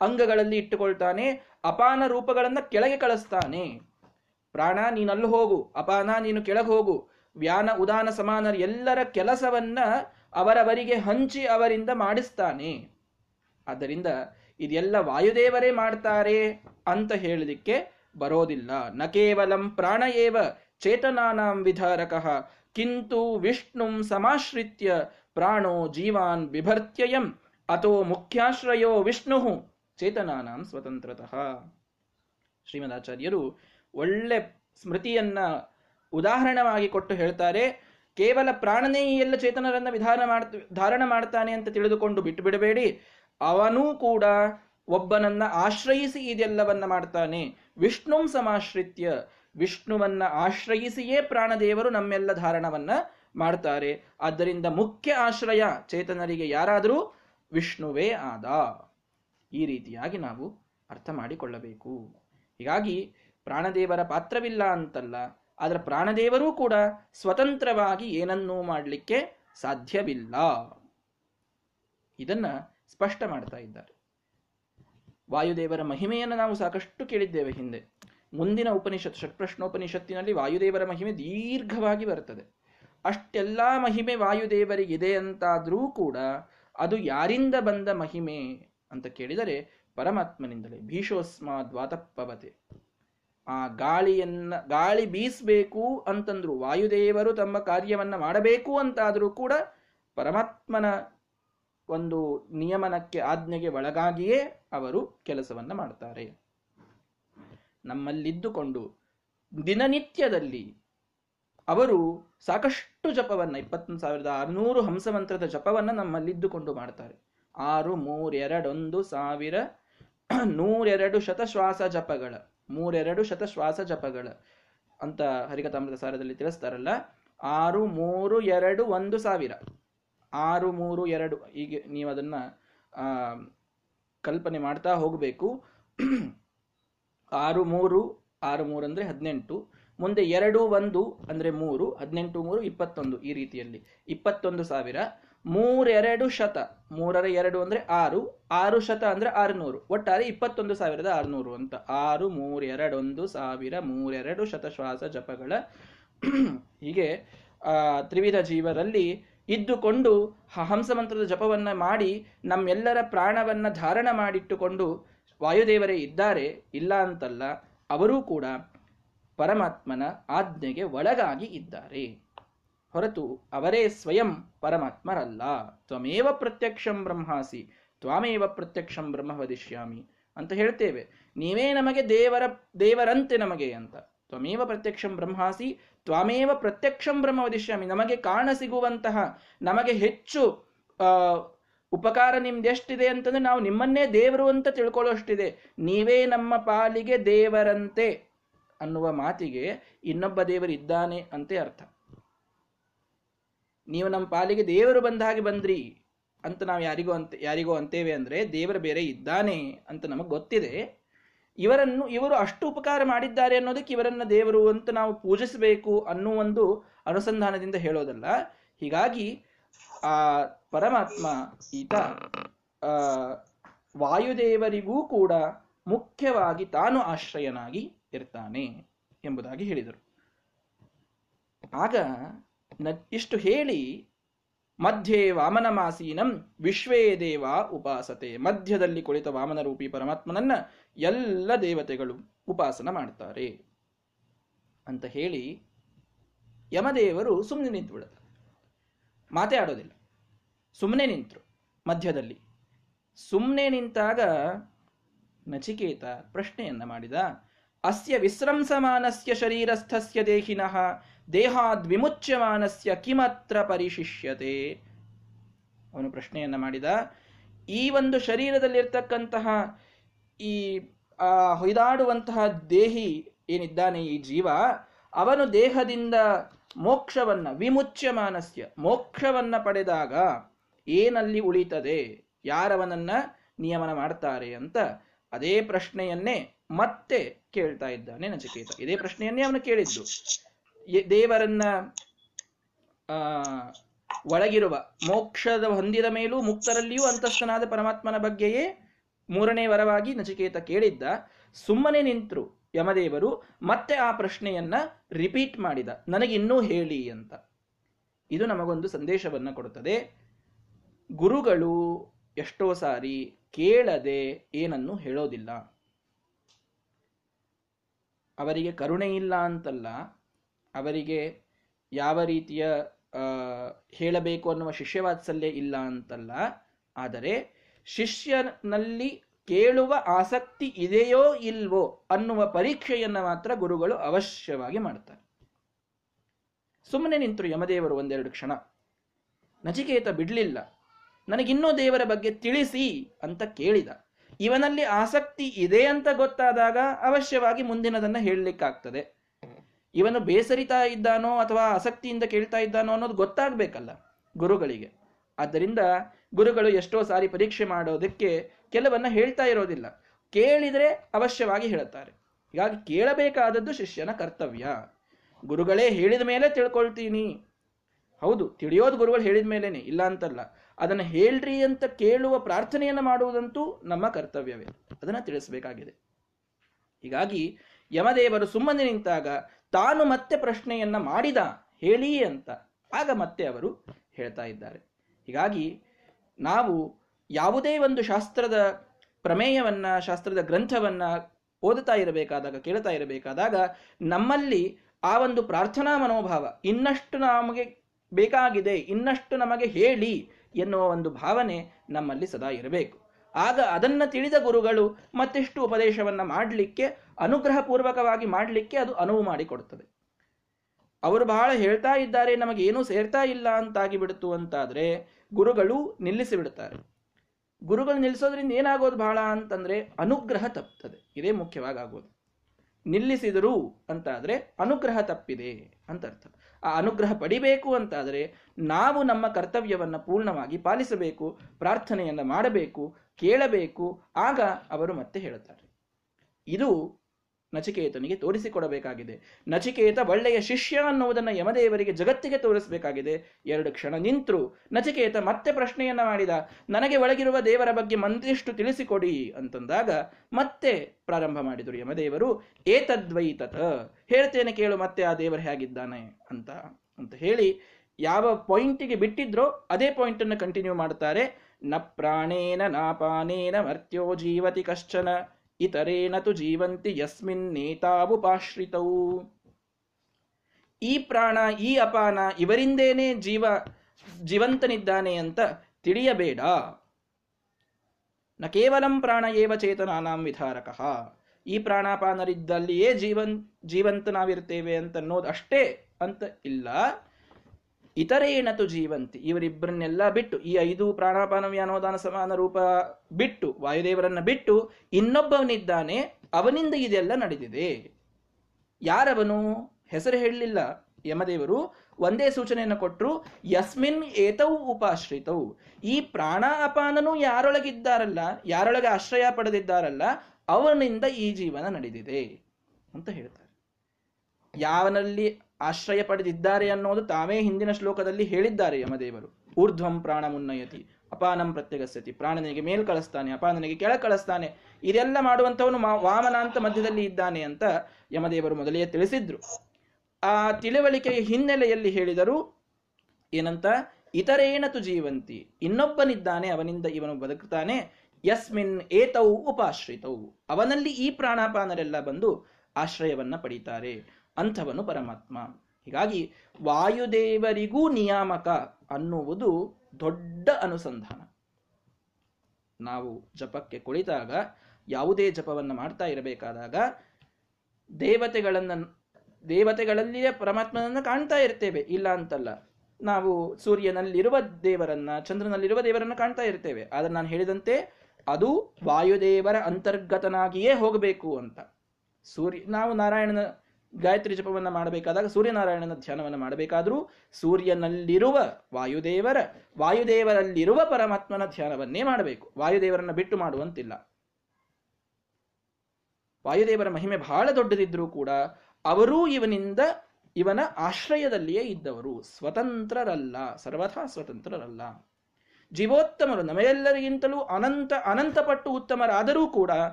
ಅಂಗಗಳಲ್ಲಿ ಇಟ್ಟುಕೊಳ್ತಾನೆ, ಅಪಾನ ರೂಪಗಳನ್ನ ಕೆಳಗೆ ಕಳಿಸ್ತಾನೆ. ಪ್ರಾಣ, ನೀನಲ್ಲಿ ಹೋಗು, ಅಪಾನ, ನೀನು ಕೆಳಗೆ ಹೋಗು, ವ್ಯಾನ, ಉದಾನ, ಸಮಾನ, ಎಲ್ಲರ ಕೆಲಸವನ್ನ ಅವರವರಿಗೆ ಹಂಚಿ ಅವರಿಂದ ಮಾಡಿಸ್ತಾನೆ. ಆದ್ದರಿಂದ ಇದೆಲ್ಲ ವಾಯುದೇವರೇ ಮಾಡ್ತಾರೆ ಅಂತ ಹೇಳಲಿಕ್ಕೆ ಬರೋದಿಲ್ಲ. ನ ಕೇವಲಂ ಪ್ರಾಣ ಏವ ಚೇತನಾನಾಂ ವಿಧಾರಕಃ, ಕಿಂತು ವಿಷ್ಣುಂ ಸಮಾಶ್ರಿತ್ಯ ಪ್ರಾಣೋ ಜೀವಾನ್ ಬಿಭರ್ತ್ಯಯಂ, ಅಥೋ ಮುಖ್ಯಾಶ್ರಯೋ ವಿಷ್ಣು. ಚೇತನಾನಾಂ ಸ್ವತಂತ್ರತಃ. ಶ್ರೀಮದಾಚಾರ್ಯರು ಒಳ್ಳೆ ಸ್ಮೃತಿಯನ್ನ ಉದಾಹರಣವಾಗಿ ಕೊಟ್ಟು ಹೇಳ್ತಾರೆ, ಕೇವಲ ಪ್ರಾಣನೇ ಎಲ್ಲ ಚೇತನರನ್ನ ವಿಧಾನ ಮಾಡ್ತ, ಧಾರಣ ಮಾಡ್ತಾನೆ ಅಂತ ತಿಳಿದುಕೊಂಡು ಬಿಟ್ಟು ಬಿಡಬೇಡಿ ಅವನೂ ಕೂಡ ಒಬ್ಬನನ್ನ ಆಶ್ರಯಿಸಿ ಇದೆಲ್ಲವನ್ನ ಮಾಡ್ತಾನೆ. ವಿಷ್ಣುಂ ಸಮಾಶ್ರಿತ್ಯ. ವಿಷ್ಣುವನ್ನ ಆಶ್ರಯಿಸಿಯೇ ಪ್ರಾಣದೇವರು ನಮ್ಮೆಲ್ಲ ಧಾರಣವನ್ನ ಮಾಡ್ತಾರೆ ಆದ್ದರಿಂದ ಮುಖ್ಯ ಆಶ್ರಯ ಚೇತನರಿಗೆ ಯಾರಾದರೂ ವಿಷ್ಣುವೇ ಆದ. ಈ ರೀತಿಯಾಗಿ ನಾವು ಅರ್ಥ ಮಾಡಿಕೊಳ್ಳಬೇಕು. ಹೀಗಾಗಿ ಪ್ರಾಣದೇವರ ಪಾತ್ರವಿಲ್ಲ ಅಂತಲ್ಲ, ಆದರೆ ಪ್ರಾಣದೇವರೂ ಕೂಡ ಸ್ವತಂತ್ರವಾಗಿ ಏನನ್ನೂ ಮಾಡಲಿಕ್ಕೆ ಸಾಧ್ಯವಿಲ್ಲ. ಇದನ್ನ ಸ್ಪಷ್ಟ ಮಾಡ್ತಾ ಇದ್ದಾರೆ. ವಾಯುದೇವರ ಮಹಿಮೆಯನ್ನು ನಾವು ಸಾಕಷ್ಟು ಕೇಳಿದ್ದೇವೆ ಹಿಂದೆ. ಮುಂದಿನ ಉಪನಿಷತ್, ಷಟ್ಪ್ರಶ್ನೋಪನಿಷತ್ತಿನಲ್ಲಿ ವಾಯುದೇವರ ಮಹಿಮೆ ದೀರ್ಘವಾಗಿ ಬರುತ್ತದೆ. ಅಷ್ಟೆಲ್ಲ ಮಹಿಮೆ ವಾಯುದೇವರಿಗಿದೆ ಅಂತಾದರೂ ಕೂಡ ಅದು ಯಾರಿಂದ ಬಂದ ಮಹಿಮೆ ಅಂತ ಕೇಳಿದರೆ ಪರಮಾತ್ಮನಿಂದಲೇ. ಭೀಷೋಸ್ಮಾದ್ ವಾತಪ್ಪವತೆ ಆ ಗಾಳಿಯನ್ನ, ಗಾಳಿ ಬೀಸಬೇಕು ಅಂತಂದ್ರು ವಾಯುದೇವರು ತಮ್ಮ ಕಾರ್ಯವನ್ನ ಮಾಡಬೇಕು ಅಂತಾದರೂ ಕೂಡ ಪರಮಾತ್ಮನ ಒಂದು ನಿಯಮನಕ್ಕೆ ಆಜ್ಞೆಗೆ ಒಳಗಾಗಿಯೇ ಅವರು ಕೆಲಸವನ್ನ ಮಾಡ್ತಾರೆ. ನಮ್ಮಲ್ಲಿದ್ದುಕೊಂಡು ದಿನನಿತ್ಯದಲ್ಲಿ ಅವರು ಸಾಕಷ್ಟು ಜಪವನ್ನ, ಇಪ್ಪತ್ತೊಂದು ಸಾವಿರದ ಆರುನೂರು ಹಂಸಮಂತ್ರದ ಜಪವನ್ನು ನಮ್ಮಲ್ಲಿದ್ದುಕೊಂಡು ಮಾಡ್ತಾರೆ. ಆರು ಮೂರೆರಡೊಂದು ಸಾವಿರ ನೂರೆರಡು ಶತಶ್ವಾಸ ಜಪಗಳ, ಮೂರೆರಡು ಶತಶ್ವಾಸ ಜಪಗಳ ಅಂತ ಹರಿಕತಾಮೃತ ಸಾರದಲ್ಲಿ ತಿಳಿಸ್ತಾರಲ್ಲ. ಆರು, ಮೂರು, ಎರಡು, ಒಂದು ಸಾವಿರ. ಆರು, ಮೂರು, ಎರಡು, ಹೀಗೆ ನೀವು ಅದನ್ನ ಕಲ್ಪನೆ ಮಾಡ್ತಾ ಹೋಗಬೇಕು. ಆರು, ಮೂರು ಆರು, ಮೂರು ಅಂದ್ರೆ ಹದಿನೆಂಟು. ಮುಂದೆ ಎರಡು, ಒಂದು, ಅಂದ್ರೆ ಮೂರು, ಹದಿನೆಂಟು, ಮೂರು, ಇಪ್ಪತ್ತೊಂದು ಈ ರೀತಿಯಲ್ಲಿ. ಇಪ್ಪತ್ತೊಂದು ಸಾವಿರ, ಮೂರೆರಡು ಶತ, ಮೂರರ ಎರಡು ಅಂದ್ರೆ ಆರು ಆರು ಶತ ಅಂದ್ರೆ ಆರುನೂರು. ಒಟ್ಟಾರೆ ಇಪ್ಪತ್ತೊಂದು ಸಾವಿರದ ಆರುನೂರು ಅಂತ. ಆರು ಮೂರೆರಡೊಂದು ಸಾವಿರ, ಮೂರೆರಡು ಶತಶ್ವಾಸ ಜಪಗಳ (clears throat) ಹೀಗೆ ತ್ರಿವಿಧ ಜೀವರಲ್ಲಿ ಇದ್ದುಕೊಂಡು ಹಂಸ ಮಂತ್ರದ ಜಪವನ್ನು ಮಾಡಿ ನಮ್ಮೆಲ್ಲರ ಪ್ರಾಣವನ್ನ ಧಾರಣ ಮಾಡಿಟ್ಟುಕೊಂಡು ವಾಯುದೇವರೇ ಇದ್ದಾರೆ, ಇಲ್ಲ ಅಂತಲ್ಲ, ಅವರೂ ಕೂಡ ಪರಮಾತ್ಮನ ಆಜ್ಞೆಗೆ ಒಳಗಾಗಿ ಇದ್ದಾರೆ. ಹೊರತು ಅವರೇ ಸ್ವಯಂ ಪರಮಾತ್ಮರಲ್ಲ. ತ್ವಮೇವ ಪ್ರತ್ಯಕ್ಷಂ ಬ್ರಹ್ಮಾಸಿ, ತ್ವಾಮೇವ ಪ್ರತ್ಯಕ್ಷಂ ಬ್ರಹ್ಮ ವದಿಷ್ಯಾಮಿ ಅಂತ ಹೇಳ್ತೇವೆ. ನೀವೇ ನಮಗೆ ದೇವರ, ದೇವರಂತೆ ನಮಗೆ ಅಂತ. ತ್ವಮೇವ ಪ್ರತ್ಯಕ್ಷಂ ಬ್ರಹ್ಮಾಸಿ, ತ್ವಾಮೇವ ಪ್ರತ್ಯಕ್ಷಂ ಬ್ರಹ್ಮ ವದಿಷ್ಯಾಮಿ ನಮಗೆ ಕಾಣ ಸಿಗುವಂತಹ, ನಮಗೆ ಹೆಚ್ಚು ಉಪಕಾರ ನಿಮ್ದೆಷ್ಟಿದೆ ಅಂತಂದ್ರೆ ನಾವು ನಿಮ್ಮನ್ನೇ ದೇವರು ಅಂತ ತಿಳ್ಕೊಳ್ಳೋಷ್ಟಿದೆ. ನೀವೇ ನಮ್ಮ ಪಾಲಿಗೆ ದೇವರಂತೆ. ಅನ್ನುವ ಮಾತಿಗೆ ಇನ್ನೊಬ್ಬ ದೇವರು ಇದ್ದಾನೆ ಅಂತ ಅರ್ಥ. ನೀವು ನಮ್ಮ ಪಾಲಿಗೆ ದೇವರು ಬಂದ ಹಾಗೆ ಬಂದ್ರಿ ಅಂತ ನಾವು ಯಾರಿಗೋ ಅಂತ, ಯಾರಿಗೋ ಅಂತೇವೆ ಅಂದ್ರೆ ದೇವರು ಬೇರೆ ಇದ್ದಾನೆ ಅಂತ ನಮಗೆ ಗೊತ್ತಿದೆ. ಇವರನ್ನು, ಇವರು ಅಷ್ಟು ಉಪಕಾರ ಮಾಡಿದ್ದಾರೆ ಅನ್ನೋದಕ್ಕೆ ಇವರನ್ನ ದೇವರು ಅಂತ ನಾವು ಪೂಜಿಸಬೇಕು ಅನ್ನೋ ಒಂದು ಅನುಸಂಧಾನದಿಂದ ಹೇಳೋದಲ್ಲ. ಹೀಗಾಗಿ ಆ ಪರಮಾತ್ಮ, ಈತ ವಾಯುದೇವರಿಗೂ ಕೂಡ ಮುಖ್ಯವಾಗಿ ತಾನು ಆಶ್ರಯನಾಗಿ ಇರ್ತಾನೆ ಎಂಬುದಾಗಿ ಹೇಳಿದರು. ಆಗ ಇಷ್ಟು ಹೇಳಿ, ಮಧ್ಯೆ ವಾಮನಮಾಸೀನಂ ವಿಶ್ವೇ ದೇವ ಉಪಾಸತೆ. ಮಧ್ಯದಲ್ಲಿ ಕುಳಿತ ವಾಮನರೂಪಿ ಪರಮಾತ್ಮನನ್ನ ಎಲ್ಲ ದೇವತೆಗಳು ಉಪಾಸನ ಮಾಡ್ತಾರೆ ಅಂತ ಹೇಳಿ ಯಮದೇವರು ಸುಮ್ಮನೆ ನಿಂತು ಬಿಡುತ್ತಾರೆ ಮಾತೇ ಆಡೋದಿಲ್ಲ. ಸುಮ್ಮನೆ ನಿಂತರು ಮಧ್ಯದಲ್ಲಿ. ಸುಮ್ಮನೆ ನಿಂತಾಗ ನಚಿಕೇತ ಪ್ರಶ್ನೆಯನ್ನ ಮಾಡಿದ. ಅಸ್ಯ ವಿಸ್ರಂಸಮಾನಸ್ಯ ಶರೀರಸ್ಥಸ್ಯ ದೇಹಿನಃ ದೇಹಾದ್ ವಿಮುಚ್ಯಮಾನಸ್ಯ ಕಿಮತ್ರ ಪರಿಶಿಷ್ಯತೆ ಅವನು ಪ್ರಶ್ನೆಯನ್ನ ಮಾಡಿದ, ಈ ಒಂದು ಶರೀರದಲ್ಲಿರ್ತಕ್ಕಂತಹ ಈ ಹೊಯ್ದಾಡುವಂತಹ ದೇಹಿ ಏನಿದ್ದಾನೆ ಈ ಜೀವ, ಅವನು ದೇಹದಿಂದ ಮೋಕ್ಷವನ್ನ, ವಿಮುಚ್ಯಮಾನಸ್ಯ, ಮೋಕ್ಷವನ್ನ ಪಡೆದಾಗ ಏನಲ್ಲಿ ಉಳಿತದೆ? ಯಾರವನನ್ನ ನಿಯಮನ ಮಾಡ್ತಾರೆ ಅಂತ ಅದೇ ಪ್ರಶ್ನೆಯನ್ನೇ ಮತ್ತೆ ಕೇಳ್ತಾ ಇದ್ದಾನೆ ನಚಿಕೇತ ಇದೇ ಪ್ರಶ್ನೆಯನ್ನೇ ಅವನು ಕೇಳಿದ್ದು. ದೇವರನ್ನ ಒಳಗಿರುವ ಮೋಕ್ಷದ ಹೊಂದಿದ ಮೇಲೂ ಮುಕ್ತರಲ್ಲಿಯೂ ಅಂತಸ್ಥನಾದ ಪರಮಾತ್ಮನ ಬಗ್ಗೆಯೇ ಮೂರನೇ ವರವಾಗಿ ನಚಿಕೇತ ಕೇಳಿದ್ದ. ಸುಮ್ಮನೆ ನಿಂತರು ಯಮದೇವರು, ಮತ್ತೆ ಆ ಪ್ರಶ್ನೆಯನ್ನ ರಿಪೀಟ್ ಮಾಡಿದ. ನನಗಿನ್ನೂ ಹೇಳಿ ಅಂತ. ಇದು ನಮಗೊಂದು ಸಂದೇಶವನ್ನ ಕೊಡುತ್ತದೆ. ಗುರುಗಳು ಎಷ್ಟೋ ಸಾರಿ ಕೇಳದೆ ಏನನ್ನು ಹೇಳೋದಿಲ್ಲ. ಅವರಿಗೆ ಕರುಣೆ ಇಲ್ಲ ಅಂತಲ್ಲ, ಅವರಿಗೆ ಯಾವ ರೀತಿಯ ಹೇಳಬೇಕು ಅನ್ನುವ ಶಿಷ್ಯವಾತ್ಸಲ್ಯ ಇಲ್ಲ ಅಂತಲ್ಲ, ಆದರೆ ಶಿಷ್ಯನಲ್ಲಿ ಕೇಳುವ ಆಸಕ್ತಿ ಇದೆಯೋ ಇಲ್ವೋ ಅನ್ನುವ ಪರೀಕ್ಷೆಯನ್ನು ಮಾತ್ರ ಗುರುಗಳು ಅವಶ್ಯವಾಗಿ ಮಾಡ್ತಾರೆ. ಸುಮ್ಮನೆ ನಿಂತರು ಯಮದೇವರು ಒಂದೆರಡು ಕ್ಷಣ. ನಚಿಕೇತ ಬಿಡಲಿಲ್ಲ. ನನಗಿನ್ನೂ ದೇವರ ಬಗ್ಗೆ ತಿಳಿಸಿ ಅಂತ ಕೇಳಿದ. ಇವನಲ್ಲಿ ಆಸಕ್ತಿ ಇದೆ ಅಂತ ಗೊತ್ತಾದಾಗ ಅವಶ್ಯವಾಗಿ ಮುಂದಿನದನ್ನ ಹೇಳಲಿಕ್ಕಾಗ್ತದೆ. ಇವನು ಬೇಸರಿತಾ ಇದ್ದಾನೋ ಅಥವಾ ಆಸಕ್ತಿಯಿಂದ ಕೇಳ್ತಾ ಇದ್ದಾನೋ ಅನ್ನೋದು ಗೊತ್ತಾಗ್ಬೇಕಲ್ಲ ಗುರುಗಳಿಗೆ. ಆದ್ದರಿಂದ ಗುರುಗಳು ಎಷ್ಟೋ ಸಾರಿ ಪರೀಕ್ಷೆ ಮಾಡೋದಕ್ಕೆ ಕೆಲವನ್ನ ಹೇಳ್ತಾ ಇರೋದಿಲ್ಲ. ಕೇಳಿದ್ರೆ ಅವಶ್ಯವಾಗಿ ಹೇಳುತ್ತಾರೆ ಹೀಗಾಗಿ ಕೇಳಬೇಕಾದದ್ದು ಶಿಷ್ಯನ ಕರ್ತವ್ಯ. ಗುರುಗಳೇ ಹೇಳಿದ ಮೇಲೆ ತಿಳ್ಕೊಳ್ತೀನಿ. ಹೌದು, ತಿಳಿಯೋದು ಗುರುಗಳು ಹೇಳಿದ ಮೇಲೇನೆ, ಇಲ್ಲ ಅಂತಲ್ಲ. ಅದನ್ನು ಹೇಳ್ರಿ ಅಂತ ಕೇಳುವ ಪ್ರಾರ್ಥನೆಯನ್ನು ಮಾಡುವುದಂತೂ ನಮ್ಮ ಕರ್ತವ್ಯವೇ. ಅದನ್ನು ತಿಳಿಸಬೇಕಾಗಿದೆ. ಹೀಗಾಗಿ ಯಮದೇವರು ಸುಮ್ಮನೆ ನಿಂತಾಗ, ತಾನು ಮತ್ತೆ ಪ್ರಶ್ನೆಯನ್ನ ಮಾಡಿದ, ಹೇಳಿ ಅಂತ ಆಗ ಮತ್ತೆ ಅವರು ಹೇಳ್ತಾ ಇದ್ದಾರೆ. ಹೀಗಾಗಿ ನಾವು ಯಾವುದೇ ಒಂದು ಶಾಸ್ತ್ರದ ಪ್ರಮೇಯವನ್ನ, ಶಾಸ್ತ್ರದ ಗ್ರಂಥವನ್ನ ಓದುತ್ತಾ ಇರಬೇಕಾದಾಗ ಕೇಳ್ತಾ ಇರಬೇಕಾದಾಗ, ನಮ್ಮಲ್ಲಿ ಆ ಒಂದು ಪ್ರಾರ್ಥನಾ ಮನೋಭಾವ ಇನ್ನಷ್ಟು ನಮಗೆ ಬೇಕಾಗಿದೆ, ಇನ್ನಷ್ಟು ನಮಗೆ ಹೇಳಿ ಎನ್ನುವ ಒಂದು ಭಾವನೆ ನಮ್ಮಲ್ಲಿ ಸದಾ ಇರಬೇಕು. ಆಗ ಅದನ್ನ ತಿಳಿದ ಗುರುಗಳು ಮತ್ತಿಷ್ಟು ಉಪದೇಶವನ್ನ ಮಾಡಲಿಕ್ಕೆ, ಅನುಗ್ರಹಪೂರ್ವಕವಾಗಿ ಮಾಡಲಿಕ್ಕೆ ಅದು ಅನುವು ಮಾಡಿಕೊಡುತ್ತದೆ. ಅವರು ಬಹಳ ಹೇಳ್ತಾ ಇದ್ದಾರೆ, ನಮಗೆ ಏನೂ ಸೇರ್ತಾ ಇಲ್ಲ ಅಂತಾಗಿ ಬಿಡ್ತು ಅಂತಾದ್ರೆ ಗುರುಗಳು ನಿಲ್ಲಿಸಿ ಬಿಡುತ್ತಾರೆ ಗುರುಗಳು ನಿಲ್ಲಿಸೋದ್ರಿಂದ ಏನಾಗೋದು ಬಹಳ ಅಂತಂದ್ರೆ ಅನುಗ್ರಹ ತಪ್ಪುತ್ತದೆ ಇದೇ ಮುಖ್ಯವಾಗಿ ಆಗೋದು. ನಿಲ್ಲಿಸಿದರು ಅಂತಾದ್ರೆ ಅನುಗ್ರಹ ತಪ್ಪಿದೆ ಅಂತ ಅರ್ಥ. ಆ ಅನುಗ್ರಹ ಪಡಿಬೇಕು ಅಂತಾದರೆ ನಾವು ನಮ್ಮ ಕರ್ತವ್ಯವನ್ನು ಪೂರ್ಣವಾಗಿ ಪಾಲಿಸಬೇಕು, ಪ್ರಾರ್ಥನೆಯನ್ನು ಮಾಡಬೇಕು, ಕೇಳಬೇಕು. ಆಗ ಅವರು ಮತ್ತೆ ಹೇಳುತ್ತಾರೆ. ಇದು ನಚಿಕೇತನಿಗೆ ತೋರಿಸಿಕೊಡಬೇಕಾಗಿದೆ. ನಚಿಕೇತ ಒಳ್ಳೆಯ ಶಿಷ್ಯ ಅನ್ನುವುದನ್ನು ಯಮದೇವರಿಗೆ ಜಗತ್ತಿಗೆ ತೋರಿಸಬೇಕಾಗಿದೆ. ಎರಡು ಕ್ಷಣ ನಿಂತರು. ನಚಿಕೇತ ಮತ್ತೆ ಪ್ರಶ್ನೆಯನ್ನ ಮಾಡಿದ. ನನಗೆ ಒಳಗಿರುವ ದೇವರ ಬಗ್ಗೆ ಮಂದಿಷ್ಟು ತಿಳಿಸಿಕೊಡಿ ಅಂತಂದಾಗ ಮತ್ತೆ ಪ್ರಾರಂಭ ಮಾಡಿದರು ಯಮದೇವರು. ಏತದ್ವೈತತ. ಹೇಳ್ತೇನೆ ಕೇಳು ಮತ್ತೆ ಆ ದೇವರು ಹೇಗಿದ್ದಾನೆ ಅಂತ ಅಂತ ಹೇಳಿ ಯಾವ ಪಾಯಿಂಟಿಗೆ ಬಿಟ್ಟಿದ್ರೋ ಅದೇ ಪಾಯಿಂಟನ್ನು ಕಂಟಿನ್ಯೂ ಮಾಡ್ತಾರೆ. ನ ಪ್ರಾಣೇನ ನಾಪಾನೇನ ಮರ್ತ್ಯೋ ಜೀವತಿ ಕಶ್ಚನ. ಇತರೇನ ತು ಜೀವಂತಿ ಯಸ್ಮಿನ್ ನೇತಾವುಪಾಶ್ರಿತವು ಈ ಪ್ರಾಣ, ಈ ಅಪಾನ ಇವರಿಂದೇನೆ ಜೀವ, ಜೀವಂತನಿದ್ದಾನೆ ಅಂತ ತಿಳಿಯಬೇಡ. ನ ಕೇವಲಂ ಪ್ರಾಣ ಏವ ಚೇತನಾನಾಂ ವಿಧಾರಕ. ಈ ಪ್ರಾಣಾಪಾನರಿದ್ದಲ್ಲಿಯೇ ಜೀವನ್ ಜೀವಂತ ನಾವಿರ್ತೇವೆ ಅಂತ ಅನ್ನೋದು ಅಷ್ಟೇ ಅಂತ ಇಲ್ಲ. ಇತರೇನತು ಜೀವಂತಿ, ಇವರಿಬ್ಬರನ್ನೆಲ್ಲ ಬಿಟ್ಟು, ಈ ಐದು ಪ್ರಾಣಾಪಾನ ವ್ಯಾನೋದಾನ ಸಮಾನ ರೂಪ ಬಿಟ್ಟು, ವಾಯುದೇವರನ್ನ ಬಿಟ್ಟು, ಇನ್ನೊಬ್ಬವನಿದ್ದಾನೆ, ಅವನಿಂದ ಇದೆಲ್ಲ ನಡೆದಿದೆ. ಯಾರವನು? ಹೆಸರು ಹೇಳಲಿಲ್ಲ. ಯಮದೇವರು ಒಂದೇ ಸೂಚನೆಯನ್ನು ಕೊಟ್ಟರು ಯಸ್ಮಿನ್ ಏತವು ಉಪಾಶ್ರಿತವು ಈ ಪ್ರಾಣ ಅಪಾನನು ಯಾರೊಳಗಿದ್ದಾರಲ್ಲ, ಯಾರೊಳಗೆ ಆಶ್ರಯ ಪಡೆದಿದ್ದಾರಲ್ಲ, ಅವನಿಂದ ಈ ಜೀವನ ನಡೆದಿದೆ ಅಂತ ಹೇಳ್ತಾರೆ. ಯಾವನಲ್ಲಿ ಆಶ್ರಯ ಪಡೆದಿದ್ದಾರೆ ಅನ್ನೋದು ತಾವೇ ಹಿಂದಿನ ಶ್ಲೋಕದಲ್ಲಿ ಹೇಳಿದ್ದಾರೆ ಯಮದೇವರು. ಊರ್ಧ್ವಂ ಪ್ರಾಣ ಮುನ್ನಯತಿ ಅಪಾನಂ ಪ್ರತ್ಯಗಸ್ಯತಿ, ಪ್ರಾಣನಿಗೆ ಮೇಲ್ ಕಳಿಸ್ತಾನೆ, ಅಪಾನನಿಗೆ ಕೆಳ ಕಳಿಸ್ತಾನೆ, ಇದೆಲ್ಲ ಮಾಡುವಂಥವನು ವಾಮನ ಅಂತ ಮಧ್ಯದಲ್ಲಿ ಇದ್ದಾನೆ ಅಂತ ಯಮದೇವರು ಮೊದಲೇ ತಿಳಿಸಿದ್ರು. ಆ ತಿಳುವಳಿಕೆಯ ಹಿನ್ನೆಲೆಯಲ್ಲಿ ಹೇಳಿದರು, ಏನಂತ? ಇತರೇನತು ಜೀವಂತಿ, ಇನ್ನೊಬ್ಬನಿದ್ದಾನೆ, ಅವನಿಂದ ಇವನು ಬದುಕುತ್ತಾನೆ ಯಸ್ಮಿನ್ ಏತವು ಉಪಾಶ್ರಿತವು ಅವನಲ್ಲಿ ಈ ಪ್ರಾಣಾಪಾನರೆಲ್ಲ ಬಂದು ಆಶ್ರಯವನ್ನ ಪಡೀತಾರೆ. ಅಂಥವನು ಪರಮಾತ್ಮ. ಹೀಗಾಗಿ ವಾಯುದೇವರಿಗೂ ನಿಯಾಮಕ ಅನ್ನುವುದು ದೊಡ್ಡ ಅನುಸಂಧಾನ. ನಾವು ಜಪಕ್ಕೆ ಕುಳಿತಾಗ, ಯಾವುದೇ ಜಪವನ್ನು ಮಾಡ್ತಾ ಇರಬೇಕಾದಾಗ, ದೇವತೆಗಳನ್ನು, ದೇವತೆಗಳಲ್ಲಿಯೇ ಪರಮಾತ್ಮನನ್ನು ಕಾಣ್ತಾ ಇರ್ತೇವೆ. ಇಲ್ಲ ಅಂತಲ್ಲ, ನಾವು ಸೂರ್ಯನಲ್ಲಿರುವ ದೇವರನ್ನ, ಚಂದ್ರನಲ್ಲಿರುವ ದೇವರನ್ನು ಕಾಣ್ತಾ ಇರ್ತೇವೆ. ಆದರೆ ನಾನು ಹೇಳಿದಂತೆ, ಅದು ವಾಯುದೇವರ ಅಂತರ್ಗತನಾಗಿಯೇ ಹೋಗಬೇಕು ಅಂತ. ಸೂರ್ಯ, ನಾವು ನಾರಾಯಣನ ಗಾಯತ್ರಿ ಜಪವನ್ನು ಮಾಡಬೇಕಾದಾಗ ಸೂರ್ಯನಾರಾಯಣನ ಧ್ಯಾನವನ್ನು ಮಾಡಬೇಕಾದರೂ ಸೂರ್ಯನಲ್ಲಿರುವ ವಾಯುದೇವರ, ವಾಯುದೇವರಲ್ಲಿರುವ ಪರಮಾತ್ಮನ ಧ್ಯಾನವನ್ನೇ ಮಾಡಬೇಕು. ವಾಯುದೇವರನ್ನು ಬಿಟ್ಟು ಮಾಡುವಂತಿಲ್ಲ. ವಾಯುದೇವರ ಮಹಿಮೆ ಬಹಳ ದೊಡ್ಡದಿದ್ರೂ ಕೂಡ ಅವರೂ ಇವನಿಂದ ಇವನ ಆಶ್ರಯದಲ್ಲಿಯೇ ಇದ್ದವರು. ಸ್ವತಂತ್ರರಲ್ಲ, ಸರ್ವಥಾ ಸ್ವತಂತ್ರರಲ್ಲ. ಜೀವೋತ್ತಮರು ನಮಗೆಲ್ಲರಿಗಿಂತಲೂ ಅನಂತ, ಅನಂತಪಟ್ಟು ಉತ್ತಮರಾದರೂ ಕೂಡ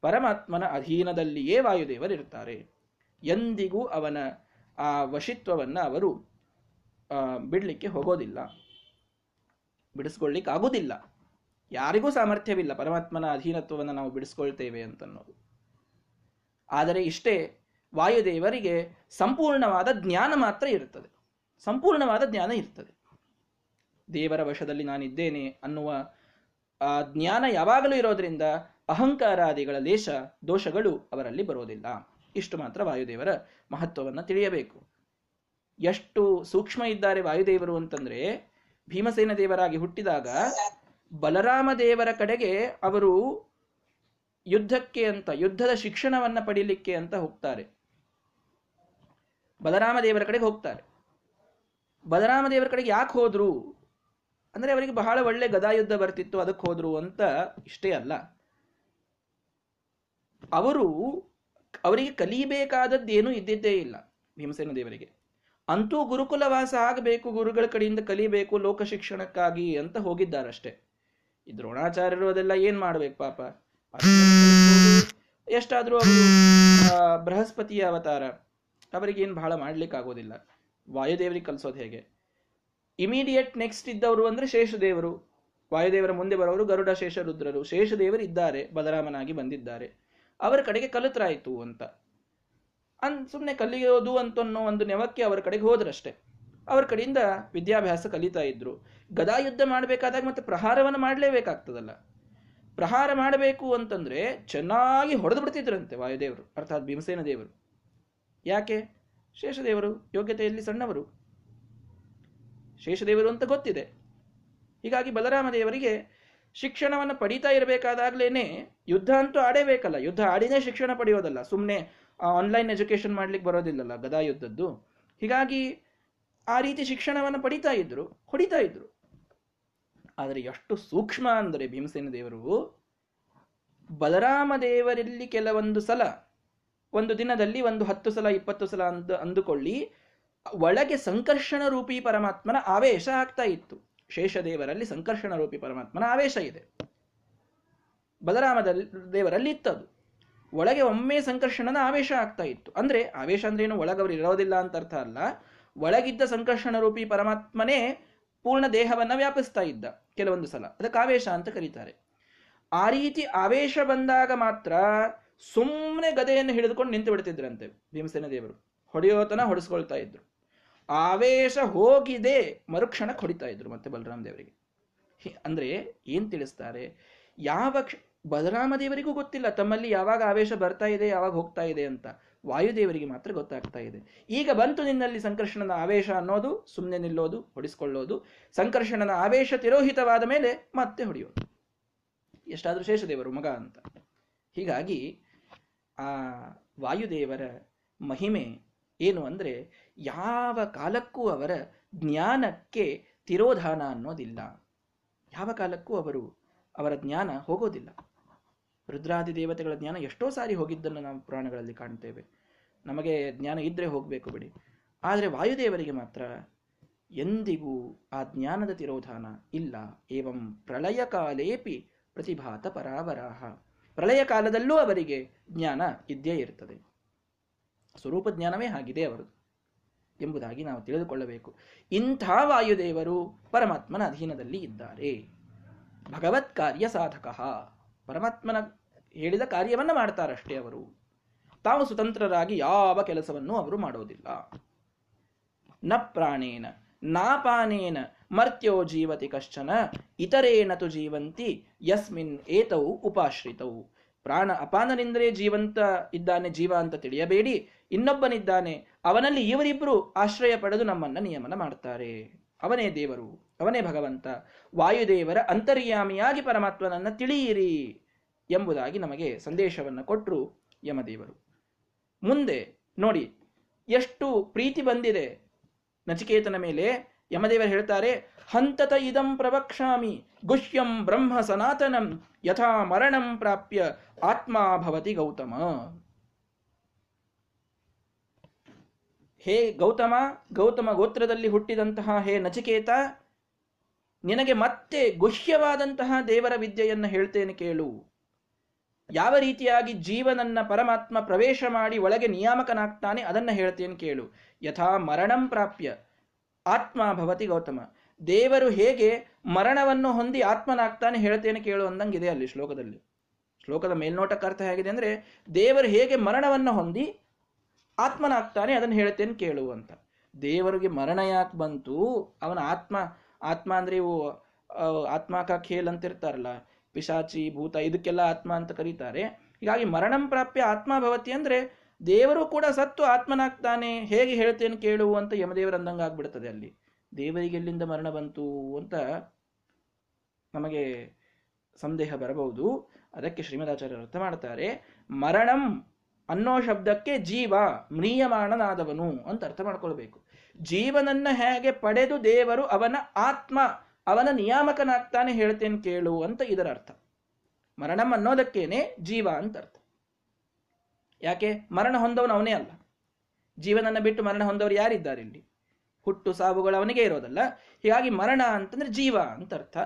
ಪರಮಾತ್ಮನ ಅಧೀನದಲ್ಲಿಯೇ ವಾಯುದೇವರಿರ್ತಾರೆ. ಎಂದಿಗೂ ಅವನ ಆ ವಶಿತ್ವವನ್ನು ಅವರು ಬಿಡಲಿಕ್ಕೆ ಹೋಗೋದಿಲ್ಲ. ಬಿಡಿಸ್ಕೊಳ್ಳಿಕ್ಕೆ ಆಗೋದಿಲ್ಲ ಯಾರಿಗೂ ಸಾಮರ್ಥ್ಯವಿಲ್ಲ ಪರಮಾತ್ಮನ ಅಧೀನತ್ವವನ್ನು ನಾವು ಬಿಡಿಸ್ಕೊಳ್ತೇವೆ ಅಂತನ್ನೋದು. ಆದರೆ ಇಷ್ಟೇ ವಾಯುದೇವರಿಗೆ ಸಂಪೂರ್ಣವಾದ ಜ್ಞಾನ ಮಾತ್ರ ಇರುತ್ತದೆ. ಸಂಪೂರ್ಣವಾದ ಜ್ಞಾನ ಇರ್ತದೆ. ದೇವರ ವಶದಲ್ಲಿ ನಾನಿದ್ದೇನೆ ಅನ್ನುವ ಆ ಜ್ಞಾನ ಯಾವಾಗಲೂ ಇರೋದ್ರಿಂದ ಅಹಂಕಾರಾದಿಗಳ ಲೇಷ ದೋಷಗಳು ಅವರಲ್ಲಿ ಬರೋದಿಲ್ಲ. ಇಷ್ಟು ಮಾತ್ರ ವಾಯುದೇವರ ಮಹತ್ವವನ್ನು ತಿಳಿಯಬೇಕು. ಎಷ್ಟು ಸೂಕ್ಷ್ಮ ಇದ್ದಾರೆ ವಾಯುದೇವರು ಅಂತಂದ್ರೆ, ಭೀಮಸೇನ ದೇವರಾಗಿ ಹುಟ್ಟಿದಾಗ ಬಲರಾಮ ದೇವರ ಕಡೆಗೆ ಅವರು ಯುದ್ಧಕ್ಕೆ ಅಂತ, ಯುದ್ಧದ ಶಿಕ್ಷಣವನ್ನ ಪಡೀಲಿಕ್ಕೆ ಅಂತ ಹೋಗ್ತಾರೆ. ಬಲರಾಮ ದೇವರ ಕಡೆಗೆ ಹೋಗ್ತಾರೆ. ಬಲರಾಮ ದೇವರ ಕಡೆಗೆ ಯಾಕೆ ಹೋದ್ರು? ಅಂದ್ರೆ ಅವರಿಗೆ ಬಹಳ ಒಳ್ಳೆ ಗದಾಯುದ್ಧ ಬರ್ತಿತ್ತು, ಅದಕ್ಕೆ ಹೋದ್ರು ಅಂತ ಇಷ್ಟೇ ಅಲ್ಲ. ಅವರು ಅವರಿಗೆ ಕಲಿಬೇಕಾದದ್ದೇನು ಇದ್ದಿದ್ದೇ ಇಲ್ಲ ಭೀಮಸೇನ ದೇವರಿಗೆ. ಅಂತೂ ಗುರುಕುಲವಾಸ ಆಗಬೇಕು, ಗುರುಗಳ ಕಡೆಯಿಂದ ಕಲಿಬೇಕು ಲೋಕ ಶಿಕ್ಷಣಕ್ಕಾಗಿ ಅಂತ ಹೋಗಿದ್ದಾರಷ್ಟೇ. ಈ ದ್ರೋಣಾಚಾರ್ಯರು ಅದೆಲ್ಲ ಏನ್ ಮಾಡ್ಬೇಕು ಪಾಪ? ಎಷ್ಟಾದರೂ ಅವರು ಬೃಹಸ್ಪತಿಯ ಅವತಾರ. ಅವರಿಗೇನು ಬಹಳ ಮಾಡ್ಲಿಕ್ಕೆ ಆಗೋದಿಲ್ಲ. ವಾಯುದೇವರಿಗೆ ಕಲಿಸೋದು ಹೇಗೆ? ಇಮಿಡಿಯೇಟ್ ನೆಕ್ಸ್ಟ್ ಇದ್ದವರು ಅಂದ್ರೆ ಶೇಷದೇವರು. ವಾಯುದೇವರ ಮುಂದೆ ಬರೋರು ಗರುಡ, ಶೇಷರುದ್ರರು. ಶೇಷದೇವರು ಇದ್ದಾರೆ, ಬಲರಾಮನಾಗಿ ಬಂದಿದ್ದಾರೆ. ಅವರ ಕಡೆಗೆ ಕಲಿತರಾಯಿತು ಅಂತ. ಅನ್ ಸುಮ್ಮನೆ ಕಲಿಯೋದು ಅಂತ ಒಂದು ನೆವಕ್ಕೆ ಅವರ ಕಡೆಗೆ ಹೋದ್ರಷ್ಟೇ. ಅವರ ಕಡೆಯಿಂದ ವಿದ್ಯಾಭ್ಯಾಸ ಕಲಿತಾ ಇದ್ರು. ಗದಾ ಯುದ್ಧ ಮಾಡಬೇಕಾದಾಗ ಮತ್ತೆ ಪ್ರಹಾರವನ್ನು ಮಾಡಲೇಬೇಕಾಗ್ತದಲ್ಲ. ಪ್ರಹಾರ ಮಾಡಬೇಕು ಅಂತಂದ್ರೆ ಚೆನ್ನಾಗಿ ಹೊಡೆದು ಬಿಡ್ತಿದ್ರಂತೆ ವಾಯುದೇವರು, ಅರ್ಥಾತ್ ಭೀಮಸೇನ ದೇವರು. ಯಾಕೆ? ಶೇಷದೇವರು ಯೋಗ್ಯತೆಯಲ್ಲಿ ಸಣ್ಣವರು. ಶೇಷದೇವರು ಅಂತ ಗೊತ್ತಿದೆ. ಹೀಗಾಗಿ ಬಲರಾಮ ದೇವರಿಗೆ ಶಿಕ್ಷಣವನ್ನು ಪಡೀತಾ ಇರಬೇಕಾದಾಗ್ಲೇನೆ ಯುದ್ಧ ಅಂತೂ ಆಡೇಬೇಕಲ್ಲ. ಯುದ್ಧ ಆಡಿನೇ ಶಿಕ್ಷಣ ಪಡೆಯೋದಲ್ಲ. ಸುಮ್ಮನೆ ಆನ್ಲೈನ್ ಎಜುಕೇಶನ್ ಮಾಡ್ಲಿಕ್ಕೆ ಬರೋದಿಲ್ಲಲ್ಲ ಗದಾ ಯುದ್ಧದ್ದು. ಹೀಗಾಗಿ ಆ ರೀತಿ ಶಿಕ್ಷಣವನ್ನು ಪಡಿತಾ ಇದ್ರು, ಹೊಡಿತಾ ಇದ್ರು. ಆದರೆ ಎಷ್ಟು ಸೂಕ್ಷ್ಮ ಅಂದರೆ ಭೀಮಸೇನ ದೇವರು, ಬಲರಾಮ ದೇವರಲ್ಲಿ ಕೆಲವೊಂದು ಸಲ, ಒಂದು ದಿನದಲ್ಲಿ ಒಂದು ಹತ್ತು ಸಲ, ಇಪ್ಪತ್ತು ಸಲ ಅಂದು, ಅಂದುಕೊಳ್ಳಿ, ಒಳಗೆ ಸಂಕರ್ಷಣ ರೂಪಿ ಪರಮಾತ್ಮನ ಆವೇಶ ಆಗ್ತಾ ಇತ್ತು. ಶೇಷದೇವರಲ್ಲಿ ಸಂಕರ್ಷಣ ರೂಪಿ ಪರಮಾತ್ಮನ ಆವೇಶ ಇದೆ. ಬಲರಾಮದಲ್ಲಿ ದೇವರಲ್ಲಿ ಇತ್ತದು. ಒಳಗೆ ಒಮ್ಮೆ ಸಂಕರ್ಷಣನ ಆವೇಶ ಆಗ್ತಾ ಇತ್ತು. ಅಂದ್ರೆ ಆವೇಶ ಅಂದ್ರೆ ಏನು? ಒಳಗವರು ಇರೋದಿಲ್ಲ ಅಂತ ಅರ್ಥ ಅಲ್ಲ. ಒಳಗಿದ್ದ ಸಂಕರ್ಷಣ ರೂಪಿ ಪರಮಾತ್ಮನೇ ಪೂರ್ಣ ದೇಹವನ್ನ ವ್ಯಾಪಿಸ್ತಾ ಇದ್ದ ಕೆಲವೊಂದು ಸಲ. ಅದಕ್ಕೆ ಆವೇಶ ಅಂತ ಕರೀತಾರೆ. ಆ ರೀತಿ ಆವೇಶ ಬಂದಾಗ ಮಾತ್ರ ಸುಮ್ಮನೆ ಗದೆಯನ್ನು ಹಿಡಿದುಕೊಂಡು ನಿಂತು ಬಿಡ್ತಿದ್ರಂತೆ ಭೀಮಸೇನ ದೇವರು. ಹೊಡೆಯೋತನ ಹೊಡೆಸ್ಕೊಳ್ತಾ ಇದ್ರು. ಆವೇಶ ಹೋಗಿದೆ, ಮರುಕ್ಷಣ ಹೊಡಿತಾ ಇದ್ರು ಮತ್ತೆ ಬಲರಾಮ ದೇವರಿಗೆ. ಅಂದ್ರೆ ಏನ್ ತಿಳಿಸ್ತಾರೆ? ಯಾವ ಬಲರಾಮ ದೇವರಿಗೂ ಗೊತ್ತಿಲ್ಲ, ತಮ್ಮಲ್ಲಿ ಯಾವಾಗ ಆವೇಶ ಬರ್ತಾ ಇದೆ, ಯಾವಾಗ ಹೋಗ್ತಾ ಇದೆ ಅಂತ. ವಾಯುದೇವರಿಗೆ ಮಾತ್ರ ಗೊತ್ತಾಗ್ತಾ ಇದೆ. ಈಗ ಬಂತು ನಿನ್ನಲ್ಲಿ ಸಂಕರ್ಷಣನ ಆವೇಶ ಅನ್ನೋದು ಸುಮ್ಮನೆ ನಿಲ್ಲೋದು, ಹೊಡಿಸ್ಕೊಳ್ಳೋದು. ಸಂಕರ್ಷಣನ ಆವೇಶ ತಿರೋಹಿತವಾದ ಮೇಲೆ ಮತ್ತೆ ಹೊಡೆಯೋದು. ಎಷ್ಟಾದ್ರೂ ಶೇಷದೇವರು ಮಗ ಅಂತ. ಹೀಗಾಗಿ ಆ ವಾಯುದೇವರ ಮಹಿಮೆ ಏನು ಅಂದರೆ ಯಾವ ಕಾಲಕ್ಕೂ ಅವರ ಜ್ಞಾನಕ್ಕೆ ತಿರೋಧಾನ ಅನ್ನೋದಿಲ್ಲ. ಯಾವ ಕಾಲಕ್ಕೂ ಅವರು ಅವರ ಜ್ಞಾನ ಹೋಗೋದಿಲ್ಲ. ರುದ್ರಾದಿ ದೇವತೆಗಳ ಜ್ಞಾನ ಎಷ್ಟೋ ಸಾರಿ ಹೋಗಿದ್ದನ್ನು ನಾವು ಪುರಾಣಗಳಲ್ಲಿ ಕಾಣ್ತೇವೆ. ನಮಗೆ ಜ್ಞಾನ ಇದ್ರೆ ಹೋಗಬೇಕು ಬಿಡಿ. ಆದರೆ ವಾಯುದೇವರಿಗೆ ಮಾತ್ರ ಎಂದಿಗೂ ಆ ಜ್ಞಾನದ ತಿರೋಧಾನ ಇಲ್ಲ. ಏವಂ ಪ್ರಳಯ ಕಾಲೇಪಿ ಪ್ರತಿಭಾತ ಪರಾವರಾಹ. ಪ್ರಳಯ ಕಾಲದಲ್ಲೂ ಅವರಿಗೆ ಜ್ಞಾನ ಇದ್ದೇ ಇರ್ತದೆ. ಸ್ವರೂಪ ಜ್ಞಾನವೇ ಆಗಿದೆ ಅವರು ಎಂಬುದಾಗಿ ನಾವು ತಿಳಿದುಕೊಳ್ಳಬೇಕು. ಇಂಥ ವಾಯುದೇವರು ಪರಮಾತ್ಮನ ಅಧೀನದಲ್ಲಿ ಇದ್ದಾರೆ. ಭಗವತ್ ಕಾರ್ಯ ಸಾಧಕ. ಪರಮಾತ್ಮನ ಹೇಳಿದ ಕಾರ್ಯವನ್ನು ಮಾಡ್ತಾರಷ್ಟೇ ಅವರು. ತಾವು ಸ್ವತಂತ್ರರಾಗಿ ಯಾವ ಕೆಲಸವನ್ನು ಅವರು ಮಾಡೋದಿಲ್ಲ. ನ ಪ್ರಾಣೇನ ನಾಪಾನೇನ ಮರ್ತ್ಯೋ ಜೀವತಿ ಕಶ್ಚನ ಇತರೇನತು ಜೀವಂತಿ, ಯಸ್ಮಿನ್ ಏತವು ಉಪಾಶ್ರಿತವು ಪ್ರಾಣ ಅಪಾನನಿಂದಲೇ ಜೀವಂತ ಇದ್ದಾನೆ, ಜೀವ ಅಂತ ತಿಳಿಯಬೇಡಿ. ಇನ್ನೊಬ್ಬನಿದ್ದಾನೆ, ಅವನಲ್ಲಿ ಇವರಿಬ್ಬರು ಆಶ್ರಯ ಪಡೆದು ನಮ್ಮನ್ನ ನಿಯಮನ ಮಾಡ್ತಾರೆ. ಅವನೇ ದೇವರು, ಅವನೇ ಭಗವಂತ. ವಾಯುದೇವರ ಅಂತರ್ಯಾಮಿಯಾಗಿ ಪರಮಾತ್ಮನನ್ನ ತಿಳಿಯಿರಿ ಎಂಬುದಾಗಿ ನಮಗೆ ಸಂದೇಶವನ್ನು ಕೊಟ್ಟರು ಯಮದೇವರು. ಮುಂದೆ ನೋಡಿ, ಎಷ್ಟು ಪ್ರೀತಿ ಬಂದಿದೆ. ನಚಿಕೇತನ ಮೇಲೆ ಯಮದೇವರು ಹೇಳ್ತಾರೆ, ಹಂತತ ಇದಂ ಪ್ರವಕ್ಷಾಮಿ ಗುಹ್ಯಂ ಬ್ರಹ್ಮ ಸನಾತನಂ, ಯಥಾ ಮರಣಂ ಪ್ರಾಪ್ಯ ಆತ್ಮ ಭವತಿ ಗೌತಮ. ಹೇ ಗೌತಮ ಗೌತಮ ಗೋತ್ರದಲ್ಲಿ ಹುಟ್ಟಿದಂತಹ ಹೇ ನಚಿಕೇತ, ನಿನಗೆ ಮತ್ತೆ ಗುಹ್ಯವಾದಂತಹ ದೇವರ ವಿದ್ಯೆಯನ್ನು ಹೇಳ್ತೇನೆ ಕೇಳು. ಯಾವ ರೀತಿಯಾಗಿ ಜೀವನನ್ನ ಪರಮಾತ್ಮ ಪ್ರವೇಶ ಮಾಡಿ ಒಳಗೆ ನಿಯಾಮಕನಾಗ್ತಾನೆ ಅದನ್ನು ಹೇಳ್ತೇನೆ ಕೇಳು. ಯಥಾ ಮರಣಂ ಪ್ರಾಪ್ಯ. ಆತ್ಮ ಭವತಿ ಗೌತಮ. ದೇವರು ಹೇಗೆ ಮರಣವನ್ನು ಹೊಂದಿ ಆತ್ಮನಾಗ್ತಾನೆ ಹೇಳ್ತೇನೆ ಕೇಳು ಅಂದಂಗಿದೆ ಅಲ್ಲಿ ಶ್ಲೋಕದಲ್ಲಿ. ಶ್ಲೋಕದ ಮೇಲ್ನೋಟಕ್ಕೆ ಅರ್ಥ ಹೇಗಿದೆ ಅಂದರೆ ದೇವರು ಹೇಗೆ ಮರಣವನ್ನು ಹೊಂದಿ ಆತ್ಮನಾಗ್ತಾನೆ, ಅದನ್ನು ಹೇಳ್ತೇನೆ ಕೇಳು ಅಂತ. ದೇವರಿಗೆ ಮರಣ ಯಾಕೆ ಬಂತು? ಅವನ ಆತ್ಮ ಆತ್ಮ ಅಂದರೆ ಇವು ಆತ್ಮಾಕ ಖೇಲ್ ಅಂತ ಇರ್ತಾರಲ್ಲ, ಪಿಶಾಚಿ, ಭೂತ, ಇದಕ್ಕೆಲ್ಲ ಆತ್ಮ ಅಂತ ಕರೀತಾರೆ. ಹೀಗಾಗಿ ಮರಣಂ ಪ್ರಾಪ್ಯ ಆತ್ಮ ಭವತಿ ಅಂದ್ರೆ ದೇವರು ಕೂಡ ಸತ್ತು ಆತ್ಮನಾಗ್ತಾನೆ, ಹೇಗೆ ಹೇಳ್ತೇನೆ ಕೇಳು ಅಂತ ಯಮದೇವರು ಅಂದಂಗೆ ಆಗ್ಬಿಡ್ತದೆ ಅಲ್ಲಿ. ದೇವರಿಗೆ ಎಲ್ಲಿಂದ ಮರಣ ಬಂತು ಅಂತ ನಮಗೆ ಸಂದೇಹ ಬರಬಹುದು. ಅದಕ್ಕೆ ಶ್ರೀಮದಾಚಾರ್ಯರು ಅರ್ಥ ಮಾಡ್ತಾರೆ, ಮರಣಂ ಅನ್ನೋ ಶಬ್ದಕ್ಕೆ ಜೀವ ಮ್ರಿಯಮಾಣನಾದವನು ಅಂತ ಅರ್ಥ ಮಾಡ್ಕೊಳ್ಬೇಕು. ಜೀವನನ್ನ ಹೇಗೆ ಪಡೆದು ದೇವರು ಅವನ ಆತ್ಮ, ಅವನ ನಿಯಾಮಕನಾಗ್ತಾನೆ ಹೇಳ್ತೇನೆ ಕೇಳು ಅಂತ ಇದರ ಅರ್ಥ. ಮರಣಂ ಅನ್ನೋದಕ್ಕೇನೆ ಜೀವ ಅಂತ ಅರ್ಥ. ಯಾಕೆ? ಮರಣ ಹೊಂದವನು ಅವನೇ ಅಲ್ಲ. ಜೀವನನ್ನ ಬಿಟ್ಟು ಮರಣ ಹೊಂದವರು ಯಾರಿದ್ದಾರೆ ಇಲ್ಲಿ? ಹುಟ್ಟು ಸಾವುಗಳು ಅವನಿಗೆ ಇರೋದಲ್ಲ. ಹೀಗಾಗಿ ಮರಣ ಅಂತಂದ್ರೆ ಜೀವ ಅಂತ ಅರ್ಥ.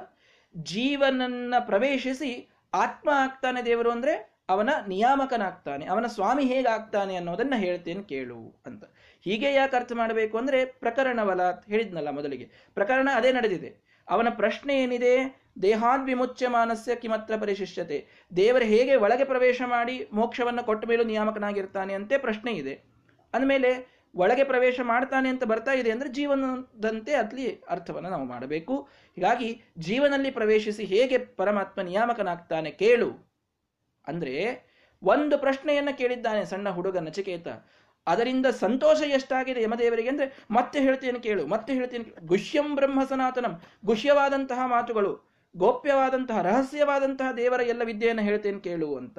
ಜೀವನನ್ನ ಪ್ರವೇಶಿಸಿ ಆತ್ಮ ಆಗ್ತಾನೆ ದೇವರು ಅಂದ್ರೆ ಅವನ ನಿಯಾಮಕನಾಗ್ತಾನೆ, ಅವನ ಸ್ವಾಮಿ ಹೇಗಾಗ್ತಾನೆ ಅನ್ನೋದನ್ನ ಹೇಳ್ತೇನೆ ಕೇಳು ಅಂತ. ಹೀಗೆ ಯಾಕೆ ಅರ್ಥ ಮಾಡಬೇಕು ಅಂದ್ರೆ ಪ್ರಕರಣವಲ ಹೇಳಿದ್ನಲ್ಲ ಮೊದಲಿಗೆ. ಪ್ರಕರಣ ಅದೇ ನಡೆದಿದೆ. ಅವನ ಪ್ರಶ್ನೆ ಏನಿದೆ? ದೇಹಾದ್ವಿಮುಚ್ಯ ಮಾನಸ್ಯ ಕಿಮತ್ರ ಪರಿಶಿಷ್ಟತೆ ದೇವರು ಹೇಗೆ ಒಳಗೆ ಪ್ರವೇಶ ಮಾಡಿ ಮೋಕ್ಷವನ್ನು ಕೊಟ್ಟ ಮೇಲೂ ನಿಯಾಮಕನಾಗಿರ್ತಾನೆ ಅಂತೆ ಪ್ರಶ್ನೆ ಇದೆ. ಅಂದಮೇಲೆ ಒಳಗೆ ಪ್ರವೇಶ ಮಾಡ್ತಾನೆ ಅಂತ ಬರ್ತಾ ಇದೆ ಅಂದ್ರೆ ಜೀವನದಂತೆ ಅಲ್ಲಿ ಅರ್ಥವನ್ನು ನಾವು ಮಾಡಬೇಕು. ಹೀಗಾಗಿ ಜೀವನಲ್ಲಿ ಪ್ರವೇಶಿಸಿ ಹೇಗೆ ಪರಮಾತ್ಮ ನಿಯಾಮಕನಾಗ್ತಾನೆ ಕೇಳು. ಅಂದ್ರೆ ಒಂದು ಪ್ರಶ್ನೆಯನ್ನ ಕೇಳಿದ್ದಾನೆ ಸಣ್ಣ ಹುಡುಗ ನಚಿಕೇತ. ಅದರಿಂದ ಸಂತೋಷ ಎಷ್ಟಾಗಿದೆ ಯಮದೇವರಿಗೆ ಅಂದ್ರೆ ಮತ್ತೆ ಹೇಳ್ತೇನೆ ಕೇಳು, ಮತ್ತೆ ಹೇಳ್ತೇನೆ ಗುಹ್ಯಂ ಬ್ರಹ್ಮ ಸನಾತನಂ, ಗುಹ್ಯವಾದಂತಹ ಮಾತುಗಳು, ಗೋಪ್ಯವಾದಂತಹ ರಹಸ್ಯವಾದಂತಹ ದೇವರ ಎಲ್ಲ ವಿದ್ಯೆಯನ್ನು ಹೇಳ್ತೇನೆ ಕೇಳು ಅಂತ.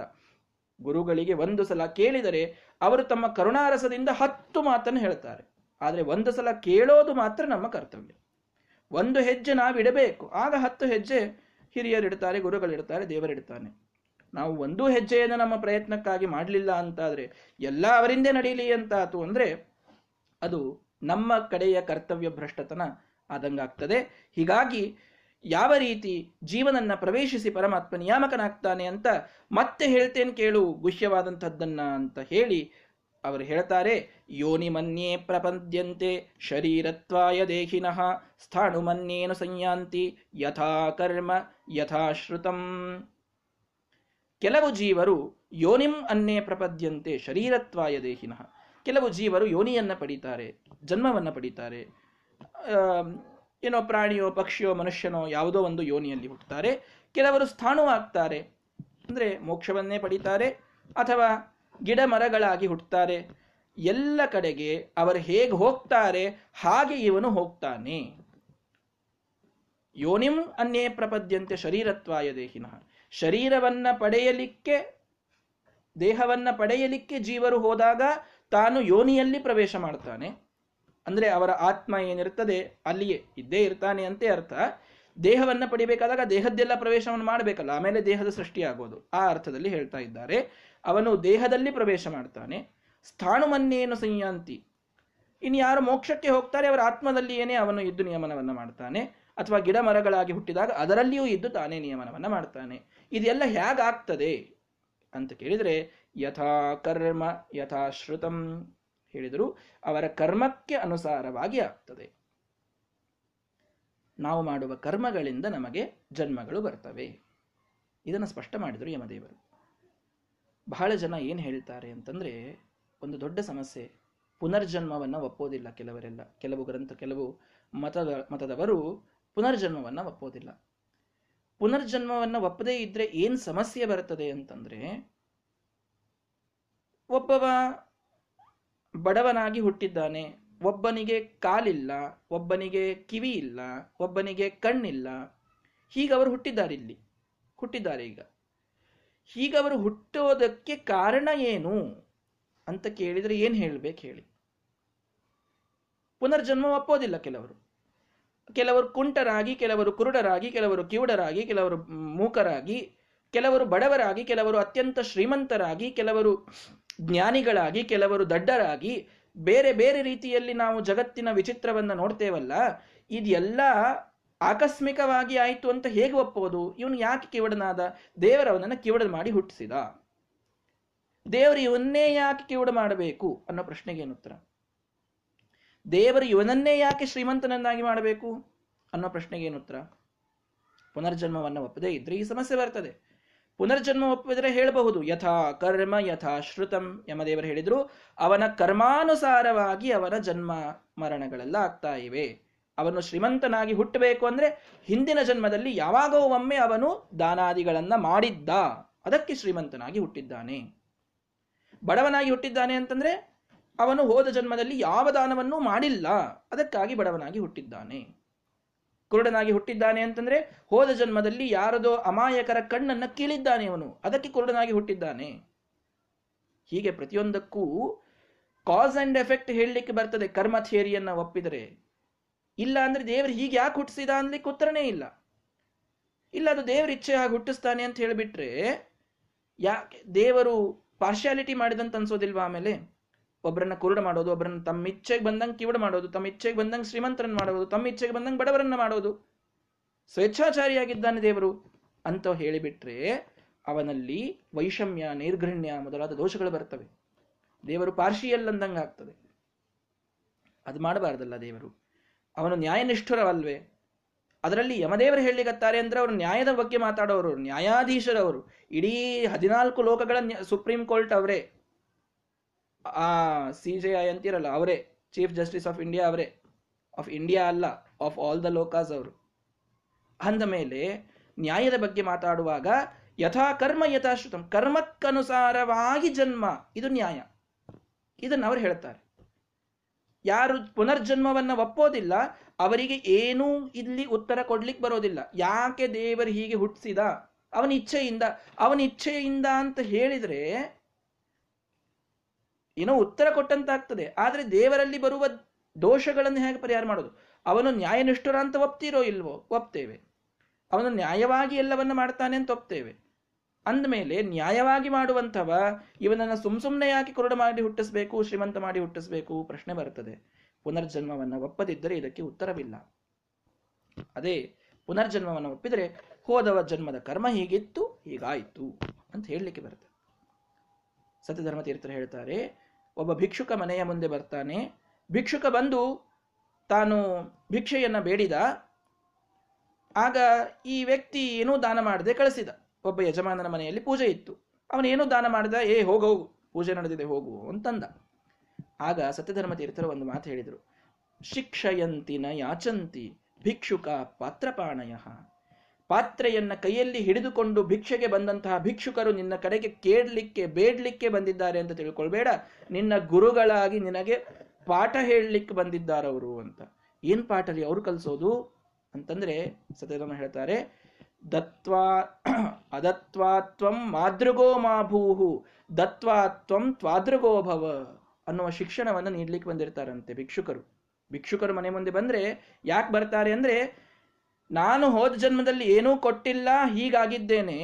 ಗುರುಗಳಿಗೆ ಒಂದು ಸಲ ಕೇಳಿದರೆ ಅವರು ತಮ್ಮ ಕರುಣಾರಸದಿಂದ ಹತ್ತು ಮಾತನ್ನು ಹೇಳ್ತಾರೆ. ಆದರೆ ಒಂದು ಸಲ ಕೇಳೋದು ಮಾತ್ರ ನಮ್ಮ ಕರ್ತವ್ಯ. ಒಂದು ಹೆಜ್ಜೆ ನಾವಿಡಬೇಕು, ಆಗ ಹತ್ತು ಹೆಜ್ಜೆ ಹಿರಿಯರಿಡ್ತಾರೆ ಗುರುಗಳಿಡ್ತಾರೆ ದೇವರಿಡ್ತಾನೆ ನಾವು ಒಂದು ಹೆಜ್ಜೆಯನ್ನು ನಮ್ಮ ಪ್ರಯತ್ನಕ್ಕಾಗಿ ಮಾಡಲಿಲ್ಲ ಅಂತಾದರೆ ಎಲ್ಲ ಅವರಿಂದೇ ನಡೀಲಿ ಅಂತಾತು ಅಂದರೆ ಅದು ನಮ್ಮ ಕಡೆಯ ಕರ್ತವ್ಯ ಭ್ರಷ್ಟತನ ಆದಂಗಾಗ್ತದೆ. ಹೀಗಾಗಿ ಯಾವ ರೀತಿ ಜೀವನನ್ನ ಪ್ರವೇಶಿಸಿ ಪರಮಾತ್ಮ ನಿಯಾಮಕನಾಗ್ತಾನೆ ಅಂತ ಮತ್ತೆ ಹೇಳ್ತೇನೆ ಕೇಳು ಗುಹ್ಯವಾದಂಥದ್ದನ್ನ ಅಂತ ಹೇಳಿ ಅವರು ಹೇಳ್ತಾರೆ, ಯೋನಿ ಮನ್ಯೇ ಪ್ರಪದ್ಯಂತೆ ಶರೀರತ್ವಾಯ ದೇಹಿನಃ ಸ್ಥಾಣು ಮನ್ಯೇನು ಸಂಯಾಂತಿ ಯಥಾ ಕರ್ಮ ಯಥಾಶ್ರುತಂ. ಕೆಲವು ಜೀವರು ಯೋನಿಂ ಅನ್ನೇ ಪ್ರಪದ್ಯಂತೆ ಶರೀರತ್ವಾಯ ದೇಹಿನಃ. ಕೆಲವು ಜೀವರು ಯೋನಿಯನ್ನ ಪಡೀತಾರೆ, ಜನ್ಮವನ್ನ ಪಡೀತಾರೆ. ಏನೋ ಪ್ರಾಣಿಯೋ, ಪಕ್ಷಿಯೋ, ಮನುಷ್ಯನೋ ಯಾವುದೋ ಒಂದು ಯೋನಿಯಲ್ಲಿ ಹುಟ್ಟುತ್ತಾರೆ. ಕೆಲವರು ಸ್ಥಾಣುವಾಗ್ತಾರೆ, ಅಂದರೆ ಮೋಕ್ಷವನ್ನೇ ಪಡೀತಾರೆ, ಅಥವಾ ಗಿಡ ಮರಗಳಾಗಿ ಹುಟ್ಟುತ್ತಾರೆ. ಎಲ್ಲ ಕಡೆಗೆ ಅವರು ಹೇಗೆ ಹೋಗ್ತಾರೆ, ಹಾಗೆ ಇವನು ಹೋಗ್ತಾನೆ. ಯೋನಿಂ ಅನ್ನೇ ಪ್ರಪದ್ಯಂತೆ ಶರೀರತ್ವಾಯ ದೇಹಿನಃ. ಶರೀರವನ್ನ ಪಡೆಯಲಿಕ್ಕೆ, ದೇಹವನ್ನು ಪಡೆಯಲಿಕ್ಕೆ ಜೀವರು ಹೋದಾಗ ತಾನು ಯೋನಿಯಲ್ಲಿ ಪ್ರವೇಶ ಮಾಡ್ತಾನೆ. ಅಂದರೆ ಅವರ ಆತ್ಮ ಏನಿರ್ತದೆ ಅಲ್ಲಿಯೇ ಇದ್ದೇ ಇರ್ತಾನೆ ಅಂತೆ ಅರ್ಥ. ದೇಹವನ್ನು ಪಡಿಬೇಕಾದಾಗ ದೇಹದ್ದೆಲ್ಲ ಪ್ರವೇಶವನ್ನು ಮಾಡಬೇಕಲ್ಲ, ಆಮೇಲೆ ದೇಹದ ಸೃಷ್ಟಿಯಾಗೋದು ಆ ಅರ್ಥದಲ್ಲಿ ಹೇಳ್ತಾ ಇದ್ದಾರೆ. ಅವನು ದೇಹದಲ್ಲಿ ಪ್ರವೇಶ ಮಾಡ್ತಾನೆ. ಸ್ಥಾಣುಮನ್ನೇನು ಸಂಯಾಂತಿ? ಇನ್ನು ಯಾರು ಮೋಕ್ಷಕ್ಕೆ ಹೋಗ್ತಾರೆ, ಅವರ ಆತ್ಮದಲ್ಲಿ ಏನೇ ಅವನು ಇದ್ದು ನಿಯಮನವನ್ನು ಮಾಡ್ತಾನೆ. ಅಥವಾ ಗಿಡ ಮರಗಳಾಗಿ ಹುಟ್ಟಿದಾಗ ಅದರಲ್ಲಿಯೂ ಇದ್ದು ತಾನೇ ನಿಯಮನವನ್ನು ಮಾಡ್ತಾನೆ. ಇದೆಲ್ಲ ಹೇಗಾಗ್ತದೆ ಅಂತ ಕೇಳಿದರೆ, ಯಥಾ ಕರ್ಮ ಯಥಾ ಶ್ರುತಂ ಹೇಳಿದರು ಅವರ ಕರ್ಮಕ್ಕೆ ಅನುಸಾರವಾಗಿ ಆಗ್ತದೆ. ನಾವು ಮಾಡುವ ಕರ್ಮಗಳಿಂದ ನಮಗೆ ಜನ್ಮಗಳು ಬರ್ತವೆ. ಇದನ್ನು ಸ್ಪಷ್ಟ ಮಾಡಿದರು ಯಮದೇವರು. ಬಹಳ ಜನ ಏನು ಹೇಳ್ತಾರೆ ಅಂತಂದರೆ, ಒಂದು ದೊಡ್ಡ ಸಮಸ್ಯೆ, ಪುನರ್ಜನ್ಮವನ್ನು ಒಪ್ಪೋದಿಲ್ಲ ಕೆಲವರೆಲ್ಲ. ಕೆಲವು ಗ್ರಂಥ, ಕೆಲವು ಮತದ, ಮತದವರು ಪುನರ್ಜನ್ಮವನ್ನು ಒಪ್ಪೋದಿಲ್ಲ. ಪುನರ್ಜನ್ಮವನ್ನು ಒಪ್ಪದೇ ಇದ್ರೆ ಏನು ಸಮಸ್ಯೆ ಬರುತ್ತದೆ ಅಂತಂದ್ರೆ, ಒಬ್ಬವ ಬಡವನಾಗಿ ಹುಟ್ಟಿದ್ದಾನೆ, ಒಬ್ಬನಿಗೆ ಕಾಲಿಲ್ಲ, ಒಬ್ಬನಿಗೆ ಕಿವಿ ಇಲ್ಲ, ಒಬ್ಬನಿಗೆ ಕಣ್ಣಿಲ್ಲ ಹೀಗವರು ಹುಟ್ಟಿದ್ದಾರೆ ಇಲ್ಲಿ, ಹುಟ್ಟಿದ್ದಾರೆ ಈಗ. ಹೀಗೆ ಅವರು ಹುಟ್ಟೋದಕ್ಕೆ ಕಾರಣ ಏನು ಅಂತ ಕೇಳಿದರೆ ಏನು ಹೇಳಬೇಕು ಹೇಳಿ. ಪುನರ್ಜನ್ಮ ಒಪ್ಪೋದಿಲ್ಲ ಕೆಲವರು. ಕೆಲವರು ಕುಂಟರಾಗಿ, ಕೆಲವರು ಕುರುಡರಾಗಿ, ಕೆಲವರು ಕಿವುಡರಾಗಿ, ಕೆಲವರು ಮೂಕರಾಗಿ, ಕೆಲವರು ಬಡವರಾಗಿ, ಕೆಲವರು ಅತ್ಯಂತ ಶ್ರೀಮಂತರಾಗಿ, ಕೆಲವರು ಜ್ಞಾನಿಗಳಾಗಿ, ಕೆಲವರು ದಡ್ಡರಾಗಿ, ಬೇರೆ ಬೇರೆ ರೀತಿಯಲ್ಲಿ ನಾವು ಜಗತ್ತಿನ ವಿಚಿತ್ರವನ್ನು ನೋಡ್ತೇವಲ್ಲ, ಇದೆಲ್ಲ ಆಕಸ್ಮಿಕವಾಗಿ ಆಯಿತು ಅಂತ ಹೇಗೆ ಒಪ್ಪೋದು ಇವನು ಯಾಕೆ ಕಿವಡನಾದ? ದೇವರವನನ್ನು ಕಿವಡ ಮಾಡಿ ಹುಟ್ಟಿಸಿದ. ದೇವರು ಇವನ್ನೇ ಯಾಕೆ ಕಿವಡ ಮಾಡಬೇಕು ಅನ್ನೋ ಪ್ರಶ್ನೆಗೆ ಏನು ಉತ್ತರ? ದೇವರು ಇವನನ್ನೇ ಯಾಕೆ ಶ್ರೀಮಂತನನ್ನಾಗಿ ಮಾಡಬೇಕು ಅನ್ನೋ ಪ್ರಶ್ನೆಗೆ ಏನು ಉತ್ತರ? ಪುನರ್ಜನ್ಮವನ್ನು ಒಪ್ಪದೇ ಇದ್ರೆ ಈ ಸಮಸ್ಯೆ ಬರ್ತದೆ. ಪುನರ್ಜನ್ಮ ಒಪ್ಪಿದರೆ ಹೇಳಬಹುದು, ಯಥಾ ಕರ್ಮ ಯಥಾ ಶ್ರುತಂ ಯಮದೇವರು ಹೇಳಿದ್ರು, ಅವನ ಕರ್ಮಾನುಸಾರವಾಗಿ ಅವನ ಜನ್ಮ ಮರಣಗಳೆಲ್ಲ ಆಗ್ತಾ ಇವೆ. ಅವನು ಶ್ರೀಮಂತನಾಗಿ ಹುಟ್ಟಬೇಕು ಅಂದ್ರೆ ಹಿಂದಿನ ಜನ್ಮದಲ್ಲಿ ಯಾವಾಗೋ ಒಮ್ಮೆ ಅವನು ದಾನಾದಿಗಳನ್ನ ಮಾಡಿದ್ದ, ಅದಕ್ಕೆ ಶ್ರೀಮಂತನಾಗಿ ಹುಟ್ಟಿದ್ದಾನೆ. ಬಡವನಾಗಿ ಹುಟ್ಟಿದ್ದಾನೆ ಅಂತಂದ್ರೆ ಅವನು ಹೋದ ಜನ್ಮದಲ್ಲಿ ಯಾವ ದಾನವನ್ನೂ ಮಾಡಿಲ್ಲ. ಅದಕ್ಕಾಗಿ ಬಡವನಾಗಿ ಹುಟ್ಟಿದ್ದಾನೆ. ಕುರುಡನಾಗಿ ಹುಟ್ಟಿದ್ದಾನೆ ಅಂತಂದ್ರೆ ಹೋದ ಜನ್ಮದಲ್ಲಿ ಯಾರದೋ ಅಮಾಯಕರ ಕಣ್ಣನ್ನು ಕೀಳಿದ್ದಾನೆ ಅವನು. ಅದಕ್ಕೆ ಕುರುಡನಾಗಿ ಹುಟ್ಟಿದ್ದಾನೆ. ಹೀಗೆ ಪ್ರತಿಯೊಂದಕ್ಕೂ ಕಾಸ್ ಅಂಡ್ ಎಫೆಕ್ಟ್ ಹೇಳಲಿಕ್ಕೆ ಬರ್ತದೆ ಕರ್ಮ ಥಿಯರಿಯನ್ನ ಒಪ್ಪಿದರೆ. ಇಲ್ಲ ಅಂದ್ರೆ ದೇವರು ಹೀಗೆ ಯಾಕೆ ಹುಟ್ಟಿಸಿದ ಅನ್ಲಿಕ್ಕೆ ಉತ್ತರನೇ ಇಲ್ಲ. ಇಲ್ಲ ಅದು ದೇವರ ಇಚ್ಛೆ ಹಾಗೆ ಹುಟ್ಟಿಸ್ತಾನೆ ಅಂತ ಹೇಳಿಬಿಟ್ರೆ, ಯಾಕೆ ದೇವರು ಪಾರ್ಶಿಯಾಲಿಟಿ ಮಾಡಿದಂತ ಅನ್ಸೋದಿಲ್ವಾ ಆಮೇಲೆ? ಒಬ್ಬರನ್ನ ಕುರುಡ ಮಾಡೋದು ಒಬ್ಬರನ್ನ ತಮ್ಮ ಇಚ್ಛೆಗೆ ಬಂದಂಗೆ ಕಿವಡ ಮಾಡೋದು, ತಮ್ಮ ಇಚ್ಛೆಗೆ ಬಂದಂಗೆ ಶ್ರೀಮಂತರನ್ನ ಮಾಡೋದು, ತಮ್ಮ ಇಚ್ಛೆಗೆ ಬಂದಂಗೆ ಬಡವರನ್ನ ಮಾಡೋದು. ಸ್ವೇಚ್ಛಾಚಾರಿಯಾಗಿದ್ದಾನೆ ದೇವರು ಅಂತ ಹೇಳಿಬಿಟ್ರೆ ಅವನಲ್ಲಿ ವೈಷಮ್ಯ, ನಿರ್ಘೃಣ್ಯ ಮೊದಲಾದ ದೋಷಗಳು ಬರ್ತವೆ. ದೇವರು ಪಾರ್ಶಿಯಲ್ ಅಂದಂಗೆ ಆಗ್ತದೆ. ಅದು ಮಾಡಬಾರ್ದಲ್ಲ ದೇವರು. ಅವನು ನ್ಯಾಯನಿಷ್ಠುರವಲ್ವೇ. ಅದರಲ್ಲಿ ಯಮದೇವರು ಹೇಳಿಗತ್ತಾರೆ ಅಂದ್ರೆ ಅವರು ನ್ಯಾಯದ ಬಗ್ಗೆ ಮಾತಾಡೋರು, ನ್ಯಾಯಾಧೀಶರವರು. ಇಡೀ ಹದಿನಾಲ್ಕು ಲೋಕಗಳ ಸುಪ್ರೀಂ ಕೋರ್ಟ್ ಅವರೇ. ಆ ಸಿ ಜೆ ಐ ಅಂತಿರಲ್ಲ, ಅವರೇ ಚೀಫ್ ಜಸ್ಟಿಸ್ ಆಫ್ ಇಂಡಿಯಾ ಅವರೇ ಆಫ್ ಇಂಡಿಯಾ ಅಲ್ಲ ಆಫ್ ಆಲ್ ದ ಲೋಕಾಸ್ ಅವರು. ಅಂದ ಮೇಲೆ, ನ್ಯಾಯದ ಬಗ್ಗೆ ಮಾತಾಡುವಾಗ, ಯಥಾ ಕರ್ಮ ಯಥಾಶ್ರುತಂ, ಕರ್ಮಕ್ಕನುಸಾರವಾಗಿ ಜನ್ಮ, ಇದು ನ್ಯಾಯ. ಇದನ್ನು ಅವರು ಹೇಳ್ತಾರೆ. ಯಾರು ಪುನರ್ಜನ್ಮವನ್ನು ಒಪ್ಪೋದಿಲ್ಲ, ಅವರಿಗೆ ಏನೂ ಇಲ್ಲಿ ಉತ್ತರ ಕೊಡ್ಲಿಕ್ಕೆ ಬರೋದಿಲ್ಲ. ಯಾಕೆ ದೇವರು ಹೀಗೆ ಹುಟ್ಟಿಸಿದ ಅವನ ಇಚ್ಛೆಯಿಂದ ಅವನ ಇಚ್ಛೆಯಿಂದ ಅಂತ ಹೇಳಿದ್ರೆ ಏನೋ ಉತ್ತರ ಕೊಟ್ಟಂತಾಗ್ತದೆ ಆದರೆ ದೇವರಲ್ಲಿ ಬರುವ ದೋಷಗಳನ್ನು ಹೇಗೆ ಪರಿಹಾರ ಮಾಡೋದು? ಅವನು ನ್ಯಾಯನಿಷ್ಠುರ ಅಂತ ಒಪ್ತೀರೋ ಇಲ್ವೋ? ಒಪ್ತೇವೆ. ಅವನು ನ್ಯಾಯವಾಗಿ ಎಲ್ಲವನ್ನ ಮಾಡ್ತಾನೆ ಅಂತ ಒಪ್ತೇವೆ. ಅಂದಮೇಲೆ ನ್ಯಾಯವಾಗಿ ಮಾಡುವಂಥವ ಇವನನ್ನು ಸುಮ್ ಸುಮ್ಮನೆ ಯಾಕೆ ಕೊರಡು ಮಾಡಿ ಹುಟ್ಟಿಸ್ಬೇಕು, ಶ್ರೀಮಂತ ಮಾಡಿ ಹುಟ್ಟಿಸ್ಬೇಕು? ಪ್ರಶ್ನೆ ಬರ್ತದೆ. ಪುನರ್ಜನ್ಮವನ್ನು ಒಪ್ಪದಿದ್ದರೆ ಇದಕ್ಕೆ ಉತ್ತರವಿಲ್ಲ. ಅದೇ ಪುನರ್ಜನ್ಮವನ್ನು ಒಪ್ಪಿದರೆ ಹೋದವ ಜನ್ಮದ ಕರ್ಮ ಹೀಗಿತ್ತು, ಹೀಗಾಯಿತು ಅಂತ ಹೇಳಲಿಕ್ಕೆ ಬರುತ್ತೆ. ಸತ್ಯಧರ್ಮ ತೀರ್ಥರು ಹೇಳ್ತಾರೆ ಒಬ್ಬ ಭಿಕ್ಷುಕ ಮನೆಯ ಮುಂದೆ ಬರ್ತಾನೆ. ಭಿಕ್ಷುಕ ಬಂದು ತಾನು ಭಿಕ್ಷೆಯನ್ನ ಬೇಡಿದ. ಆಗ ಈ ವ್ಯಕ್ತಿ ಏನೂ ದಾನ ಮಾಡದೆ ಕಳಿಸಿದ. ಒಬ್ಬ ಯಜಮಾನನ ಮನೆಯಲ್ಲಿ ಪೂಜೆ ಇತ್ತು. ಅವನೇನೂ ದಾನ ಮಾಡಿದ, ಏ, ಹೋಗು, ಪೂಜೆ ನಡೆದಿದೆ, ಹೋಗು, ಅಂತಂದ. ಆಗ ಸತ್ಯಧರ್ಮ ತೀರ್ಥರು ಒಂದು ಮಾತು ಹೇಳಿದರು. ಶಿಕ್ಷಯಂತಿನ ಯಾಚಂತಿ, ಭಿಕ್ಷುಕ ಪಾತ್ರಪಾಣಯ. ಪಾತ್ರೆಯನ್ನ ಕೈಯಲ್ಲಿ ಹಿಡಿದುಕೊಂಡು ಭಿಕ್ಷೆಗೆ ಬಂದಂತಹ ಭಿಕ್ಷುಕರು ನಿನ್ನ ಕಡೆಗೆ ಕೇಳಲಿಕ್ಕೆ, ಬೇಡಲಿಕ್ಕೆ ಬಂದಿದ್ದಾರೆ ಅಂತ ತಿಳ್ಕೊಳ್ಬೇಡ. ನಿನ್ನ ಗುರುಗಳಾಗಿ ನಿನಗೆ ಪಾಠ ಹೇಳಲಿಕ್ಕೆ ಬಂದಿದ್ದಾರವರು ಅಂತ. ಏನ್ ಪಾಠ ರೀ? ಅವ್ರು ಕಲಿಸೋದು? ಅಂತಂದ್ರೆ ಸತ್ಯರಾಮ ಹೇಳ್ತಾರೆ, ದತ್ವಾ (clears throat) ಅದತ್ವಾತ್ವಂ ಮಾದೃಗೋ ಮಾಭೂಹು ದತ್ವಾತ್ವಂ ತ್ವಾದೃಗೋ ಭವ ಅನ್ನುವ ಶಿಕ್ಷಣವನ್ನು ನೀಡ್ಲಿಕ್ಕೆ ಬಂದಿರ್ತಾರಂತೆ ಭಿಕ್ಷುಕರು. ಭಿಕ್ಷುಕರು ಮನೆ ಮುಂದೆ ಬಂದ್ರೆ ಯಾಕೆ ಬರ್ತಾರೆ ಅಂದ್ರೆ ನಾನು ಹೋದ ಜನ್ಮದಲ್ಲಿ ಏನೂ ಕೊಟ್ಟಿಲ್ಲ, ಹೀಗಾಗಿದ್ದೇನೆ.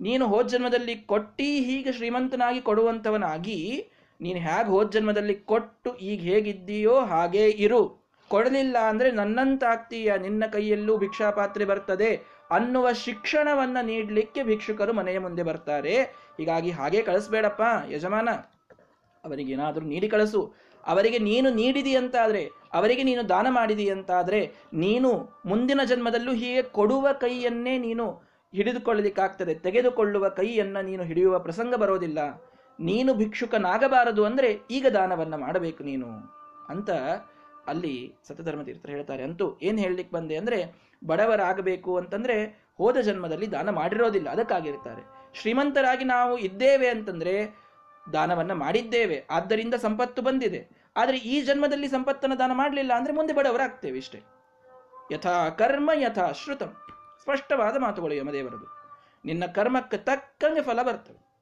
ನೀನು ಹೋದ ಜನ್ಮದಲ್ಲಿ ಕೊಟ್ಟಿ, ಹೀಗೆ ಶ್ರೀಮಂತನಾಗಿ ಕೊಡುವಂಥವನಾಗಿ, ನೀನು ಹೇಗೆ ಹೋದ ಜನ್ಮದಲ್ಲಿ ಕೊಟ್ಟು ಈಗ ಹೇಗಿದ್ದೀಯೋ ಹಾಗೇ ಇರು. ಕೊಡಲಿಲ್ಲ ಅಂದರೆ ನನ್ನಂತಾಗ್ತೀಯ, ನಿನ್ನ ಕೈಯಲ್ಲೂ ಭಿಕ್ಷಾಪಾತ್ರೆ ಬರ್ತದೆ ಅನ್ನುವ ಶಿಕ್ಷಣವನ್ನು ನೀಡಲಿಕ್ಕೆ ಭಿಕ್ಷುಕರು ಮನೆಯ ಮುಂದೆ ಬರ್ತಾರೆ. ಹೀಗಾಗಿ ಹಾಗೆ ಕಳಿಸ್ಬೇಡಪ್ಪ, ಯಜಮಾನ. ಅವರಿಗೇನಾದರೂ ನೀಡಿ ಕಳಿಸು. ಅವರಿಗೆ ನೀನು ನೀಡಿದಿ ಅಂತಾದರೆ, ಅವರಿಗೆ ನೀನು ದಾನ ಮಾಡಿದಿ ಅಂತಾದರೆ, ನೀನು ಮುಂದಿನ ಜನ್ಮದಲ್ಲೂ ಹೀಗೆ ಕೊಡುವ ಕೈಯನ್ನೇ ನೀನು ಹಿಡಿದುಕೊಳ್ಳಲಿಕ್ಕಾಗ್ತದೆ ತೆಗೆದುಕೊಳ್ಳುವ ಕೈಯನ್ನು ನೀನು ಹಿಡಿಯುವ ಪ್ರಸಂಗ ಬರೋದಿಲ್ಲ. ನೀನು ಭಿಕ್ಷುಕನಾಗಬಾರದು ಅಂದರೆ ಈಗ ದಾನವನ್ನು ಮಾಡಬೇಕು ನೀನು. ಅಂತ ಅಲ್ಲಿ ಸತಧರ್ಮ ತೀರ್ಥರು ಹೇಳ್ತಾರೆ. ಅಂತೂ ಏನು ಹೇಳಲಿಕ್ಕೆ ಬಂದೆ ಅಂದರೆ, ಬಡವರಾಗಬೇಕು ಅಂತಂದರೆ ಹೋದ ಜನ್ಮದಲ್ಲಿ ದಾನ ಮಾಡಿರೋದಿಲ್ಲ. ಅದಕ್ಕಾಗಿರ್ತಾರೆ ಶ್ರೀಮಂತರಾಗಿ ನಾವು ಇದ್ದೇವೆ ಅಂತಂದ್ರೆ ದಾನವನ್ನ ಮಾಡಿದ್ದೇವೆ. ಆದ್ದರಿಂದ ಸಂಪತ್ತು ಬಂದಿದೆ. ಆದರೆ ಈ ಜನ್ಮದಲ್ಲಿ ಸಂಪತ್ತನ್ನು ದಾನ ಮಾಡಲಿಲ್ಲ ಅಂದ್ರೆ ಮುಂದೆ ಬಡವರಾಗ್ತೇವೆ ಇಷ್ಟೇ. ಯಥಾ ಕರ್ಮ, ಯಥಾ ಶ್ರುತಂ. ಸ್ಪಷ್ಟವಾದ ಮಾತುಗಳು ಯಮದೇವರದು ನಿನ್ನ ಕರ್ಮಕ್ಕೆ ತಕ್ಕಂಗೆ ಫಲ ಬರ್ತವೆ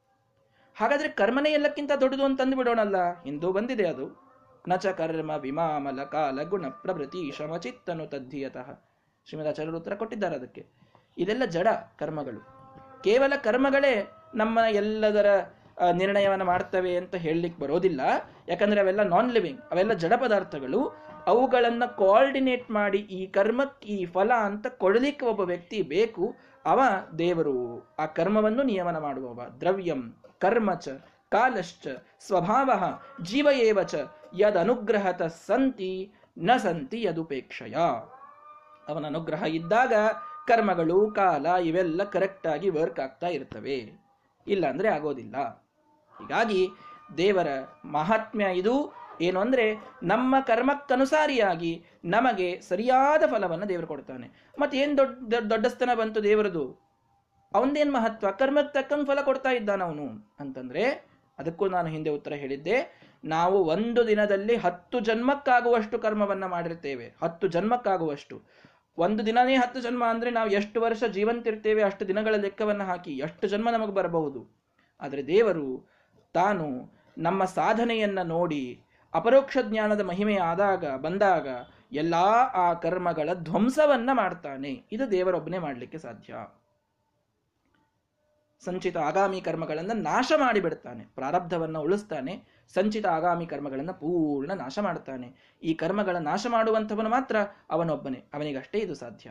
ಹಾಗಾದ್ರೆ ಕರ್ಮನೇ ಎಲ್ಲಕ್ಕಿಂತ ದೊಡ್ಡದು ಅಂತಂದು ಬಿಡೋಣಲ್ಲ. ಹಿಂದೂ ಬಂದಿದೆ ಅದು. ನಚ ಕರ್ಮ ವಿಮಾಮಲ ಕಾಲ ಗುಣ ಪ್ರಭೃತಿ ಶ್ರಮಚಿತ್ತನು ತದ್ಧಿಯತಃ. ಶ್ರೀಮದಾಚಾರ್ಯರು ಉತ್ತರ ಕೊಟ್ಟಿದ್ದಾರೆ ಅದಕ್ಕೆ. ಇದೆಲ್ಲ ಜಡ ಕರ್ಮಗಳು. ಕೇವಲ ಕರ್ಮಗಳೇ ನಮ್ಮ ಎಲ್ಲದರ ನಿರ್ಣಯವನ್ನು ಮಾಡ್ತವೆ ಅಂತ ಹೇಳಲಿಕ್ಕೆ ಬರೋದಿಲ್ಲ. ಯಾಕಂದ್ರೆ ಅವೆಲ್ಲ ನಾನ್ ಲಿವಿಂಗ್ ಅವೆಲ್ಲ ಜಡ ಪದಾರ್ಥಗಳು. ಅವುಗಳನ್ನು ಕೋಆರ್ಡಿನೇಟ್ ಮಾಡಿ ಈ ಕರ್ಮಕ್ಕೆ ಈ ಫಲ ಅಂತ ಕೊಡಲಿಕ್ಕೆ ಒಬ್ಬ ವ್ಯಕ್ತಿ ಬೇಕು. ಅವ ದೇವರು, ಆ ಕರ್ಮವನ್ನು ನಿಯಮನ ಮಾಡುವವ. ದ್ರವ್ಯಂ, ಕರ್ಮಚ, ಕಾಲಶ್ಚ, ಸ್ವಭಾವ, ಜೀವ ಏವಚ, ಯದನುಗ್ರಹತ ಸಂತಿ, ನ ಸಂತಿ ಯದುಪೇಕ್ಷಯ. ಅವನ ಅನುಗ್ರಹ ಇದ್ದಾಗ ಕರ್ಮಗಳು, ಕಾಲ ಇವೆಲ್ಲ ಕರೆಕ್ಟಾಗಿ ವರ್ಕ್ ಆಗ್ತಾ ಇರ್ತವೆ. ಇಲ್ಲಾಂದ್ರೆ ಆಗೋದಿಲ್ಲ. ಹೀಗಾಗಿ ದೇವರ ಮಹಾತ್ಮ್ಯ ಇದು. ಏನು ಅಂದರೆ ನಮ್ಮ ಕರ್ಮಕ್ಕನುಸಾರಿಯಾಗಿ ನಮಗೆ ಸರಿಯಾದ ಫಲವನ್ನು ದೇವರು ಕೊಡ್ತಾನೆ. ಮತ್ತೆ ಏನು ದೊಡ್ಡ ದೊಡ್ಡಸ್ತನ ಬಂತು ದೇವರದು? ಅವನದೇನು ಮಹತ್ವ? ಕರ್ಮಕ್ಕೆ ತಕ್ಕಂಗೆ ಫಲ ಕೊಡ್ತಾ ಇದ್ದಾನ ಅವನು. ಅಂತಂದ್ರೆ ಅದಕ್ಕೂ ನಾನು ಹಿಂದೆ ಉತ್ತರ ಹೇಳಿದ್ದೆ. ನಾವು ಒಂದು ದಿನದಲ್ಲಿ ಹತ್ತು ಜನ್ಮಕ್ಕಾಗುವಷ್ಟು ಕರ್ಮವನ್ನ ಮಾಡಿರ್ತೇವೆ. ಹತ್ತು ಜನ್ಮಕ್ಕಾಗುವಷ್ಟು. ಒಂದು ದಿನನೇ ಹತ್ತು ಜನ್ಮ ಅಂದರೆ ನಾವು ಎಷ್ಟು ವರ್ಷ ಜೀವಂತಿರ್ತೇವೆ ಅಷ್ಟು ದಿನಗಳ ಲೆಕ್ಕವನ್ನು ಹಾಕಿ ಎಷ್ಟು ಜನ್ಮ ನಮಗೆ ಬರಬಹುದು. ಆದರೆ ದೇವರು ತಾನು ನಮ್ಮ ಸಾಧನೆಯನ್ನು ನೋಡಿ ಅಪರೋಕ್ಷ ಜ್ಞಾನದ ಮಹಿಮೆ ಆದಾಗ, ಬಂದಾಗ ಎಲ್ಲ ಆ ಕರ್ಮಗಳ ಧ್ವಂಸವನ್ನ ಮಾಡ್ತಾನೆ. ಇದು ದೇವರೊಬ್ಬನೇ ಮಾಡಲಿಕ್ಕೆ ಸಾಧ್ಯ. ಸಂಚಿತ ಆಗಾಮಿ ಕರ್ಮಗಳನ್ನು ನಾಶ ಮಾಡಿಬಿಡ್ತಾನೆ. ಪ್ರಾರಬ್ಧವನ್ನು ಉಳಿಸ್ತಾನೆ. ಸಂಚಿತ ಆಗಾಮಿ ಕರ್ಮಗಳನ್ನು ಪೂರ್ಣ ನಾಶ ಮಾಡ್ತಾನೆ. ಈ ಕರ್ಮಗಳ ನಾಶ ಮಾಡುವಂಥವನು ಮಾತ್ರ ಅವನೊಬ್ಬನೇ. ಅವನಿಗಷ್ಟೇ ಇದು ಸಾಧ್ಯ.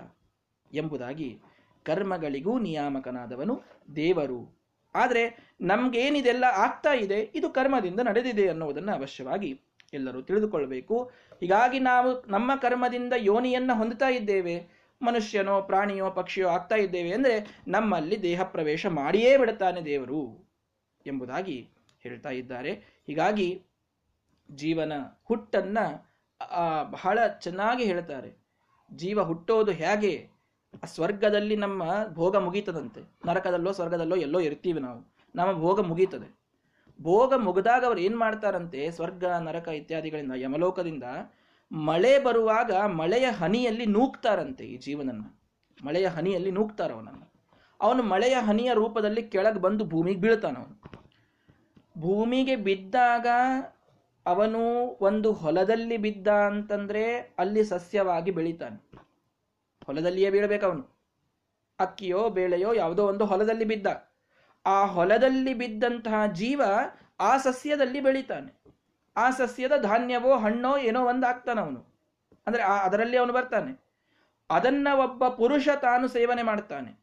ಎಂಬುದಾಗಿ ಕರ್ಮಗಳಿಗೂ ನಿಯಾಮಕನಾದವನು ದೇವರು. ಆದರೆ ನಮಗೇನಿದೆಲ್ಲ ಆಗ್ತಾ ಇದೆ, ಇದು ಕರ್ಮದಿಂದ ನಡೆದಿದೆ ಅನ್ನುವುದನ್ನು ಅವಶ್ಯವಾಗಿ ಎಲ್ಲರೂ ತಿಳಿದುಕೊಳ್ಳಬೇಕು ಹೀಗಾಗಿ ನಾವು ನಮ್ಮ ಕರ್ಮದಿಂದ ಯೋನಿಯನ್ನು ಹೊಂದುತ್ತಾ ಇದ್ದೇವೆ. ಮನುಷ್ಯನೋ, ಪ್ರಾಣಿಯೋ, ಪಕ್ಷಿಯೋ ಆಗ್ತಾ ಇದ್ದೇವೆ ಅಂದರೆ ನಮ್ಮಲ್ಲಿ ದೇಹ ಪ್ರವೇಶ ಮಾಡಿಯೇ ಬಿಡುತ್ತಾನೆ ದೇವರು ಎಂಬುದಾಗಿ ಹೇಳ್ತಾ ಇದ್ದಾರೆ. ಹೀಗಾಗಿ ಜೀವನ ಹುಟ್ಟನ್ನು ಬಹಳ ಚೆನ್ನಾಗಿ ಹೇಳ್ತಾರೆ. ಜೀವ ಹುಟ್ಟೋದು ಹೇಗೆ? ಸ್ವರ್ಗದಲ್ಲಿ ನಮ್ಮ ಭೋಗ ಮುಗೀತದಂತೆ. ನರಕದಲ್ಲೋ ಸ್ವರ್ಗದಲ್ಲೋ ಎಲ್ಲೋ ಇರ್ತೀವಿ ನಾವು. ನಮ್ಮ ಭೋಗ ಮುಗೀತದೆ. ಭೋಗ ಮುಗಿದಾಗ ಅವ್ರು ಏನ್ ಮಾಡ್ತಾರಂತೆ? ಸ್ವರ್ಗ, ನರಕ ಇತ್ಯಾದಿಗಳಿಂದ, ಯಮಲೋಕದಿಂದ ಮಳೆ ಬರುವಾಗ ಮಳೆಯ ಹನಿಯಲ್ಲಿ ನೂಕ್ತಾರಂತೆ ಈ ಜೀವನನ್ನ. ಮಳೆಯ ಹನಿಯಲ್ಲಿ ನೂಕ್ತಾರ ಅವನನ್ನು. ಅವನು ಮಳೆಯ ಹನಿಯ ರೂಪದಲ್ಲಿ ಕೆಳಗೆ ಬಂದು ಭೂಮಿಗೆ ಬೀಳ್ತಾನ ಅವನು. ಭೂಮಿಗೆ ಬಿದ್ದಾಗ ಅವನು ಒಂದು ಹೊಲದಲ್ಲಿ ಬಿದ್ದ ಅಂತಂದ್ರೆ ಅಲ್ಲಿ ಸಸ್ಯವಾಗಿ ಬೆಳಿತಾನೆ. ಹೊಲದಲ್ಲಿಯೇ ಬೀಳಬೇಕು ಅವನು. ಅಕ್ಕಿಯೋ, ಬೇಳೆಯೋ ಯಾವುದೋ ಒಂದು ಹೊಲದಲ್ಲಿ ಬಿದ್ದ. ಆ ಹೊಲದಲ್ಲಿ ಬಿದ್ದಂತಹ ಜೀವ ಆ ಸಸ್ಯದಲ್ಲಿ ಬೆಳೀತಾನೆ. ಆ ಸಸ್ಯದ ಧಾನ್ಯವೋ, ಹಣ್ಣೋ, ಏನೋ ಒಂದು ಆಗ್ತಾನೆ ಅವನು. ಅಂದ್ರೆ ಅದರಲ್ಲಿ ಅವನು ಬರ್ತಾನೆ. ಅದನ್ನ ಒಬ್ಬ ಪುರುಷ ತಾನು ಸೇವನೆ ಮಾಡ್ತಾನೆ.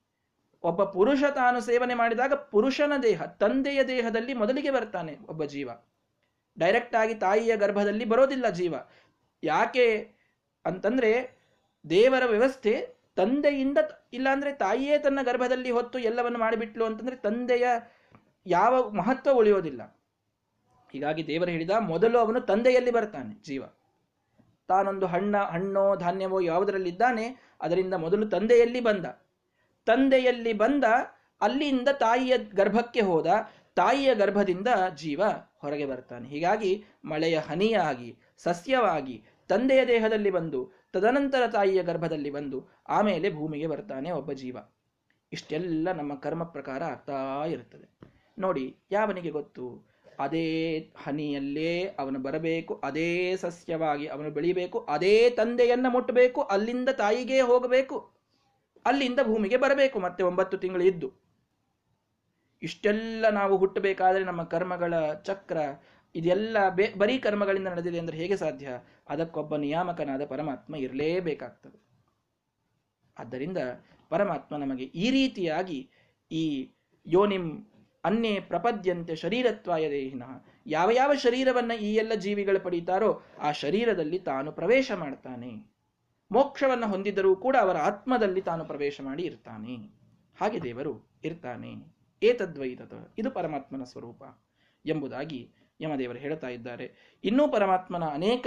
ಒಬ್ಬ ಪುರುಷ ತಾನು ಸೇವನೆ ಮಾಡಿದಾಗ ಪುರುಷನ ದೇಹ, ತಂದೆಯ ದೇಹದಲ್ಲಿ ಮೊದಲಿಗೆ ಬರ್ತಾನೆ ಒಬ್ಬ ಜೀವ. ಡೈರೆಕ್ಟ್ ಆಗಿ ತಾಯಿಯ ಗರ್ಭದಲ್ಲಿ ಬರೋದಿಲ್ಲ ಜೀವ. ಯಾಕೆ ಅಂತಂದ್ರೆ ದೇವರ ವ್ಯವಸ್ಥೆ ತಂದೆಯಿಂದ ಇಲ್ಲಾಂದ್ರೆ ತಾಯಿಯೇ ತನ್ನ ಗರ್ಭದಲ್ಲಿ ಹೊತ್ತು ಎಲ್ಲವನ್ನು ಮಾಡಿಬಿಟ್ಲು ಅಂತಂದ್ರೆ ತಂದೆಯ ಯಾವ ಮಹತ್ವ ಉಳಿಯೋದಿಲ್ಲ. ಹೀಗಾಗಿ ದೇವರು ಹೇಳಿದ ಮೊದಲು ಅವನು ತಂದೆಯಲ್ಲಿ ಬರ್ತಾನೆ ಜೀವ. ತಾನೊಂದು ಹಣ್ಣ, ಹಣ್ಣೋ, ಧಾನ್ಯವೋ ಯಾವುದರಲ್ಲಿದ್ದಾನೆ, ಅದರಿಂದ ಮೊದಲು ತಂದೆಯಲ್ಲಿ ಬಂದ. ತಂದೆಯಲ್ಲಿ ಬಂದ, ಅಲ್ಲಿಂದ ತಾಯಿಯ ಗರ್ಭಕ್ಕೆ ಹೋದ, ತಾಯಿಯ ಗರ್ಭದಿಂದ ಜೀವ ಹೊರಗೆ ಬರ್ತಾನೆ ಹೀಗಾಗಿ ಮಳೆಯ ಹನಿಯಾಗಿ, ಸಸ್ಯವಾಗಿ, ತಂದೆಯ ದೇಹದಲ್ಲಿ ಬಂದು ತದನಂತರ ತಾಯಿಯ ಗರ್ಭದಲ್ಲಿ ಬಂದು ಆಮೇಲೆ ಭೂಮಿಗೆ ಬರ್ತಾನೆ ಒಬ್ಬ ಜೀವ. ಇಷ್ಟೆಲ್ಲ ನಮ್ಮ ಕರ್ಮ ಪ್ರಕಾರ ಆಗ್ತಾ ಇರುತ್ತದೆ. ನೋಡಿ, ಯಾವನಿಗೆ ಗೊತ್ತು? ಅದೇ ಹನಿಯಲ್ಲೇ ಅವನು ಬರಬೇಕು, ಅದೇ ಸಸ್ಯವಾಗಿ ಅವನು ಬೆಳಿಬೇಕು, ಅದೇ ತಂದೆಯನ್ನು ಮುಟ್ಟಬೇಕು, ಅಲ್ಲಿಂದ ತಾಯಿಗೆ ಹೋಗಬೇಕು, ಅಲ್ಲಿಂದ ಭೂಮಿಗೆ ಬರಬೇಕು. ಮತ್ತೆ ಒಂಬತ್ತು ತಿಂಗಳು ಇದ್ದು. ಇಷ್ಟೆಲ್ಲ ನಾವು ಹುಟ್ಟಬೇಕಾದ್ರೆ ನಮ್ಮ ಕರ್ಮಗಳ ಚಕ್ರ, ಇದೆಲ್ಲ ಬೇ ಬರೀ ಕರ್ಮಗಳಿಂದ ನಡೆದಿದೆ ಅಂದರೆ ಹೇಗೆ ಸಾಧ್ಯ? ಅದಕ್ಕೊಬ್ಬ ನಿಯಾಮಕನಾದ ಪರಮಾತ್ಮ ಇರಲೇಬೇಕಾಗ್ತದೆ. ಆದ್ದರಿಂದ ಪರಮಾತ್ಮ ನಮಗೆ ಈ ರೀತಿಯಾಗಿ ಈ ಯೋನಿಂ ಅನ್ನೇ ಪ್ರಪದ್ಯಂತೆ ಶರೀರತ್ವಾಯ ದೇಹಿನ ಯಾವ ಯಾವ ಶರೀರವನ್ನ ಈ ಎಲ್ಲ ಜೀವಿಗಳು ಪಡೀತಾರೋ ಆ ಶರೀರದಲ್ಲಿ ತಾನು ಪ್ರವೇಶ ಮಾಡ್ತಾನೆ. ಮೋಕ್ಷವನ್ನ ಹೊಂದಿದರೂ ಕೂಡ ಅವರ ಆತ್ಮದಲ್ಲಿ ತಾನು ಪ್ರವೇಶ ಮಾಡಿ ಇರ್ತಾನೆ. ಹಾಗೆ ದೇವರು ಇರ್ತಾನೆ. ಏತದ್ವೈತದ, ಇದು ಪರಮಾತ್ಮನ ಸ್ವರೂಪ ಎಂಬುದಾಗಿ ಯಮದೇವರು ಹೇಳ್ತಾ ಇದ್ದಾರೆ. ಇನ್ನೂ ಪರಮಾತ್ಮನ ಅನೇಕ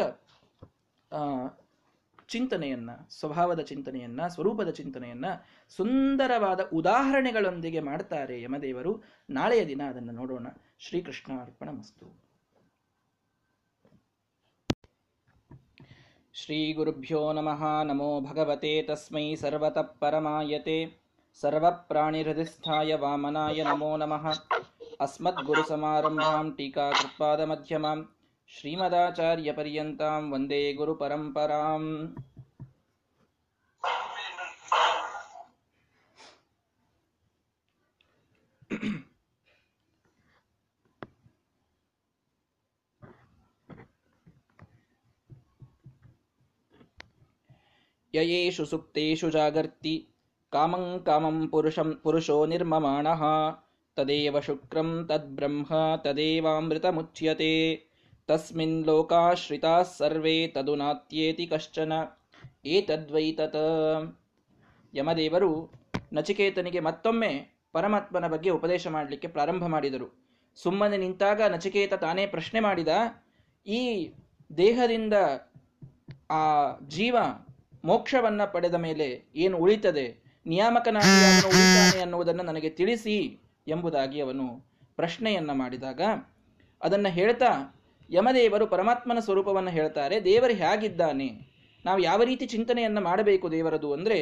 ಚಿಂತನೆಯನ್ನು, ಸ್ವಭಾವದ ಚಿಂತನೆಯನ್ನು, ಸ್ವರೂಪದ ಚಿಂತನೆಯನ್ನು ಸುಂದರವಾದ ಉದಾಹರಣೆಗಳೊಂದಿಗೆ ಮಾಡ್ತಾರೆ ಯಮದೇವರು. ನಾಳೆಯ ದಿನ ಅದನ್ನು ನೋಡೋಣ. ಶ್ರೀಕೃಷ್ಣ ಅರ್ಪಣ ಮಸ್ತು ಶ್ರೀಗುರುಭ್ಯೋ ನಮಃ. ನಮೋ ಭಗವತೆ. ತಸ್ಮೈ ಸರ್ವತ ಪರಮಾಯತೆ. ಸರ್ವಪ್ರಾಣಿಹೃದಿಸ್ಥಾಯ ವಾಮನಾಯ ನಮೋ ನಮಃ. ಅಸ್ಮದ್ಗುರು ಸಮಾರಂಭಾಂ ಟೀಕಾಕೃತ್ಪಾದ ಮಧ್ಯಮಾಂ श्रीमदाचार्यपर्यन्तां वन्दे गुरुपरम्पराम्। ययेषु सुप्तेषु जागर्ति कामं कामं पुरुषं पुरुषो निर्ममाणः तदेव शुक्रं तद्ब्रह्म तदेवामृतमुच्यते। ತಸ್ಮಿನ್ ಲೋಕಾಶ್ರಿತಾ ಸರ್ವೇ ತದುನಾತ್ಯೇತಿ ಕಶ್ಚನ ಏತದ್ವೈತತ ಯಮದೇವರು ನಚಿಕೇತನಿಗೆ ಮತ್ತೊಮ್ಮೆ ಪರಮಾತ್ಮನ ಬಗ್ಗೆ ಉಪದೇಶ ಮಾಡಲಿಕ್ಕೆ ಪ್ರಾರಂಭ ಮಾಡಿದರು. ಸುಮ್ಮನೆ ನಿಂತಾಗ ನಚಿಕೇತ ತಾನೇ ಪ್ರಶ್ನೆ ಮಾಡಿದ, ಈ ದೇಹದಿಂದ ಆ ಜೀವ ಮೋಕ್ಷವನ್ನ ಪಡೆದ ಮೇಲೆ ಏನು ಉಳಿತದೆ? ನಿಯಾಮಕನಾಗಿ ಉಳಿತಾನೆ ಅನ್ನುವುದನ್ನು ನನಗೆ ತಿಳಿಸಿ ಎಂಬುದಾಗಿ ಅವನು ಪ್ರಶ್ನೆಯನ್ನ ಮಾಡಿದಾಗ ಅದನ್ನು ಹೇಳ್ತಾ ಯಮದೇವರು ಪರಮಾತ್ಮನ ಸ್ವರೂಪವನ್ನು ಹೇಳ್ತಾರೆ, ದೇವರು ಹೇಗಿದ್ದಾನೆ? ನಾವು ಯಾವ ರೀತಿ ಚಿಂತನೆಯನ್ನು ಮಾಡಬೇಕು ದೇವರದು ಅಂದರೆ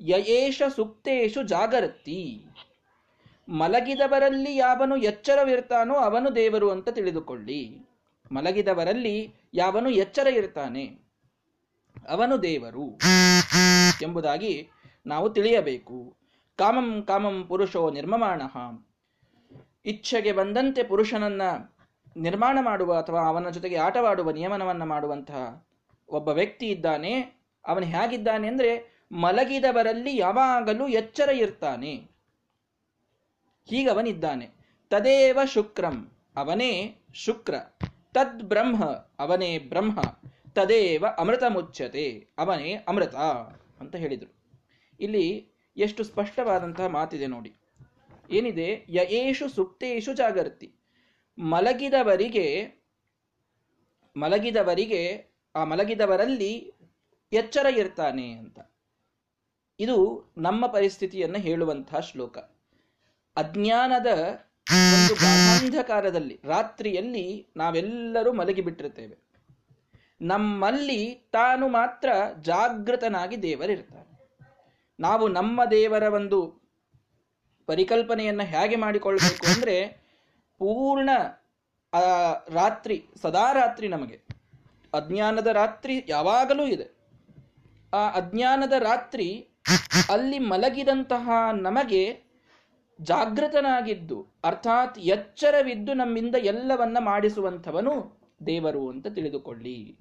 ಯಯೇಶ ಸುಪ್ತೇಶು ಜಾಗರತಿ ಮಲಗಿದವರಲ್ಲಿ ಯಾವನು ಎಚ್ಚರವಿರ್ತಾನೋ ಅವನು ದೇವರು ಅಂತ ತಿಳಿದುಕೊಳ್ಳಿ. ಮಲಗಿದವರಲ್ಲಿ ಯಾವನು ಎಚ್ಚರ ಇರ್ತಾನೆ ಅವನು ದೇವರು ಎಂಬುದಾಗಿ ನಾವು ತಿಳಿಯಬೇಕು. ಕಾಮಂ ಕಾಮಂ ಪುರುಷೋ ನಿರ್ಮಮಾಣ. ಇಚ್ಛೆಗೆ ಬಂದಂತೆ ಪುರುಷನನ್ನ ನಿರ್ಮಾಣ ಮಾಡುವ ಅಥವಾ ಅವನ ಜೊತೆಗೆ ಆಟವಾಡುವ ನಿಯಮನವನ್ನು ಮಾಡುವಂತಹ ಒಬ್ಬ ವ್ಯಕ್ತಿ ಇದ್ದಾನೆ, ಅವನು ಹೇಗಿದ್ದಾನೆ ಅಂದ್ರೆ ಮಲಗಿದವರಲ್ಲಿ ಯಾವಾಗಲೂ ಎಚ್ಚರ ಇರ್ತಾನೆ. ಹೀಗವನಿದ್ದಾನೆ. ತದೇವ ಶುಕ್ರಂ, ಅವನೇ ಶುಕ್ರ. ತದ್ ಬ್ರಹ್ಮ, ಅವನೇ ಬ್ರಹ್ಮ. ತದೇವ ಅಮೃತ ಮುಚ್ಚತೆ, ಅವನೇ ಅಮೃತ ಅಂತ ಹೇಳಿದರು. ಇಲ್ಲಿ ಎಷ್ಟು ಸ್ಪಷ್ಟವಾದಂತಹ ಮಾತಿದೆ ನೋಡಿ. ಏನಿದೆ? ಯಯೇಷು ಸುಪ್ತೇಶು ಜಾಗರ್ತಿ. ಮಲಗಿದವರಿಗೆ ಮಲಗಿದವರಿಗೆ, ಆ ಮಲಗಿದವರಲ್ಲಿ ಎಚ್ಚರ ಇರ್ತಾನೆ ಅಂತ. ಇದು ನಮ್ಮ ಪರಿಸ್ಥಿತಿಯನ್ನು ಹೇಳುವಂತಹ ಶ್ಲೋಕ. ಅಜ್ಞಾನದ ಒಂದು ಅಂಧಕಾರದಲ್ಲಿ ರಾತ್ರಿಯಲ್ಲಿ ನಾವೆಲ್ಲರೂ ಮಲಗಿಬಿಟ್ಟಿರ್ತೇವೆ. ನಮ್ಮಲ್ಲಿ ತಾನು ಮಾತ್ರ ಜಾಗೃತನಾಗಿ ದೇವರಿರ್ತಾನೆ. ನಾವು ನಮ್ಮ ದೇವರ ಒಂದು ಪರಿಕಲ್ಪನೆಯನ್ನು ಹೇಗೆ ಮಾಡಿಕೊಳ್ಬೇಕು ಅಂದ್ರೆ ಪೂರ್ಣ ರಾತ್ರಿ, ಸದಾ ರಾತ್ರಿ ನಮಗೆ. ಅಜ್ಞಾನದ ರಾತ್ರಿ ಯಾವಾಗಲೂ ಇದೆ. ಆ ಅಜ್ಞಾನದ ರಾತ್ರಿ ಅಲ್ಲಿ ಮಲಗಿದಂತಹ ನಮಗೆ ಜಾಗೃತನಾಗಿದ್ದು, ಅರ್ಥಾತ್ ಎಚ್ಚರವಿದ್ದು ನಮ್ಮಿಂದ ಎಲ್ಲವನ್ನ ಮಾಡಿಸುವಂಥವನು ದೇವರು ಅಂತ ತಿಳಿದುಕೊಳ್ಳಿ.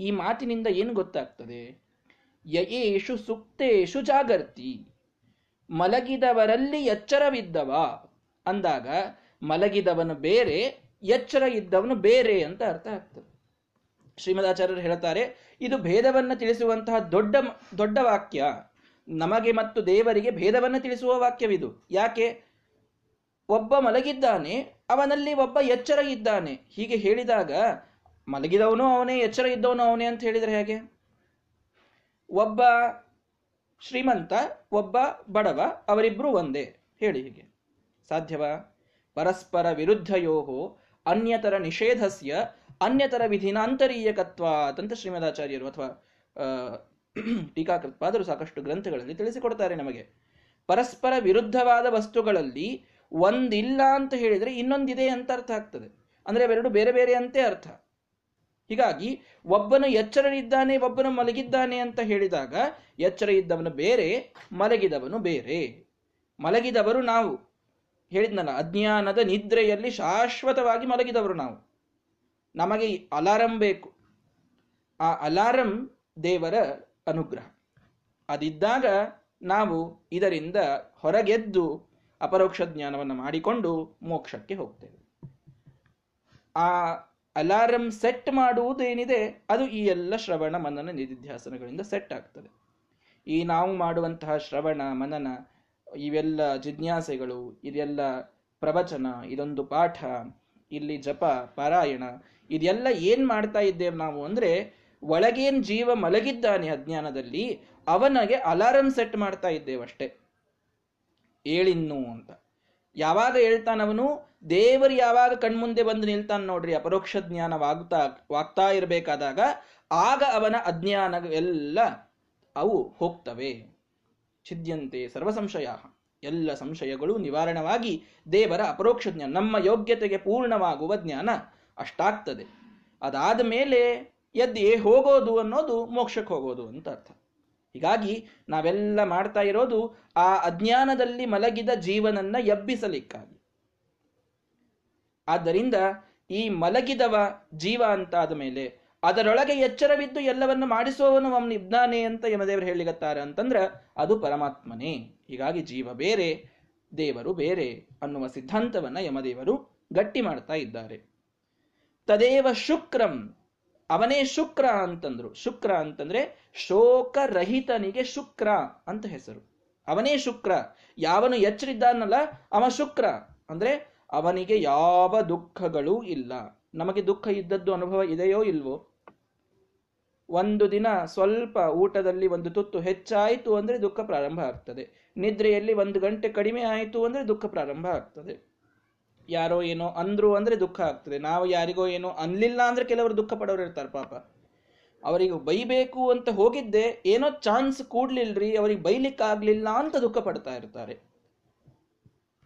ಈ ಮಾತಿನಿಂದ ಏನು ಗೊತ್ತಾಗ್ತದೆ? ಯಯೇಷು ಸುಕ್ತೇಶು ಜಾಗರ್ತಿ. ಮಲಗಿದವರಲ್ಲಿ ಎಚ್ಚರವಿದ್ದವ. ಅಂದಾಗ ಮಲಗಿದವನು ಬೇರೆ, ಎಚ್ಚರ ಇದ್ದವನು ಬೇರೆ ಅಂತ ಅರ್ಥ ಆಗ್ತದೆ. ಶ್ರೀಮದಾಚಾರ್ಯರು ಹೇಳ್ತಾರೆ ಇದು ಭೇದವನ್ನು ತಿಳಿಸುವಂತಹ ದೊಡ್ಡ ದೊಡ್ಡ ವಾಕ್ಯ. ನಮಗೆ ಮತ್ತು ದೇವರಿಗೆ ಭೇದವನ್ನು ತಿಳಿಸುವ ವಾಕ್ಯವಿದು. ಯಾಕೆ? ಒಬ್ಬ ಮಲಗಿದ್ದಾನೆ, ಅವನಲ್ಲಿ ಒಬ್ಬ ಎಚ್ಚರ ಇದ್ದಾನೆ. ಹೀಗೆ ಹೇಳಿದಾಗ, ಮಲಗಿದವನು ಅವನೇ, ಎಚ್ಚರ ಇದ್ದವನು ಅವನೇ ಅಂತ ಹೇಳಿದರೆ ಹೇಗೆ? ಒಬ್ಬ ಶ್ರೀಮಂತ, ಒಬ್ಬ ಬಡವ, ಅವರಿಬ್ರು ಒಂದೇ. ಹೇಳಿ ಹೀಗೆ. ಸಾಧ್ಯವಾ? ಪರಸ್ಪರ ವಿರುದ್ಧಯೋ ಅನ್ಯತರ ನಿಷೇಧಸ್ಯ ಅನ್ಯತರ ವಿಧಿನಾಂತರೀಯಕತ್ವ ಅಂತ ಶ್ರೀಮದಾಚಾರ್ಯರು ಅಥವಾ ಟೀಕಾಕೃತ್ಪಾದರು ಸಾಕಷ್ಟು ಗ್ರಂಥಗಳಲ್ಲಿ ತಿಳಿಸಿಕೊಡ್ತಾರೆ ನಮಗೆ. ಪರಸ್ಪರ ವಿರುದ್ಧವಾದ ವಸ್ತುಗಳಲ್ಲಿ ಒಂದಿಲ್ಲ ಅಂತ ಹೇಳಿದರೆ ಇನ್ನೊಂದಿದೆ ಅಂತ ಅರ್ಥ ಆಗ್ತದೆ. ಅಂದ್ರೆ ಅವೆರಡು ಬೇರೆ ಬೇರೆ ಅಂತೆ ಅರ್ಥ. ಹೀಗಾಗಿ ಒಬ್ಬನು ಎಚ್ಚರನಿದ್ದಾನೆ ಒಬ್ಬನು ಮಲಗಿದ್ದಾನೆ ಅಂತ ಹೇಳಿದಾಗ ಎಚ್ಚರ ಇದ್ದವನು ಬೇರೆ, ಮಲಗಿದವನು ಬೇರೆ. ಮಲಗಿದವರು ನಾವು. ಹೇಳಿದ್ನಲ್ಲ, ಅಜ್ಞಾನದ ನಿದ್ರೆಯಲ್ಲಿ ಶಾಶ್ವತವಾಗಿ ಮಲಗಿದವರು ನಾವು. ನಮಗೆ ಅಲಾರಂ ಬೇಕು. ಆ ಅಲಾರಂ ದೇವರ ಅನುಗ್ರಹ. ಅದಿದ್ದಾಗ ನಾವು ಇದರಿಂದ ಹೊರಗೆದ್ದು ಅಪರೋಕ್ಷ ಜ್ಞಾನವನ್ನು ಮಾಡಿಕೊಂಡು ಮೋಕ್ಷಕ್ಕೆ ಹೋಗ್ತೇವೆ. ಆ ಅಲಾರಂ ಸೆಟ್ ಮಾಡುವುದೇನಿದೆ, ಅದು ಈ ಎಲ್ಲ ಶ್ರವಣ ಮನನ ನಿಧಿಧ್ಯಾಸನಗಳಿಂದ ಸೆಟ್ ಆಗ್ತದೆ. ಈ ನಾವು ಮಾಡುವಂತಹ ಶ್ರವಣ ಮನನ ಇವೆಲ್ಲ ಜಿಜ್ಞಾಸೆಗಳು, ಇದೆಲ್ಲ ಪ್ರವಚನ, ಇದೊಂದು ಪಾಠ, ಇಲ್ಲಿ ಜಪ, ಪಾರಾಯಣ, ಇದೆಲ್ಲ ಏನ್ ಮಾಡ್ತಾ ಇದ್ದೇವೆ ನಾವು ಅಂದ್ರೆ ಒಳಗೇನ್ ಜೀವ ಮಲಗಿದ್ದಾನೆ ಅಜ್ಞಾನದಲ್ಲಿ ಅವನಿಗೆ ಅಲಾರಂ ಸೆಟ್ ಮಾಡ್ತಾ ಇದ್ದೇವಷ್ಟೇ ಏಳಿನ್ನು ಅಂತ. ಯಾವಾಗ ಹೇಳ್ತಾನವನು ದೇವರು ಯಾವಾಗ ಕಣ್ಮುಂದೆ ಬಂದು ನಿಲ್ತಾನೆ ನೋಡ್ರಿ, ಅಪರೋಕ್ಷ ಜ್ಞಾನವಾಗ್ತಾ ವಾಗ್ತಾ ಇರಬೇಕಾದಾಗ, ಆಗ ಅವನ ಅಜ್ಞಾನ ಎಲ್ಲ ಅವು ಹೋಗ್ತವೆ. ಛಿದ್ಯಂತೆ ಸರ್ವ ಸಂಶಯ ಎಲ್ಲ ಸಂಶಯಗಳು ನಿವಾರಣವಾಗಿ ದೇವರ ಅಪರೋಕ್ಷ ಜ್ಞಾನ ನಮ್ಮ ಯೋಗ್ಯತೆಗೆ ಪೂರ್ಣವಾಗುವ ಜ್ಞಾನ ಅಷ್ಟಾಗ್ತದೆ. ಅದಾದ ಮೇಲೆ ಎದ್ದಿ ಹೋಗೋದು ಅನ್ನೋದು ಮೋಕ್ಷಕ್ಕೆ ಹೋಗೋದು ಅಂತ ಅರ್ಥ. ಹೀಗಾಗಿ ನಾವೆಲ್ಲ ಮಾಡ್ತಾ ಇರೋದು ಆ ಅಜ್ಞಾನದಲ್ಲಿ ಮಲಗಿದ ಜೀವನನ್ನ ಎಬ್ಬಿಸಲಿಕ್ಕಾಗಿ. ಆದ್ದರಿಂದ ಈ ಮಲಗಿದವ ಜೀವ ಅಂತಾದ ಮೇಲೆ ಅದರೊಳಗೆ ಎಚ್ಚರವಿದ್ದು ಎಲ್ಲವನ್ನು ಮಾಡಿಸುವವನು ಅವನು ಇದ್ದಾನೆ ಅಂತ ಯಮದೇವರು ಹೇಳಿಗತ್ತಾರೆ ಅಂತಂದ್ರೆ, ಅದು ಪರಮಾತ್ಮನೇ. ಹೀಗಾಗಿ ಜೀವ ಬೇರೆ, ದೇವರು ಬೇರೆ ಅನ್ನುವ ಸಿದ್ಧಾಂತವನ್ನ ಯಮದೇವರು ಗಟ್ಟಿ ಮಾಡ್ತಾ ಇದ್ದಾರೆ. ತದೇವ ಶುಕ್ರಂ, ಅವನೇ ಶುಕ್ರ ಅಂತಂದ್ರು. ಶುಕ್ರ ಅಂತಂದ್ರೆ ಶೋಕರಹಿತನಿಗೆ ಶುಕ್ರ ಅಂತ ಹೆಸರು. ಅವನೇ ಶುಕ್ರ. ಯಾವನು ಎಚ್ಚರಿದ್ದಾನಲ್ಲ, ಅವ ಶುಕ್ರ. ಅಂದ್ರೆ ಅವನಿಗೆ ಯಾವ ದುಃಖಗಳೂ ಇಲ್ಲ. ನಮಗೆ ದುಃಖ ಇದ್ದದ್ದು ಅನುಭವ ಇದೆಯೋ ಇಲ್ವೋ ಒಂದು ದಿನ ಸ್ವಲ್ಪ ಊಟದಲ್ಲಿ ಒಂದು ತುತ್ತು ಹೆಚ್ಚಾಯಿತು ಅಂದರೆ ದುಃಖ ಪ್ರಾರಂಭ ಆಗ್ತದೆ. ನಿದ್ರೆಯಲ್ಲಿ ಒಂದು ಗಂಟೆ ಕಡಿಮೆ ಆಯಿತು ಅಂದರೆ ದುಃಖ ಪ್ರಾರಂಭ ಆಗ್ತದೆ. ಯಾರೋ ಏನೋ ಅಂದ್ರು ಅಂದರೆ ದುಃಖ ಆಗ್ತದೆ. ನಾವು ಯಾರಿಗೋ ಏನೋ ಅನ್ಲಿಲ್ಲ ಅಂದರೆ ಕೆಲವರು ದುಃಖ ಪಡೋರು ಇರ್ತಾರೆ ಪಾಪ. ಅವರಿಗೆ ಬೈಬೇಕು ಅಂತ ಹೋಗಿದ್ದೆ, ಏನೋ ಚಾನ್ಸ್ ಕೂಡ್ಲಿಲ್ರಿ, ಅವರಿಗೆ ಬೈಲಿಕ್ಕೆ ಆಗ್ಲಿಲ್ಲ ಅಂತ ದುಃಖ ಪಡ್ತಾ ಇರ್ತಾರೆ.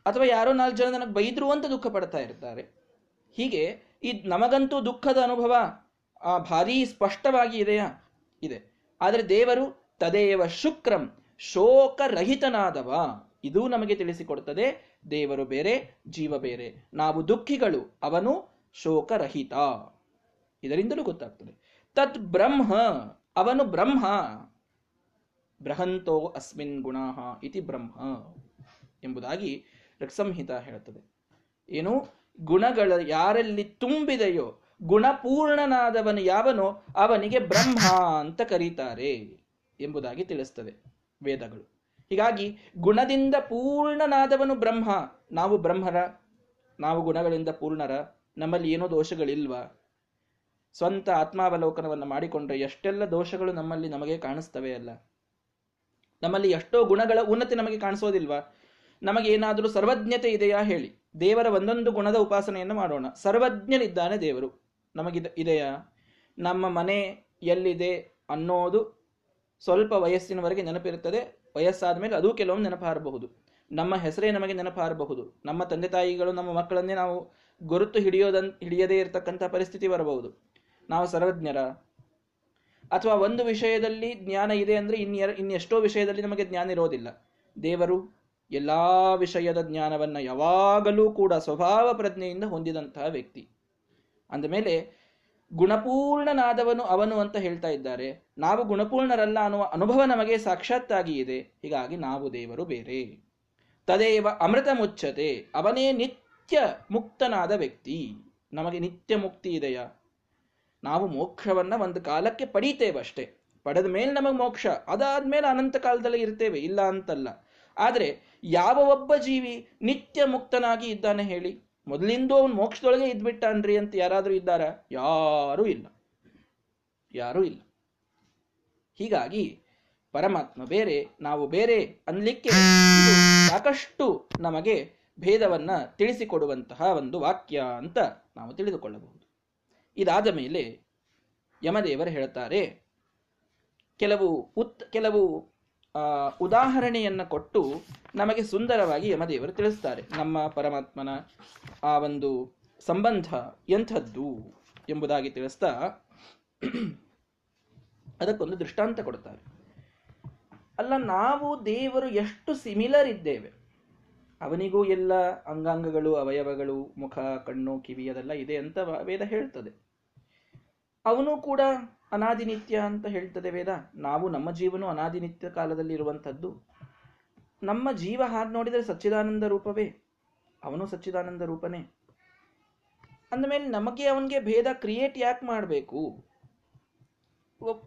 ಅಥವಾ ಯಾರೋ ನಾಲ್ಕು ಜನ ನನಗೆ ಬೈದ್ರು ಅಂತ ದುಃಖ ಪಡ್ತಾ ಇರ್ತಾರೆ. ಹೀಗೆ ಈ ನಮಗಂತೂ ದುಃಖದ ಅನುಭವ. ಆ ಭಾರಿ ಸ್ಪಷ್ಟವಾಗಿ ಇದೆಯಾ ಇದೆ. ಆದರೆ ದೇವರು ತದೇವ ಶುಕ್ರಂ ಶೋಕರಹಿತನಾದವ. ಇದು ನಮಗೆ ತಿಳಿಸಿಕೊಡುತ್ತದೆ ದೇವರು ಬೇರೆ, ಜೀವ ಬೇರೆ. ನಾವು ದುಃಖಿಗಳು, ಅವನು ಶೋಕರಹಿತ. ಇದರಿಂದಲೂ ಗೊತ್ತಾಗ್ತದೆ. ತತ್ ಬ್ರಹ್ಮ, ಅವನು ಬ್ರಹ್ಮ. ಬೃಹಂತೋ ಅಸ್ಮಿನ್ ಗುಣ ಇತಿ ಬ್ರಹ್ಮ ಎಂಬುದಾಗಿ ಋಕ್ಸಂಹಿತ ಹೇಳುತ್ತದೆ. ಏನು? ಗುಣಗಳ ಯಾರಲ್ಲಿ ತುಂಬಿದೆಯೋ ಗುಣಪೂರ್ಣನಾದವನು ಯಾವನೋ? ಅವನಿಗೆ ಬ್ರಹ್ಮ ಅಂತ ಕರೀತಾರೆ ಎಂಬುದಾಗಿ ತಿಳಿಸ್ತದೆ ವೇದಗಳು. ಹೀಗಾಗಿ ಗುಣದಿಂದ ಪೂರ್ಣನಾದವನು ಬ್ರಹ್ಮ. ನಾವು ಬ್ರಹ್ಮರ, ನಾವು ಗುಣಗಳಿಂದ ಪೂರ್ಣರ, ನಮ್ಮಲ್ಲಿ ಏನೋ ದೋಷಗಳಿಲ್ವಾ? ಸ್ವಂತ ಆತ್ಮಾವಲೋಕನವನ್ನು ಮಾಡಿಕೊಂಡ್ರೆ ಎಷ್ಟೆಲ್ಲ ದೋಷಗಳು ನಮ್ಮಲ್ಲಿ ನಮಗೆ ಕಾಣಿಸ್ತವೆ ಅಲ್ಲ? ನಮ್ಮಲ್ಲಿ ಎಷ್ಟೋ ಗುಣಗಳ ಉನ್ನತಿ ನಮಗೆ ಕಾಣಿಸೋದಿಲ್ವಾ? ನಮಗೆ ಏನಾದರೂ ಸರ್ವಜ್ಞತೆ ಇದೆಯಾ ಹೇಳಿ. ದೇವರ ಒಂದೊಂದು ಗುಣದ ಉಪಾಸನೆಯನ್ನು ಮಾಡೋಣ. ಸರ್ವಜ್ಞನಿದ್ದಾನೆ ದೇವರು. ನಮಗಿದ ಇದೆಯಾ? ನಮ್ಮ ಮನೆ ಎಲ್ಲಿದೆ ಅನ್ನೋದು ಸ್ವಲ್ಪ ವಯಸ್ಸಿನವರೆಗೆ ನೆನಪಿರುತ್ತದೆ. ವಯಸ್ಸಾದ ಮೇಲೆ ಅದು ಕೆಲವೊಮ್ಮೆ ನೆನಪಾರಬಹುದು. ನಮ್ಮ ಹೆಸರೇ ನಮಗೆ ನೆನಪಾರಬಹುದು. ನಮ್ಮ ತಂದೆ ತಾಯಿಗಳು, ನಮ್ಮ ಮಕ್ಕಳನ್ನೇ ನಾವು ಗುರುತು ಹಿಡಿಯೋದನ್ ಹಿಡಿಯದೇ ಇರತಕ್ಕಂಥ ಪರಿಸ್ಥಿತಿ ಬರಬಹುದು. ನಾವು ಸರ್ವಜ್ಞರ. ಅಥವಾ ಒಂದು ವಿಷಯದಲ್ಲಿ ಜ್ಞಾನ ಇದೆ ಅಂದರೆ ಇನ್ಯ ಇನ್ನೆಷ್ಟೋ ವಿಷಯದಲ್ಲಿ ನಮಗೆ ಜ್ಞಾನ ಇರೋದಿಲ್ಲ. ದೇವರು ಎಲ್ಲ ವಿಷಯದ ಜ್ಞಾನವನ್ನು ಯಾವಾಗಲೂ ಕೂಡ ಸ್ವಭಾವ ಪ್ರಜ್ಞೆಯಿಂದ ಹೊಂದಿದಂತಹ ವ್ಯಕ್ತಿ. ಅಂದಮೇಲೆ ಗುಣಪೂರ್ಣನಾದವನು ಅವನು ಅಂತ ಹೇಳ್ತಾ ಇದ್ದಾರೆ. ನಾವು ಗುಣಪೂರ್ಣರಲ್ಲ ಅನ್ನುವ ಅನುಭವ ನಮಗೆ ಸಾಕ್ಷಾತ್ತಾಗಿ ಇದೆ. ಹೀಗಾಗಿ ನಾವು ದೇವರು ಬೇರೆ. ತದೇವ ಅಮೃತ ಮುಚ್ಚತೆ, ಅವನೇ ನಿತ್ಯ ಮುಕ್ತನಾದ ವ್ಯಕ್ತಿ. ನಮಗೆ ನಿತ್ಯ ಮುಕ್ತಿ ಇದೆಯಾ? ನಾವು ಮೋಕ್ಷವನ್ನ ಒಂದು ಕಾಲಕ್ಕೆ ಪಡೀತೇವಷ್ಟೇ ಪಡೆದ ಮೇಲೆ ನಮಗೆ ಮೋಕ್ಷ, ಅದಾದ್ಮೇಲೆ ಅನಂತ ಕಾಲದಲ್ಲಿ ಇರ್ತೇವೆ, ಇಲ್ಲ ಅಂತಲ್ಲ. ಆದರೆ ಯಾವ ಒಬ್ಬ ಜೀವಿ ನಿತ್ಯ ಮುಕ್ತನಾಗಿ ಇದ್ದಾನೆ ಹೇಳಿ? ಮೊದಲಿಂದ ಅವನು ಮೋಕ್ಷದೊಳಗೆ ಇದ್ಬಿಟ್ಟಾನ್ರಿ ಅಂತ ಯಾರಾದರೂ ಇದ್ದಾರ? ಯಾರೂ ಇಲ್ಲ. ಯಾರೂ ಇಲ್ಲ. ಹೀಗಾಗಿ ಪರಮಾತ್ಮ ಬೇರೆ, ನಾವು ಬೇರೆ ಅನ್ಲಿಕ್ಕೆ ಸಾಕಷ್ಟು ನಮಗೆ ಭೇದವನ್ನು ತಿಳಿಸಿಕೊಡುವಂತಹ ಒಂದು ವಾಕ್ಯ ಅಂತ ನಾವು ತಿಳಿದುಕೊಳ್ಳಬಹುದು. ಇದಾದ ಮೇಲೆ ಯಮದೇವರು ಹೇಳ್ತಾರೆ, ಕೆಲವು ಉತ್, ಕೆಲವು ಉದಾಹರಣೆಯನ್ನು ಕೊಟ್ಟು ನಮಗೆ ಸುಂದರವಾಗಿ ಯಮದೇವರು ತಿಳಿಸ್ತಾರೆ. ನಮ್ಮ ಪರಮಾತ್ಮನ ಆ ಒಂದು ಸಂಬಂಧ ಎಂಥದ್ದು ಎಂಬುದಾಗಿ ತಿಳಿಸ್ತಾ ಅದಕ್ಕೊಂದು ದೃಷ್ಟಾಂತ ಕೊಡ್ತಾರೆ. ಅಲ್ಲ, ನಾವು ದೇವರು ಎಷ್ಟು ಸಿಮಿಲರ್ ಇದ್ದೇವೆ? ಅವನಿಗೂ ಎಲ್ಲ ಅಂಗಾಂಗಗಳು, ಅವಯವಗಳು, ಮುಖ, ಕಣ್ಣು, ಕಿವಿ ಅದೆಲ್ಲ ಇದೆ ಅಂತ ವೇದ ಹೇಳ್ತದೆ. ಅವನು ಕೂಡ ಅನಾದಿನಿತ್ಯ ಅಂತ ಹೇಳ್ತದೆ ವೇದ. ನಾವು ನಮ್ಮ ಜೀವನು ಅನಾದಿನಿತ್ಯ ಕಾಲದಲ್ಲಿ ಇರುವಂಥದ್ದು. ನಮ್ಮ ಜೀವ ಹಾಗೆ ನೋಡಿದರೆ ಸಚ್ಚಿದಾನಂದ ರೂಪವೇ. ಅವನು ಸಚ್ಚಿದಾನಂದ ರೂಪನೇ. ಅಂದಮೇಲೆ ನಮಗೆ ಅವನಿಗೆ ಭೇದ ಕ್ರಿಯೇಟ್ ಯಾಕೆ ಮಾಡಬೇಕು?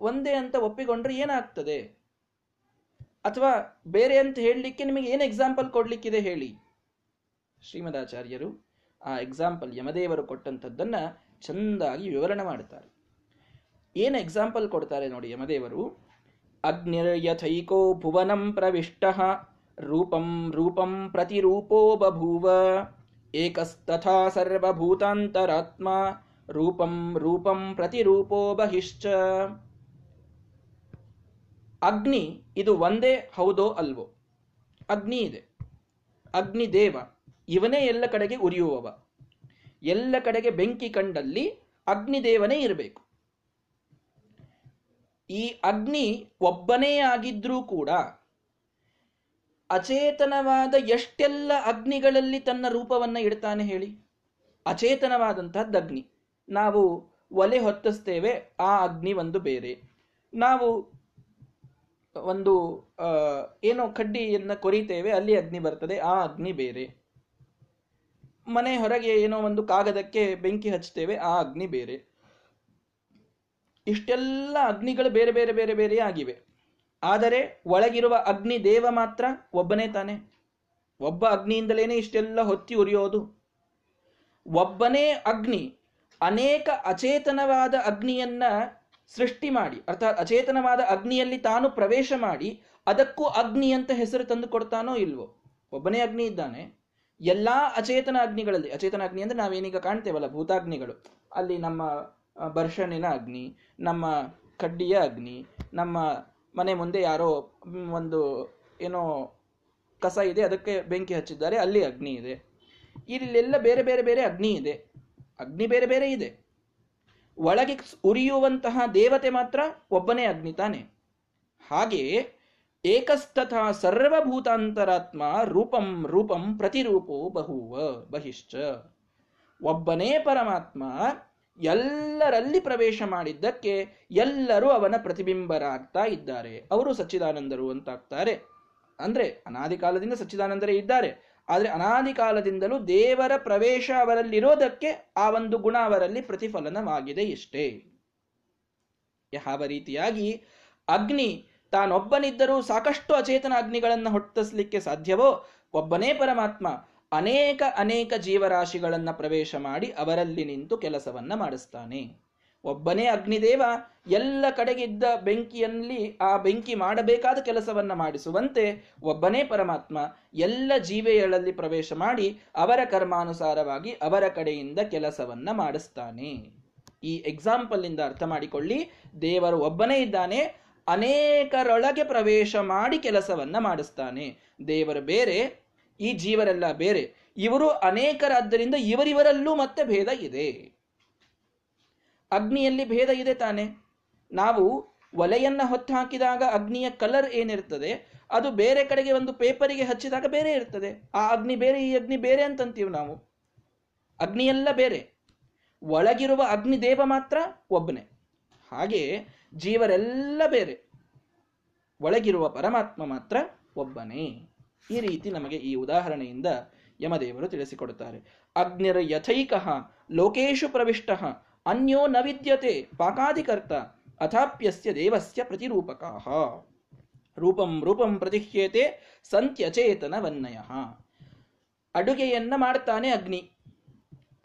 ಒಂದೇ ಅಂತ ಒಪ್ಪಿಕೊಂಡ್ರೆ ಏನಾಗ್ತದೆ? ಅಥವಾ ಬೇರೆ ಅಂತ ಹೇಳಲಿಕ್ಕೆ ನಿಮಗೆ ಏನು ಎಕ್ಸಾಂಪಲ್ ಕೊಡಲಿಕ್ಕಿದೆ ಹೇಳಿ? ಶ್ರೀಮದಾಚಾರ್ಯರು ಆ ಎಕ್ಸಾಂಪಲ್ ಯಮದೇವರು ಕೊಟ್ಟಂಥದ್ದನ್ನು ಚೆಂದಾಗಿ ವಿವರಣೆ ಮಾಡುತ್ತಾರೆ ಏನು ಎಕ್ಸಾಂಪಲ್ ಕೊಡ್ತಾರೆ ನೋಡಿ ಯಮದೇವರು? ಅಗ್ನಿರ್ಯಥೈಕೋ ಭುವನಂ ಪ್ರವಿಷ್ಟ, ರೂಪಂ ರೂಪಂ ಪ್ರತಿರೂಪೋ ಬಭೂವ, ಏಕಸ್ತಥಾ ಸರ್ವಭೂತಾಂತರಾತ್ಮ, ರೂಪಂ ರೂಪಂ ಪ್ರತಿರೂಪೋ ಬಹಿಶ್ಚ. ಅಗ್ನಿ, ಇದು ಒಂದೇ ಹೌದೋ ಅಲ್ವೋ? ಅಗ್ನಿ ಇದೆ. ಅಗ್ನಿ ದೇವ, ಇವನೇ ಎಲ್ಲ ಕಡೆಗೆ ಉರಿಯುವವ. ಎಲ್ಲ ಕಡೆಗೆ ಬೆಂಕಿ ಕಂಡಲ್ಲಿ ಅಗ್ನಿದೇವನೇ ಇರಬೇಕು. ಈ ಅಗ್ನಿ ಒಬ್ಬನೇ ಆಗಿದ್ರೂ ಕೂಡ ಅಚೇತನವಾದ ಎಷ್ಟೆಲ್ಲ ಅಗ್ನಿಗಳಲ್ಲಿ ತನ್ನ ರೂಪವನ್ನ ಇಡ್ತಾನೆ ಹೇಳಿ? ಅಚೇತನವಾದಂತಹದ್ದು ಅಗ್ನಿ. ನಾವು ಒಲೆ ಹೊತ್ತಿಸ್ತೇವೆ, ಆ ಅಗ್ನಿ ಒಂದು ಬೇರೆ. ನಾವು ಒಂದು ಏನೋ ಕಡ್ಡಿಯನ್ನು ಕೊರಿತೇವೆ, ಅಲ್ಲಿ ಅಗ್ನಿ ಬರ್ತದೆ, ಆ ಅಗ್ನಿ ಬೇರೆ. ಮನೆ ಹೊರಗೆ ಏನೋ ಒಂದು ಕಾಗದಕ್ಕೆ ಬೆಂಕಿ ಹಚ್ತೇವೆ ಆ ಅಗ್ನಿ ಬೇರೆ. ಇಷ್ಟೆಲ್ಲ ಅಗ್ನಿಗಳು ಬೇರೆ ಬೇರೆ ಬೇರೆ ಬೇರೆ ಆಗಿವೆ. ಆದರೆ ಒಳಗಿರುವ ಅಗ್ನಿ ದೇವ ಮಾತ್ರ ಒಬ್ಬನೇ ತಾನೆ. ಒಬ್ಬ ಅಗ್ನಿಯಿಂದಲೇನೆ ಇಷ್ಟೆಲ್ಲ ಹೊತ್ತಿ ಉರಿಯೋದು. ಒಬ್ಬನೇ ಅಗ್ನಿ ಅನೇಕ ಅಚೇತನವಾದ ಅಗ್ನಿಯನ್ನ ಸೃಷ್ಟಿ ಮಾಡಿ, ಅರ್ಥಾತ್ ಅಚೇತನವಾದ ಅಗ್ನಿಯಲ್ಲಿ ತಾನು ಪ್ರವೇಶ ಮಾಡಿ ಅದಕ್ಕೂ ಅಗ್ನಿ ಅಂತ ಹೆಸರು ತಂದು ಕೊಡ್ತಾನೋ ಇಲ್ವೋ? ಒಬ್ಬನೇ ಅಗ್ನಿ ಇದ್ದಾನೆ. ಎಲ್ಲಾ ಅಚೇತನ ಅಗ್ನಿಗಳಲ್ಲಿ, ಅಚೇತನ ಅಗ್ನಿ ಅಂದ್ರೆ ನಾವೇನೀಗ ಕಾಣ್ತೇವಲ್ಲ ಭೂತಾಗ್ನಿಗಳು. ಅಲ್ಲಿ ನಮ್ಮ ಬರ್ಷಣಿನ ಅಗ್ನಿ, ನಮ್ಮ ಕಡ್ಡಿಯ ಅಗ್ನಿ, ನಮ್ಮ ಮನೆ ಮುಂದೆ ಯಾರೋ ಒಂದು ಏನೋ ಕಸ ಇದೆ, ಅದಕ್ಕೆ ಬೆಂಕಿ ಹಚ್ಚಿದ್ದಾರೆ, ಅಲ್ಲಿ ಅಗ್ನಿ ಇದೆ. ಇಲ್ಲೆಲ್ಲ ಬೇರೆ ಬೇರೆ ಬೇರೆ ಅಗ್ನಿ ಇದೆ. ಅಗ್ನಿ ಬೇರೆ ಬೇರೆ ಇದೆ. ಒಳಗೆ ಉರಿಯುವಂತಹ ದೇವತೆ ಮಾತ್ರ ಒಬ್ಬನೇ ಅಗ್ನಿ ತಾನೆ. ಹಾಗೆ ಏಕಸ್ತಥ ಸರ್ವಭೂತಾಂತರಾತ್ಮ ರೂಪಂ ರೂಪಂ ಪ್ರತಿರೂಪೋ ಬಹುವ ಬಹಿಶ್ಚ. ಒಬ್ಬನೇ ಪರಮಾತ್ಮ ಎಲ್ಲರಲ್ಲಿ ಪ್ರವೇಶ ಮಾಡಿದ್ದಕ್ಕೆ ಎಲ್ಲರೂ ಅವನ ಪ್ರತಿಬಿಂಬರಾಗ್ತಾ ಇದ್ದಾರೆ. ಅವರು ಸಚ್ಚಿದಾನಂದರು ಅಂತಾಗ್ತಾರೆ. ಅಂದ್ರೆ ಅನಾದಿ ಕಾಲದಿಂದ ಸಚ್ಚಿದಾನಂದರೇ ಇದ್ದಾರೆ. ಆದರೆ ಅನಾದಿ ಕಾಲದಿಂದಲೂ ದೇವರ ಪ್ರವೇಶ ಅವರಲ್ಲಿರೋದಕ್ಕೆ ಆ ಒಂದು ಗುಣ ಅವರಲ್ಲಿ ಪ್ರತಿಫಲನವಾಗಿದೆ ಇಷ್ಟೇ. ಯಾವ ರೀತಿಯಾಗಿ ಅಗ್ನಿ ತಾನೊಬ್ಬನಿದ್ದರೂ ಸಾಕಷ್ಟು ಅಚೇತನ ಅಗ್ನಿಗಳನ್ನು ಹೊಟ್ಟಿಸಲಿಕ್ಕೆ ಸಾಧ್ಯವೋ? ಒಬ್ಬನೇ ಪರಮಾತ್ಮ ಅನೇಕ ಅನೇಕ ಜೀವರಾಶಿಗಳನ್ನು ಪ್ರವೇಶ ಮಾಡಿ ಅವರಲ್ಲಿ ನಿಂತು ಕೆಲಸವನ್ನ ಮಾಡಿಸ್ತಾನೆ. ಒಬ್ಬನೇ ಅಗ್ನಿದೇವ ಎಲ್ಲ ಕಡೆಗಿದ್ದ ಬೆಂಕಿಯಲ್ಲಿ ಆ ಬೆಂಕಿ ಮಾಡಬೇಕಾದ ಕೆಲಸವನ್ನ ಮಾಡಿಸುವಂತೆ ಒಬ್ಬನೇ ಪರಮಾತ್ಮ ಎಲ್ಲ ಜೀವೆಗಳಲ್ಲಿ ಪ್ರವೇಶ ಮಾಡಿ ಅವರ ಕರ್ಮಾನುಸಾರವಾಗಿ ಅವರ ಕಡೆಯಿಂದ ಕೆಲಸವನ್ನ ಮಾಡಿಸ್ತಾನೆ. ಈ ಎಕ್ಸಾಂಪಲ್ ಇಂದ ಅರ್ಥ ಮಾಡಿಕೊಳ್ಳಿ. ದೇವರು ಒಬ್ಬನೇ ಇದ್ದಾನೆ, ಅನೇಕರೊಳಗೆ ಪ್ರವೇಶ ಮಾಡಿ ಕೆಲಸವನ್ನ ಮಾಡಿಸ್ತಾನೆ. ದೇವರು ಬೇರೆ ಈ ಜೀವರೆಲ್ಲ ಬೇರೆ. ಇವರು ಅನೇಕರಾದ್ದರಿಂದ ಇವರಿವರಲ್ಲೂ ಮತ್ತೆ ಭೇದ ಇದೆ. ಅಗ್ನಿಯಲ್ಲಿ ಭೇದ ಇದೆ ತಾನೆ. ನಾವು ಒಲೆಯನ್ನು ಹೊತ್ತು ಹಾಕಿದಾಗ ಅಗ್ನಿಯ ಕಲರ್ ಏನಿರ್ತದೆ, ಅದು ಬೇರೆ ಕಡೆಗೆ ಒಂದು ಪೇಪರಿಗೆ ಹಚ್ಚಿದಾಗ ಬೇರೆ ಇರ್ತದೆ. ಆ ಅಗ್ನಿ ಬೇರೆ, ಈ ಅಗ್ನಿ ಬೇರೆ ಅಂತಂತೀವಿ ನಾವು. ಅಗ್ನಿಯೆಲ್ಲ ಬೇರೆ. ಒಳಗಿರುವ ಅಗ್ನಿ ದೇವ ಮಾತ್ರ ಒಬ್ಬನೇ. ಹಾಗೆ ಜೀವರೆಲ್ಲ ಬೇರೆ. ಒಳಗಿರುವ ಪರಮಾತ್ಮ ಮಾತ್ರ ಒಬ್ಬನೇ. ಈ ರೀತಿ ನಮಗೆ ಈ ಉದಾಹರಣೆಯಿಂದ ಯಮದೇವರು ತಿಳಿಸಿಕೊಡುತ್ತಾರೆ. ಅಗ್ನಿರ ಯಥೈಕ ಲೋಕೇಶು ಪ್ರವಿಷ್ಟ ಅನ್ಯೋ ನ ವಿದ್ಯತೆ ಪಾಕಾಧಿಕರ್ತ ಅಥಾಪ್ಯಸ್ಯ ದೇವಸ್ಯ ಪ್ರತಿರೂಪಕ. ರೂಪಂ ರೂಪಂ ಪ್ರತಿಹ್ಯೇತೆ ಸಂತ್ಯಚೇತನ ವನ್ನಯ ಅಡುಗೆಯನ್ನ ಮಾಡ್ತಾನೆ ಅಗ್ನಿ.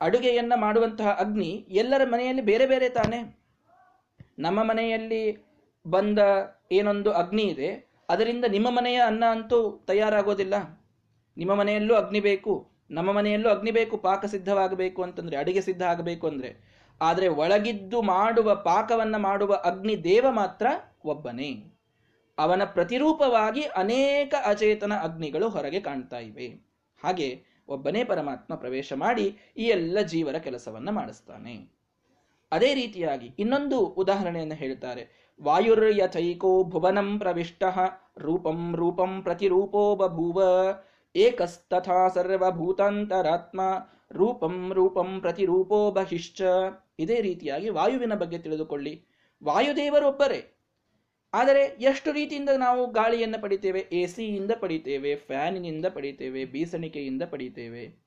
ಅಡುಗೆಯನ್ನ ಮಾಡುವಂತಹ ಅಗ್ನಿ ಎಲ್ಲರ ಮನೆಯಲ್ಲಿ ಬೇರೆ ಬೇರೆ ತಾನೆ. ನಮ್ಮ ಮನೆಯಲ್ಲಿ ಬಂದ ಏನೊಂದು ಅಗ್ನಿ ಇದೆ ಅದರಿಂದ ನಿಮ್ಮ ಮನೆಯ ಅನ್ನ ಅಂತೂ ತಯಾರಾಗೋದಿಲ್ಲ. ನಿಮ್ಮ ಮನೆಯಲ್ಲೂ ಅಗ್ನಿ ಬೇಕು, ನಮ್ಮ ಮನೆಯಲ್ಲೂ ಅಗ್ನಿ ಬೇಕು, ಪಾಕ ಸಿದ್ಧವಾಗಬೇಕು ಅಂತಂದ್ರೆ, ಅಡಿಗೆ ಸಿದ್ಧ ಆಗಬೇಕು ಅಂದ್ರೆ, ಆದರೆ ಒಳಗಿದ್ದು ಮಾಡುವ ಪಾಕವನ್ನ ಮಾಡುವ ಅಗ್ನಿ ದೇವ ಮಾತ್ರ ಒಬ್ಬನೇ. ಅವನ ಪ್ರತಿರೂಪವಾಗಿ ಅನೇಕ ಅಚೇತನ ಅಗ್ನಿಗಳು ಹೊರಗೆ ಕಾಣ್ತಾ ಇವೆ. ಹಾಗೆ ಒಬ್ಬನೇ ಪರಮಾತ್ಮ ಪ್ರವೇಶ ಮಾಡಿ ಈ ಎಲ್ಲ ಜೀವರ ಕೆಲಸವನ್ನ ಮಾಡಿಸ್ತಾನೆ. ಅದೇ ರೀತಿಯಾಗಿ ಇನ್ನೊಂದು ಉದಾಹರಣೆಯನ್ನು ಹೇಳ್ತಾರೆ. ವಾಯುರ್ಯಥೈಕೋ ಭುವನಂ ಪ್ರವಿಷ್ಟ ರೂಪಂ ರೂಪಂ ಪ್ರತಿರೂಪೋ ಬಭೂವ ಏಕಸ್ತಥಾ ಸರ್ವಭೂತಾಂತರಾತ್ಮ ರೂಪಂ ರೂಪಂ ಪ್ರತಿರೂಪೋ ಬಹಿಶ್ಚ ಇದೇ ರೀತಿಯಾಗಿ ವಾಯುವಿನ ಬಗ್ಗೆ ತಿಳಿದುಕೊಳ್ಳಿ. ವಾಯುದೇವರೊಬ್ಬರೇ. ಆದರೆ ಎಷ್ಟು ರೀತಿಯಿಂದ ನಾವು ಗಾಳಿಯನ್ನು ಪಡಿತೇವೆ? ಎ ಸಿಯಿಂದ ಪಡಿತೇವೆ, ಫ್ಯಾನಿನಿಂದ ಪಡಿತೇವೆ, ಬೀಸಣಿಕೆಯಿಂದ ಪಡಿತೇವೆ.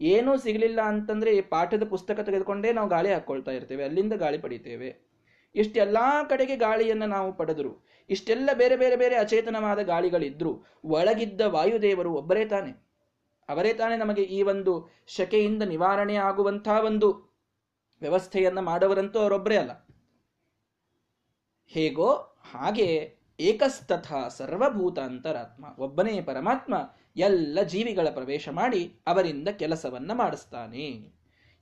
ಏನೂ ಸಿಗಲಿಲ್ಲ ಅಂತಂದ್ರೆ ಪಾಠದ ಪುಸ್ತಕ ತೆಗೆದುಕೊಂಡೇ ನಾವು ಗಾಳಿ ಹಾಕ್ಕೊಳ್ತಾ ಇರ್ತೇವೆ. ಅಲ್ಲಿಂದ ಗಾಳಿ ಪಡಿತೇವೆ. ಇಷ್ಟೆಲ್ಲಾ ಕಡೆಗೆ ಗಾಳಿಯನ್ನು ನಾವು ಪಡೆದರು. ಇಷ್ಟೆಲ್ಲ ಬೇರೆ ಬೇರೆ ಬೇರೆ ಅಚೇತನವಾದ ಗಾಳಿಗಳಿದ್ರು. ಒಳಗಿದ್ದ ವಾಯುದೇವರು ಒಬ್ಬರೇ ತಾನೆ. ಅವರೇ ತಾನೆ ನಮಗೆ ಈ ಒಂದು ಶಕೆಯಿಂದ ನಿವಾರಣೆ ಆಗುವಂತಹ ಒಂದು ವ್ಯವಸ್ಥೆಯನ್ನ ಮಾಡವರಂತೂ ಅವರೊಬ್ಬರೇ ಅಲ್ಲ. ಹೇಗೋ ಹಾಗೆ ಏಕಸ್ತಥ ಸರ್ವಭೂತ ಅಂತರಾತ್ಮ ಒಬ್ಬನೇ ಪರಮಾತ್ಮ, ಎಲ್ಲ ಜೀವಿಗಳ ಪ್ರವೇಶ ಮಾಡಿ ಅವರಿಂದ ಕೆಲಸವನ್ನ ಮಾಡಿಸ್ತಾನೆ.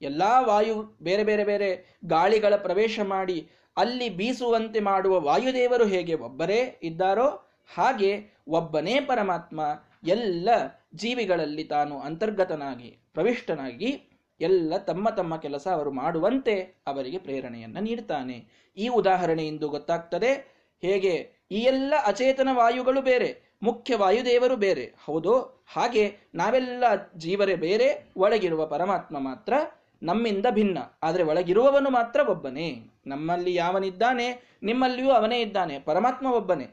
ಎಲ್ಲಾ ವಾಯು ಬೇರೆ ಬೇರೆ ಬೇರೆ ಗಾಳಿಗಳ ಪ್ರವೇಶ ಮಾಡಿ ಅಲ್ಲಿ ಬೀಸುವಂತೆ ಮಾಡುವ ವಾಯುದೇವರು ಹೇಗೆ ಒಬ್ಬರೇ ಇದ್ದಾರೋ ಹಾಗೆ ಒಬ್ಬನೇ ಪರಮಾತ್ಮ ಎಲ್ಲ ಜೀವಿಗಳಲ್ಲಿ ತಾನು ಅಂತರ್ಗತನಾಗಿ, ಪ್ರವಿಷ್ಟನಾಗಿ ಎಲ್ಲ ತಮ್ಮ ತಮ್ಮ ಕೆಲಸ ಅವರು ಮಾಡುವಂತೆ ಅವರಿಗೆ ಪ್ರೇರಣೆಯನ್ನು ನೀಡ್ತಾನೆ. ಈ ಉದಾಹರಣೆಯಿಂದ ಗೊತ್ತಾಗ್ತದೆ. ಹೇಗೆ? ಈ ಎಲ್ಲ ಅಚೇತನ ವಾಯುಗಳು ಬೇರೆ, ಮುಖ್ಯ ವಾಯುದೇವರು ಬೇರೆ. ಹೌದು, ಹಾಗೆ ನಾವೆಲ್ಲ ಜೀವರೇ ಬೇರೆ, ಒಳಗಿರುವ ಪರಮಾತ್ಮ ಮಾತ್ರ ನಮ್ಮಿಂದ ಭಿನ್ನ. ಆದರೆ ಒಳಗಿರುವವನು ಮಾತ್ರ ಒಬ್ಬನೇ. ನಮ್ಮಲ್ಲಿ ಯಾವನಿದ್ದಾನೆ, ನಿಮ್ಮಲ್ಲಿಯೂ ಅವನೇ ಇದ್ದಾನೆ. ಪರಮಾತ್ಮ ಒಬ್ಬನೇ.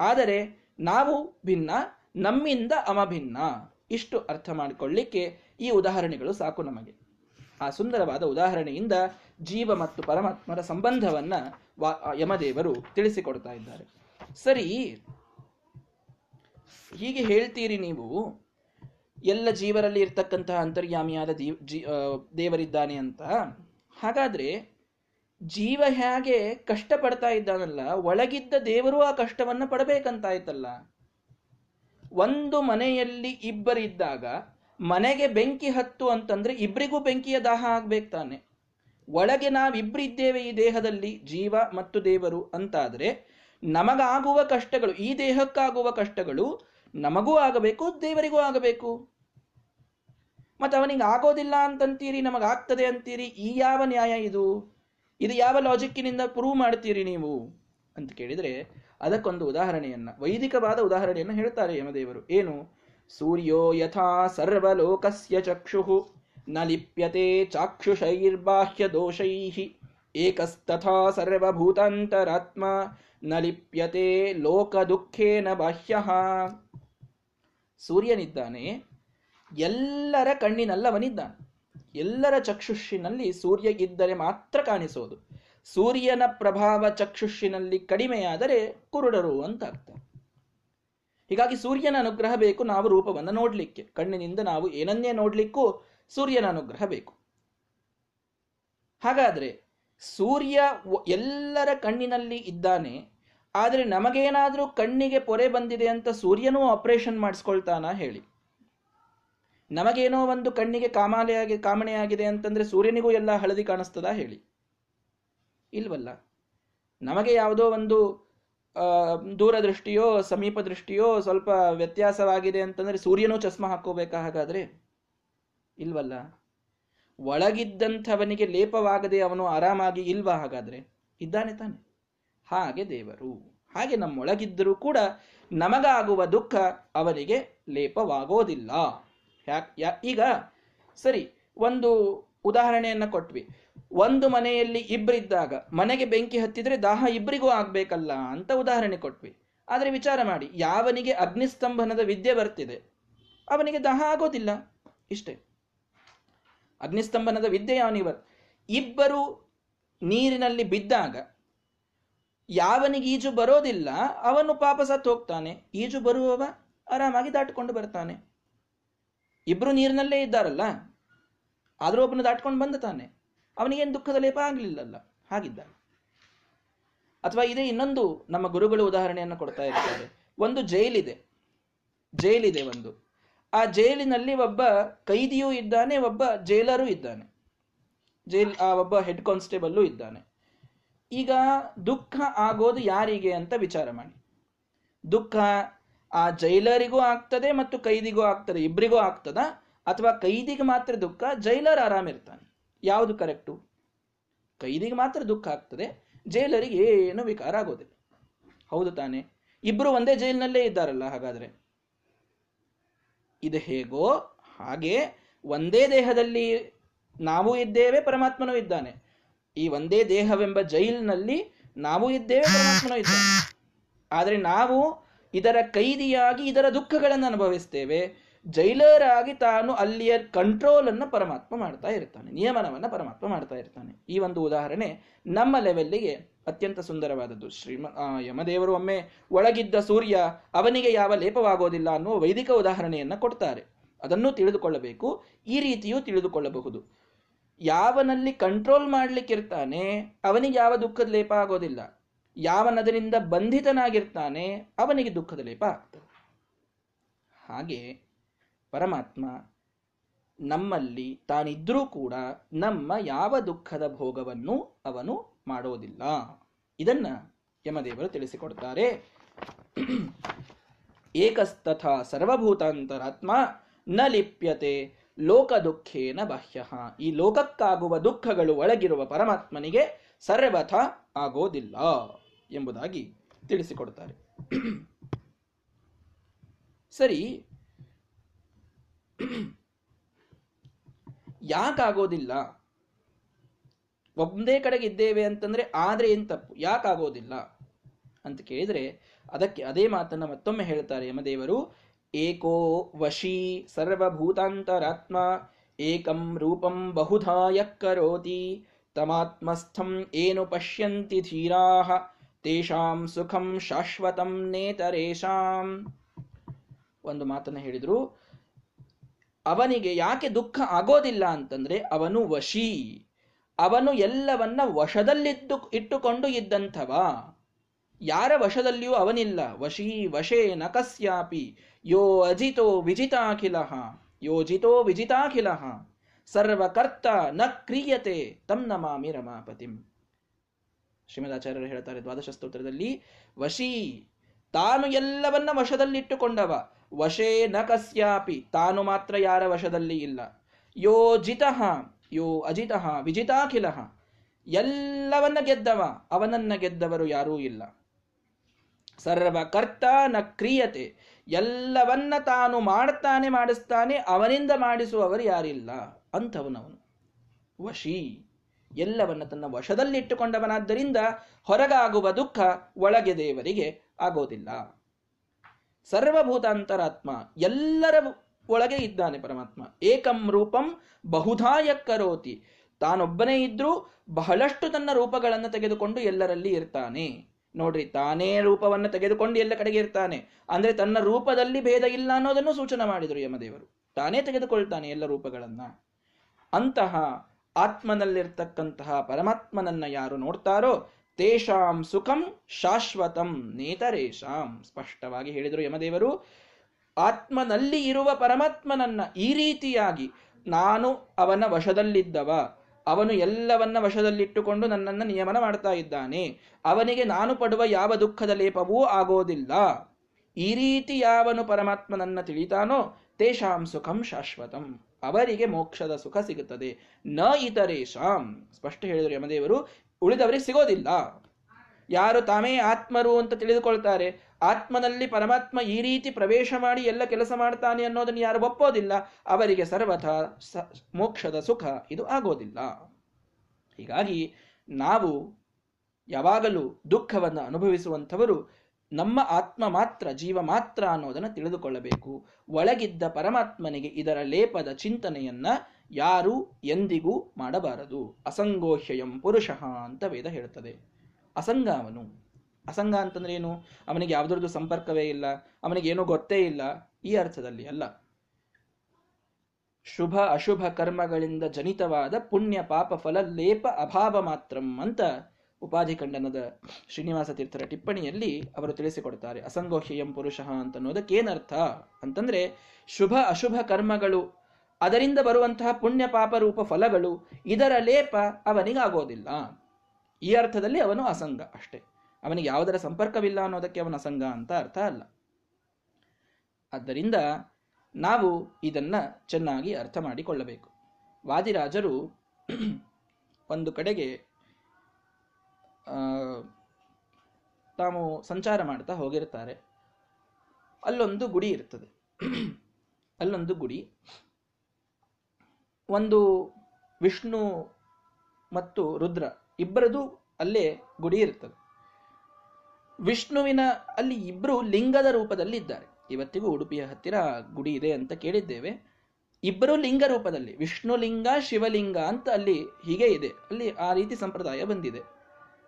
ಆದರೆ ನಾವು ಭಿನ್ನ, ನಮ್ಮಿಂದ ಅಮಭಿನ್ನ. ಇಷ್ಟು ಅರ್ಥ ಮಾಡಿಕೊಳ್ಳಿಕ್ಕೆ ಈ ಉದಾಹರಣೆಗಳು ಸಾಕು ನಮಗೆ. ಆ ಸುಂದರವಾದ ಉದಾಹರಣೆಯಿಂದ ಜೀವ ಮತ್ತು ಪರಮಾತ್ಮರ ಸಂಬಂಧವನ್ನ ಯಮದೇವರು ತಿಳಿಸಿಕೊಡ್ತಾ ಇದ್ದಾರೆ. ಸರಿ, ಹೀಗೆ ಹೇಳ್ತೀರಿ ನೀವು ಎಲ್ಲ ಜೀವರಲ್ಲಿ ಇರ್ತಕ್ಕಂತಹ ಅಂತರ್ಯಾಮಿಯಾದ ಜೀ ದೇವರಿದ್ದಾನೆ ಅಂತ. ಹಾಗಾದ್ರೆ ಜೀವ ಹೇಗೆ ಕಷ್ಟ ಪಡ್ತಾ ಇದ್ದಾನಲ್ಲ, ಒಳಗಿದ್ದ ದೇವರು ಆ ಕಷ್ಟವನ್ನು ಪಡಬೇಕಂತಾಯ್ತಲ್ಲ. ಒಂದು ಮನೆಯಲ್ಲಿ ಇಬ್ಬರಿದ್ದಾಗ ಮನೆಗೆ ಬೆಂಕಿ ಹತ್ತು ಅಂತಂದ್ರೆ ಇಬ್ಬರಿಗೂ ಬೆಂಕಿಯ ದಾಹ ಆಗ್ಬೇಕು ತಾನೆ. ಒಳಗೆ ನಾವಿಬ್ಬರಿದ್ದೇವೆ ಈ ದೇಹದಲ್ಲಿ, ಜೀವ ಮತ್ತು ದೇವರು ಅಂತಾದರೆ ನಮಗಾಗುವ ಕಷ್ಟಗಳು, ಈ ದೇಹಕ್ಕಾಗುವ ಕಷ್ಟಗಳು ನಮಗೂ ಆಗಬೇಕು, ದೇವರಿಗೂ ಆಗಬೇಕು. ಮತ್ತೆ ಅವನಿಗೆ ಆಗೋದಿಲ್ಲ ಅಂತಂತೀರಿ ನಮಗಾಗ್ತದೆ ಅಂತೀರಿ, ಈ ಯಾವ ನ್ಯಾಯ ಇದು? ಇದು ಯಾವ ಲಾಜಿಕ್ಕಿನಿಂದ ಪ್ರೂವ್ ಮಾಡ್ತೀರಿ ನೀವು? ಅಂತ ಕೇಳಿದ್ರೆ ಅದಕ್ಕೊಂದು ಉದಾಹರಣೆಯನ್ನ, ವೈದಿಕವಾದ ಉದಾಹರಣೆಯನ್ನು ಹೇಳ್ತಾರೆ ಯಮದೇವರು. ಏನು? ಸೂರ್ಯೋ ಯಥಾ ಸರ್ವಲೋಕಸ್ಯ ಚಕ್ಷು ನ ಲಿಪ್ಯತೆ ಚಾಕ್ಷುಷೈರ್ಬಾಹ್ಯ ದೋಷೈ, ಏಕಸ್ತಥಾ ಸರ್ವಭೂತಾಂತರಾತ್ಮ ನ ಲಿಪ್ಯತೆ ಲೋಕ ದುಃಖೇನ ಬಾಹ್ಯ. ಸೂರ್ಯನಿದ್ದಾನೆ ಎಲ್ಲರ ಕಣ್ಣಿನಲ್ಲವನಿದ್ದಾನೆ. ಎಲ್ಲರ ಚಕ್ಷುಷಿನಲ್ಲಿ ಸೂರ್ಯ ಇದ್ದರೆ ಮಾತ್ರ ಕಾಣಿಸೋದು. ಸೂರ್ಯನ ಪ್ರಭಾವ ಚಕ್ಷುಷಿನಲ್ಲಿ ಕಡಿಮೆಯಾದರೆ ಕುರುಡರು ಅಂತ ಅರ್ಥ ಹೀಗಾಗಿ ಸೂರ್ಯನ ಅನುಗ್ರಹ ಬೇಕು ನಾವು ರೂಪವನ್ನು ನೋಡ್ಲಿಕ್ಕೆ. ಕಣ್ಣಿನಿಂದ ನಾವು ಏನನ್ನೇ ನೋಡ್ಲಿಕ್ಕೂ ಸೂರ್ಯನ ಅನುಗ್ರಹ ಬೇಕು. ಹಾಗಾದ್ರೆ ಸೂರ್ಯ ಎಲ್ಲರ ಕಣ್ಣಿನಲ್ಲಿ ಇದ್ದಾನೆ. ಆದರೆ ನಮಗೇನಾದರೂ ಕಣ್ಣಿಗೆ ಪೊರೆ ಬಂದಿದೆ ಅಂತ ಸೂರ್ಯನೂ ಆಪರೇಷನ್ ಮಾಡಿಸ್ಕೊಳ್ತಾನ ಹೇಳಿ. ನಮಗೇನೋ ಒಂದು ಕಣ್ಣಿಗೆ ಕಾಮಾಲೆಯಾಗಿ ಕಾಮಣೆಯಾಗಿದೆ ಅಂತಂದ್ರೆ ಸೂರ್ಯನಿಗೂ ಎಲ್ಲ ಹಳದಿ ಕಾಣಿಸ್ತದ ಹೇಳಿ. ಇಲ್ವಲ್ಲ? ನಮಗೆ ಯಾವುದೋ ಒಂದು ದೂರದೃಷ್ಟಿಯೋ ಸಮೀಪ ದೃಷ್ಟಿಯೋ ಸ್ವಲ್ಪ ವ್ಯತ್ಯಾಸವಾಗಿದೆ ಅಂತಂದ್ರೆ ಸೂರ್ಯನೂ ಚಸ್ಮ ಹಾಕೋಬೇಕಾ ಹಾಗಾದ್ರೆ? ಇಲ್ವಲ್ಲ? ಒಳಗಿದ್ದಂಥವನಿಗೆ ಲೇಪವಾಗದೆ ಅವನು ಆರಾಮಾಗಿ ಇಲ್ವಾ ಹಾಗಾದ್ರೆ? ಇದ್ದಾನೆ ತಾನೆ. ಹಾಗೆ ದೇವರು. ಹಾಗೆ ನಮ್ಮೊಳಗಿದ್ದರೂ ಕೂಡ ನಮಗಾಗುವ ದುಃಖ ಅವರಿಗೆ ಲೇಪವಾಗೋದಿಲ್ಲ. ಈಗ ಸರಿ, ಒಂದು ಉದಾಹರಣೆಯನ್ನ ಕೊಟ್ವಿ. ಒಂದು ಮನೆಯಲ್ಲಿ ಇಬ್ಬರಿದ್ದಾಗ ಮನೆಗೆ ಬೆಂಕಿ ಹತ್ತಿದ್ರೆ ದಾಹ ಇಬ್ಬರಿಗೂ ಆಗ್ಬೇಕಲ್ಲ ಅಂತ ಉದಾಹರಣೆ ಕೊಟ್ವಿ. ಆದರೆ ವಿಚಾರ ಮಾಡಿ, ಯಾವನಿಗೆ ಅಗ್ನಿಸ್ತಂಭನದ ವಿದ್ಯೆ ಬರ್ತಿದೆ, ಅವನಿಗೆ ದಾಹ ಆಗೋದಿಲ್ಲ. ಇಷ್ಟೇ. ಅಗ್ನಿಸ್ತಂಭನದ ವಿದ್ಯೆ ಅವನಿಗೆ ಬರ್ ಇಬ್ಬರು ನೀರಿನಲ್ಲಿ ಬಿದ್ದಾಗ, ಯಾವನಿಗೆ ಈಜು ಬರೋದಿಲ್ಲ, ಅವನು ಪಾಪ ಸತ್ತು ಹೋಗ್ತಾನೆ ಈಜು ಬರುವವ ಆರಾಮಾಗಿ ದಾಟಿಕೊಂಡು ಬರ್ತಾನೆ. ಇಬ್ರು ನೀರಿನಲ್ಲೇ ಇದ್ದಾರಲ್ಲ? ಆದರೂ ಒಬ್ಬನ ದಾಟ್ಕೊಂಡು ಬಂದ ತಾನೆ. ಅವನಿಗೇನು ದುಃಖದ ಲೇಪ ಆಗಲಿಲ್ಲಲ್ಲ? ಹಾಗಿದ್ದ. ಅಥವಾ ಇದೇ ಇನ್ನೊಂದು ನಮ್ಮ ಗುರುಗಳು ಉದಾಹರಣೆಯನ್ನು ಕೊಡ್ತಾ ಇರ್ತಾರೆ ಒಂದು ಜೈಲಿದೆ. ಜೈಲಿದೆ ಒಂದು. ಆ ಜೈಲಿನಲ್ಲಿ ಒಬ್ಬ ಕೈದಿಯೂ ಇದ್ದಾನೆ, ಒಬ್ಬ ಜೈಲರೂ ಇದ್ದಾನೆ. ಜೈಲ್, ಆ ಒಬ್ಬ ಹೆಡ್ ಕಾನ್ಸ್ಟೇಬಲ್ಲೂ ಇದ್ದಾನೆ. ಈಗ ದುಃಖ ಆಗೋದು ಯಾರಿಗೆ ಅಂತ ವಿಚಾರ ಮಾಡಿ. ದುಃಖ ಆ ಜೈಲರಿಗೂ ಆಗ್ತದೆ ಮತ್ತು ಕೈದಿಗೂ ಆಗ್ತದೆ ಇಬ್ಬರಿಗೂ ಆಗ್ತದ? ಅಥವಾ ಕೈದಿಗೆ ಮಾತ್ರ ದುಃಖ, ಜೈಲರ್ ಆರಾಮಿರ್ತಾನೆ ಯಾವುದು ಕರೆಕ್ಟು ಕೈದಿಗೆ ಮಾತ್ರ ದುಃಖ ಆಗ್ತದೆ, ಜೈಲರಿಗೆ ಏನು ವಿಕಾರ ಆಗೋದಿಲ್ಲ. ಹೌದು ತಾನೆ? ಇಬ್ಬರು ಒಂದೇ ಜೈಲಿನಲ್ಲೇ ಇದ್ದಾರಲ್ಲ, ಹಾಗಾದ್ರೆ? ಇದು ಹೇಗೋ? ಹಾಗೆ ಒಂದೇ ದೇಹದಲ್ಲಿ ನಾವು ಇದ್ದೇವೆ, ಪರಮಾತ್ಮನೂ ಇದ್ದಾನೆ. ಈ ಒಂದೇ ದೇಹವೆಂಬ ಜೈಲಿನಲ್ಲಿ ನಾವು ಇದ್ದೇವೆ, ಪರಮಾತ್ಮನೂ ಇದ್ದಾನೆ. ಆದರೆ ನಾವು ಇದರ ಕೈದಿಯಾಗಿ ಇದರ ದುಃಖಗಳನ್ನು ಅನುಭವಿಸ್ತೇವೆ. ಜೈಲರ್ ಆಗಿ ತಾನು ಅಲ್ಲಿಯ ಕಂಟ್ರೋಲ್ ಅನ್ನು ಪರಮಾತ್ಮ ಮಾಡ್ತಾ ಇರ್ತಾನೆ, ನಿಯಮನವನ್ನು ಪರಮಾತ್ಮ ಮಾಡ್ತಾ ಇರ್ತಾನೆ. ಈ ಒಂದು ಉದಾಹರಣೆ ನಮ್ಮ ಲೆವೆಲ್ಲಿಗೆ ಅತ್ಯಂತ ಸುಂದರವಾದದ್ದು. ಶ್ರೀಮ ಯಮದೇವರು ಒಮ್ಮೆ ಒಳಗಿದ್ದ ಸೂರ್ಯ ಅವನಿಗೆ ಯಾವ ಲೇಪವಾಗೋದಿಲ್ಲ ಅನ್ನುವ ವೈದಿಕ ಉದಾಹರಣೆಯನ್ನು ಕೊಡ್ತಾರೆ. ಅದನ್ನು ತಿಳಿದುಕೊಳ್ಳಬೇಕು, ಈ ರೀತಿಯೂ ತಿಳಿದುಕೊಳ್ಳಬಹುದು. ಯಾವನಲ್ಲಿ ಕಂಟ್ರೋಲ್ ಮಾಡಲಿಕ್ಕಿರ್ತಾನೆ, ಅವನಿಗೆ ಯಾವ ದುಃಖದ ಲೇಪ ಆಗೋದಿಲ್ಲ. ಯಾವನದರಿಂದ ಬಂಧಿತನಾಗಿರ್ತಾನೆ ಅವನಿಗೆ ದುಃಖದ ಲೇಪ ಆಗ್ತದೆ. ಹಾಗೆ ಪರಮಾತ್ಮ ನಮ್ಮಲ್ಲಿ ತಾನಿದ್ರೂ ಕೂಡ ನಮ್ಮ ಯಾವ ದುಃಖದ ಭೋಗವನ್ನು ಅವನು ಮಾಡೋದಿಲ್ಲ. ಇದನ್ನ ಯಮದೇವರು ತಿಳಿಸಿಕೊಡ್ತಾರೆ. ಏಕಸ್ತಥ ಸರ್ವಭೂತಾಂತರಾತ್ಮ ನ ಲಿಪ್ಯತೆ ಲೋಕ ದುಃಖೇನ ಬಾಹ್ಯ. ಈ ಲೋಕಕ್ಕಾಗುವ ದುಃಖಗಳು ಒಳಗಿರುವ ಪರಮಾತ್ಮನಿಗೆ ಸರ್ವಥ ಆಗೋದಿಲ್ಲ. ಎಂಬುದಾಗಿ ತಿಳಿಸಿಕೊಡ್ತಾರೆ (clears throat) ಸರಿ. (clears throat) ಯಾಕಾಗೋದಿಲ್ಲ? ಒಂದೇ ಕಡೆಗೆ ಇದ್ದೇವೆ ಅಂತಂದ್ರೆ ಆದ್ರೆ ಏನ್ ತಪ್ಪು? ಯಾಕಾಗೋದಿಲ್ಲ? ಅಂತ ಕೇಳಿದ್ರೆ ಅದಕ್ಕೆ ಅದೇ ಮಾತನ್ನ ಮತ್ತೊಮ್ಮೆ ಹೇಳ್ತಾರೆ ಯಮದೇವರು, ಏಕೋ ವಶೀ ಸರ್ವಭೂತಾಂತರಾತ್ಮ, ಏಕಂ ರೂಪಂ ಬಹುಧಾಯ ಕರೋತಿ, ತಮಾತ್ಮಸ್ಥಂ ಏನು ಪಶ್ಯಂತಿ ಧೀರಾಹ ತೇಷಾಂ ಸುಖಂ ಶಾಶ್ವತಂ ನೇತರೇಶಾಂ ಒಂದು ಮಾತನ್ನ ಹೇಳಿದ್ರು, ಅವನಿಗೆ ಯಾಕೆ ದುಃಖ ಆಗೋದಿಲ್ಲ ಅಂತಂದ್ರೆ ಅವನು ವಶಿ. ಅವನು ಎಲ್ಲವನ್ನ ವಶದಲ್ಲಿದ್ದು ಇಟ್ಟುಕೊಂಡು ಇದ್ದಂಥವ. ಯಾರ ವಶದಲ್ಲಿಯೂ ಅವನಿಲ್ಲ. ವಶೀ, ವಶೇ, ನಕಸ್ಯಾಪಿ, ಯೋ ಅಜಿತೋ ವಿಜಿತಾಖಿಲ ಯೋಜಿತೋ ವಿಜಿತಾಖಿಲ. ಸರ್ವಕರ್ತ ನ ಕ್ರಿಯತೆ ತಮ್ಮ ನಮಾಮಿ ರಮಾಪತಿಂ ಶ್ರೀಮದಾಚಾರ್ಯರು ಹೇಳ್ತಾರೆ ದ್ವಾದಶ ಸ್ತೋತ್ರದಲ್ಲಿ ವಶೀ, ತಾನು ಎಲ್ಲವನ್ನ ವಶದಲ್ಲಿಟ್ಟುಕೊಂಡವ, ವಶೇ ನ ಕಸ್ಯಾಪಿ, ತಾನು ಮಾತ್ರ ಯಾರ ವಶದಲ್ಲಿ ಇಲ್ಲ. ಯೋ ಜಿತಃ, ಯೋ ಅಜಿತಃ, ವಿಜಿತಾಖಿಲ, ಎಲ್ಲವನ್ನ ಗೆದ್ದವ, ಅವನನ್ನ ಗೆದ್ದವರು ಯಾರೂ ಇಲ್ಲ. ಸರ್ವಕರ್ತ ನ ಕ್ರಿಯತೆ, ಎಲ್ಲವನ್ನ ತಾನು ಮಾಡ್ತಾನೆ, ಮಾಡಿಸ್ತಾನೆ, ಅವನಿಂದ ಮಾಡಿಸುವವರು ಯಾರಿಲ್ಲ ಅಂಥವನವನು ವಶಿ. ಎಲ್ಲವನ್ನ ತನ್ನ ವಶದಲ್ಲಿಟ್ಟುಕೊಂಡವನಾದ್ದರಿಂದ ಹೊರಗಾಗುವ ದುಃಖ ಒಳಗೆ ದೇವರಿಗೆ ಆಗೋದಿಲ್ಲ. ಸರ್ವಭೂತಾಂತರಾತ್ಮ ಎಲ್ಲರ ಒಳಗೆ ಇದ್ದಾನೆ ಪರಮಾತ್ಮ. ಏಕಂ ರೂಪಂ ಬಹುಧಾಯ ಕರೋತಿ ತಾನೊಬ್ಬನೇ ಇದ್ರೂ ಬಹಳಷ್ಟು ತನ್ನ ರೂಪಗಳನ್ನು ತೆಗೆದುಕೊಂಡು ಎಲ್ಲರಲ್ಲಿ ಇರ್ತಾನೆ. ನೋಡ್ರಿ, ತಾನೇ ರೂಪವನ್ನು ತೆಗೆದುಕೊಂಡು ಎಲ್ಲ ಕಡೆಗೆ ಇರ್ತಾನೆ. ಅಂದ್ರೆ ತನ್ನ ರೂಪದಲ್ಲಿ ಭೇದ ಇಲ್ಲ ಅನ್ನೋದನ್ನು ಸೂಚನೆ ಮಾಡಿದರು ಯಮದೇವರು. ತಾನೇ ತೆಗೆದುಕೊಳ್ತಾನೆ ಎಲ್ಲ ರೂಪಗಳನ್ನ. ಅಂತಹ ಆತ್ಮನಲ್ಲಿರ್ತಕ್ಕಂತಹ ಪರಮಾತ್ಮನನ್ನ ಯಾರು ನೋಡ್ತಾರೋ ತೇಷಾಂ ಸುಖಂ ಶಾಶ್ವತಂ ನೇತರೇಶಾಂ ಸ್ಪಷ್ಟವಾಗಿ ಹೇಳಿದರು ಯಮದೇವರು, ಆತ್ಮನಲ್ಲಿ ಇರುವ ಪರಮಾತ್ಮನನ್ನ ಈ ರೀತಿಯಾಗಿ ನಾನು ಅವನ ವಶದಲ್ಲಿದ್ದವ, ಅವನು ಎಲ್ಲವನ್ನ ವಶದಲ್ಲಿಟ್ಟುಕೊಂಡು ನನ್ನನ್ನು ನಿಯಮನ ಮಾಡ್ತಾ ಇದ್ದಾನೆ, ಅವನಿಗೆ ನಾನು ಪಡುವ ಯಾವ ದುಃಖದ ಲೇಪವೂ ಆಗೋದಿಲ್ಲ. ಈ ರೀತಿ ಯಾವನು ಪರಮಾತ್ಮನನ್ನ ತಿಳಿತಾನೋ ತೇಷಾಂ ಸುಖಂ ಶಾಶ್ವತಂ. ಅವರಿಗೆ ಮೋಕ್ಷದ ಸುಖ ಸಿಗುತ್ತದೆ. ನ ಇತರೇಶಾಂ ಸ್ಪಷ್ಟ ಹೇಳಿದರು ಯಮದೇವರು, ಉಳಿದವರಿಗೆ ಸಿಗೋದಿಲ್ಲ. ಯಾರು ತಾಮೇ ಆತ್ಮರು ಅಂತ ತಿಳಿದುಕೊಳ್ತಾರೆ. ಆತ್ಮನಲ್ಲಿ ಪರಮಾತ್ಮ ಈ ರೀತಿ ಪ್ರವೇಶ ಮಾಡಿ ಎಲ್ಲ ಕೆಲಸ ಮಾಡ್ತಾನೆ ಅನ್ನೋದನ್ನು ಯಾರು ಒಪ್ಪೋದಿಲ್ಲ. ಅವರಿಗೆ ಸರ್ವಥ ಮೋಕ್ಷದ ಸುಖ ಇದು ಆಗೋದಿಲ್ಲ. ಹೀಗಾಗಿ ನಾವು ಯಾವಾಗಲೂ ದುಃಖವನ್ನು ಅನುಭವಿಸುವಂಥವರು ನಮ್ಮ ಆತ್ಮ ಮಾತ್ರ, ಜೀವ ಮಾತ್ರ ಅನ್ನೋದನ್ನು ತಿಳಿದುಕೊಳ್ಳಬೇಕು. ಒಳಗಿದ್ದ ಪರಮಾತ್ಮನಿಗೆ ಇದರ ಲೇಪದ ಚಿಂತನೆಯನ್ನ ಯಾರು ಎಂದಿಗೂ ಮಾಡಬಾರದು. ಅಸಂಗೋಹ್ಯಯಂ ಪುರುಷಃ ಅಂತ ವೇದ ಹೇಳುತ್ತದೆ ಅಸಂಗ ಅವನು ಅಸಂಗ ಅಂತಂದ್ರೆ ಏನು? ಅವನಿಗೆ ಯಾವುದ್ರದ್ದು ಸಂಪರ್ಕವೇ ಇಲ್ಲ, ಅವನಿಗೆ ಏನೂ ಗೊತ್ತೇ ಇಲ್ಲ, ಈ ಅರ್ಥದಲ್ಲಿ ಅಲ್ಲ. ಶುಭ ಅಶುಭ ಕರ್ಮಗಳಿಂದ ಜನಿತವಾದ ಪುಣ್ಯ ಪಾಪ ಫಲ ಲೇಪ ಅಭಾವ ಮಾತ್ರಂ ಅಂತ ಉಪಾಧಿ ಖಂಡನದ ಶ್ರೀನಿವಾಸ ತೀರ್ಥರ ಟಿಪ್ಪಣಿಯಲ್ಲಿ ಅವರು ತಿಳಿಸಿಕೊಡ್ತಾರೆ ಅಸಂಗೋಹ್ಯಂ ಪುರುಷ ಅಂತ ಏನರ್ಥ ಅಂತಂದ್ರೆ, ಶುಭ ಅಶುಭ ಕರ್ಮಗಳು, ಅದರಿಂದ ಬರುವಂತಹ ಪುಣ್ಯ ಪಾಪ ರೂಪ ಫಲಗಳು, ಇದರ ಲೇಪ ಅವನಿಗಾಗೋದಿಲ್ಲ. ಈ ಅರ್ಥದಲ್ಲಿ ಅವನು ಅಸಂಗ ಅಷ್ಟೇ. ಅವನಿಗೆ ಯಾವುದರ ಸಂಪರ್ಕವಿಲ್ಲ ಅನ್ನೋದಕ್ಕೆ ಅವನ ಅಸಂಗ ಅಂತ ಅರ್ಥ ಅಲ್ಲ. ಆದ್ದರಿಂದ ನಾವು ಇದನ್ನ ಚೆನ್ನಾಗಿ ಅರ್ಥ ಮಾಡಿಕೊಳ್ಳಬೇಕು. ವಾದಿರಾಜರು ಒಂದು ಕಡೆಗೆ ತಾವು ಸಂಚಾರ ಮಾಡ್ತಾ ಹೋಗಿರ್ತಾರೆ. ಅಲ್ಲೊಂದು ಗುಡಿ ಇರ್ತದೆ. ಅಲ್ಲೊಂದು ಗುಡಿ. ಒಂದು ವಿಷ್ಣು ಮತ್ತು ರುದ್ರ ಇಬ್ಬರದು ಅಲ್ಲೇ ಗುಡಿ ಇರ್ತದೆ. ವಿಷ್ಣುವಿನ ಅಲ್ಲಿ ಇಬ್ಬರು ಲಿಂಗದ ರೂಪದಲ್ಲಿ ಇದ್ದಾರೆ ಇವತ್ತಿಗೂ ಉಡುಪಿಯ ಹತ್ತಿರ ಗುಡಿ ಇದೆ ಅಂತ ಕೇಳಿದ್ದೇವೆ. ಇಬ್ಬರು ಲಿಂಗ ರೂಪದಲ್ಲಿ ವಿಷ್ಣು ಲಿಂಗ ಶಿವಲಿಂಗ ಅಂತ ಅಲ್ಲಿ ಹೀಗೆ ಇದೆ. ಅಲ್ಲಿ ಆ ರೀತಿ ಸಂಪ್ರದಾಯ ಬಂದಿದೆ.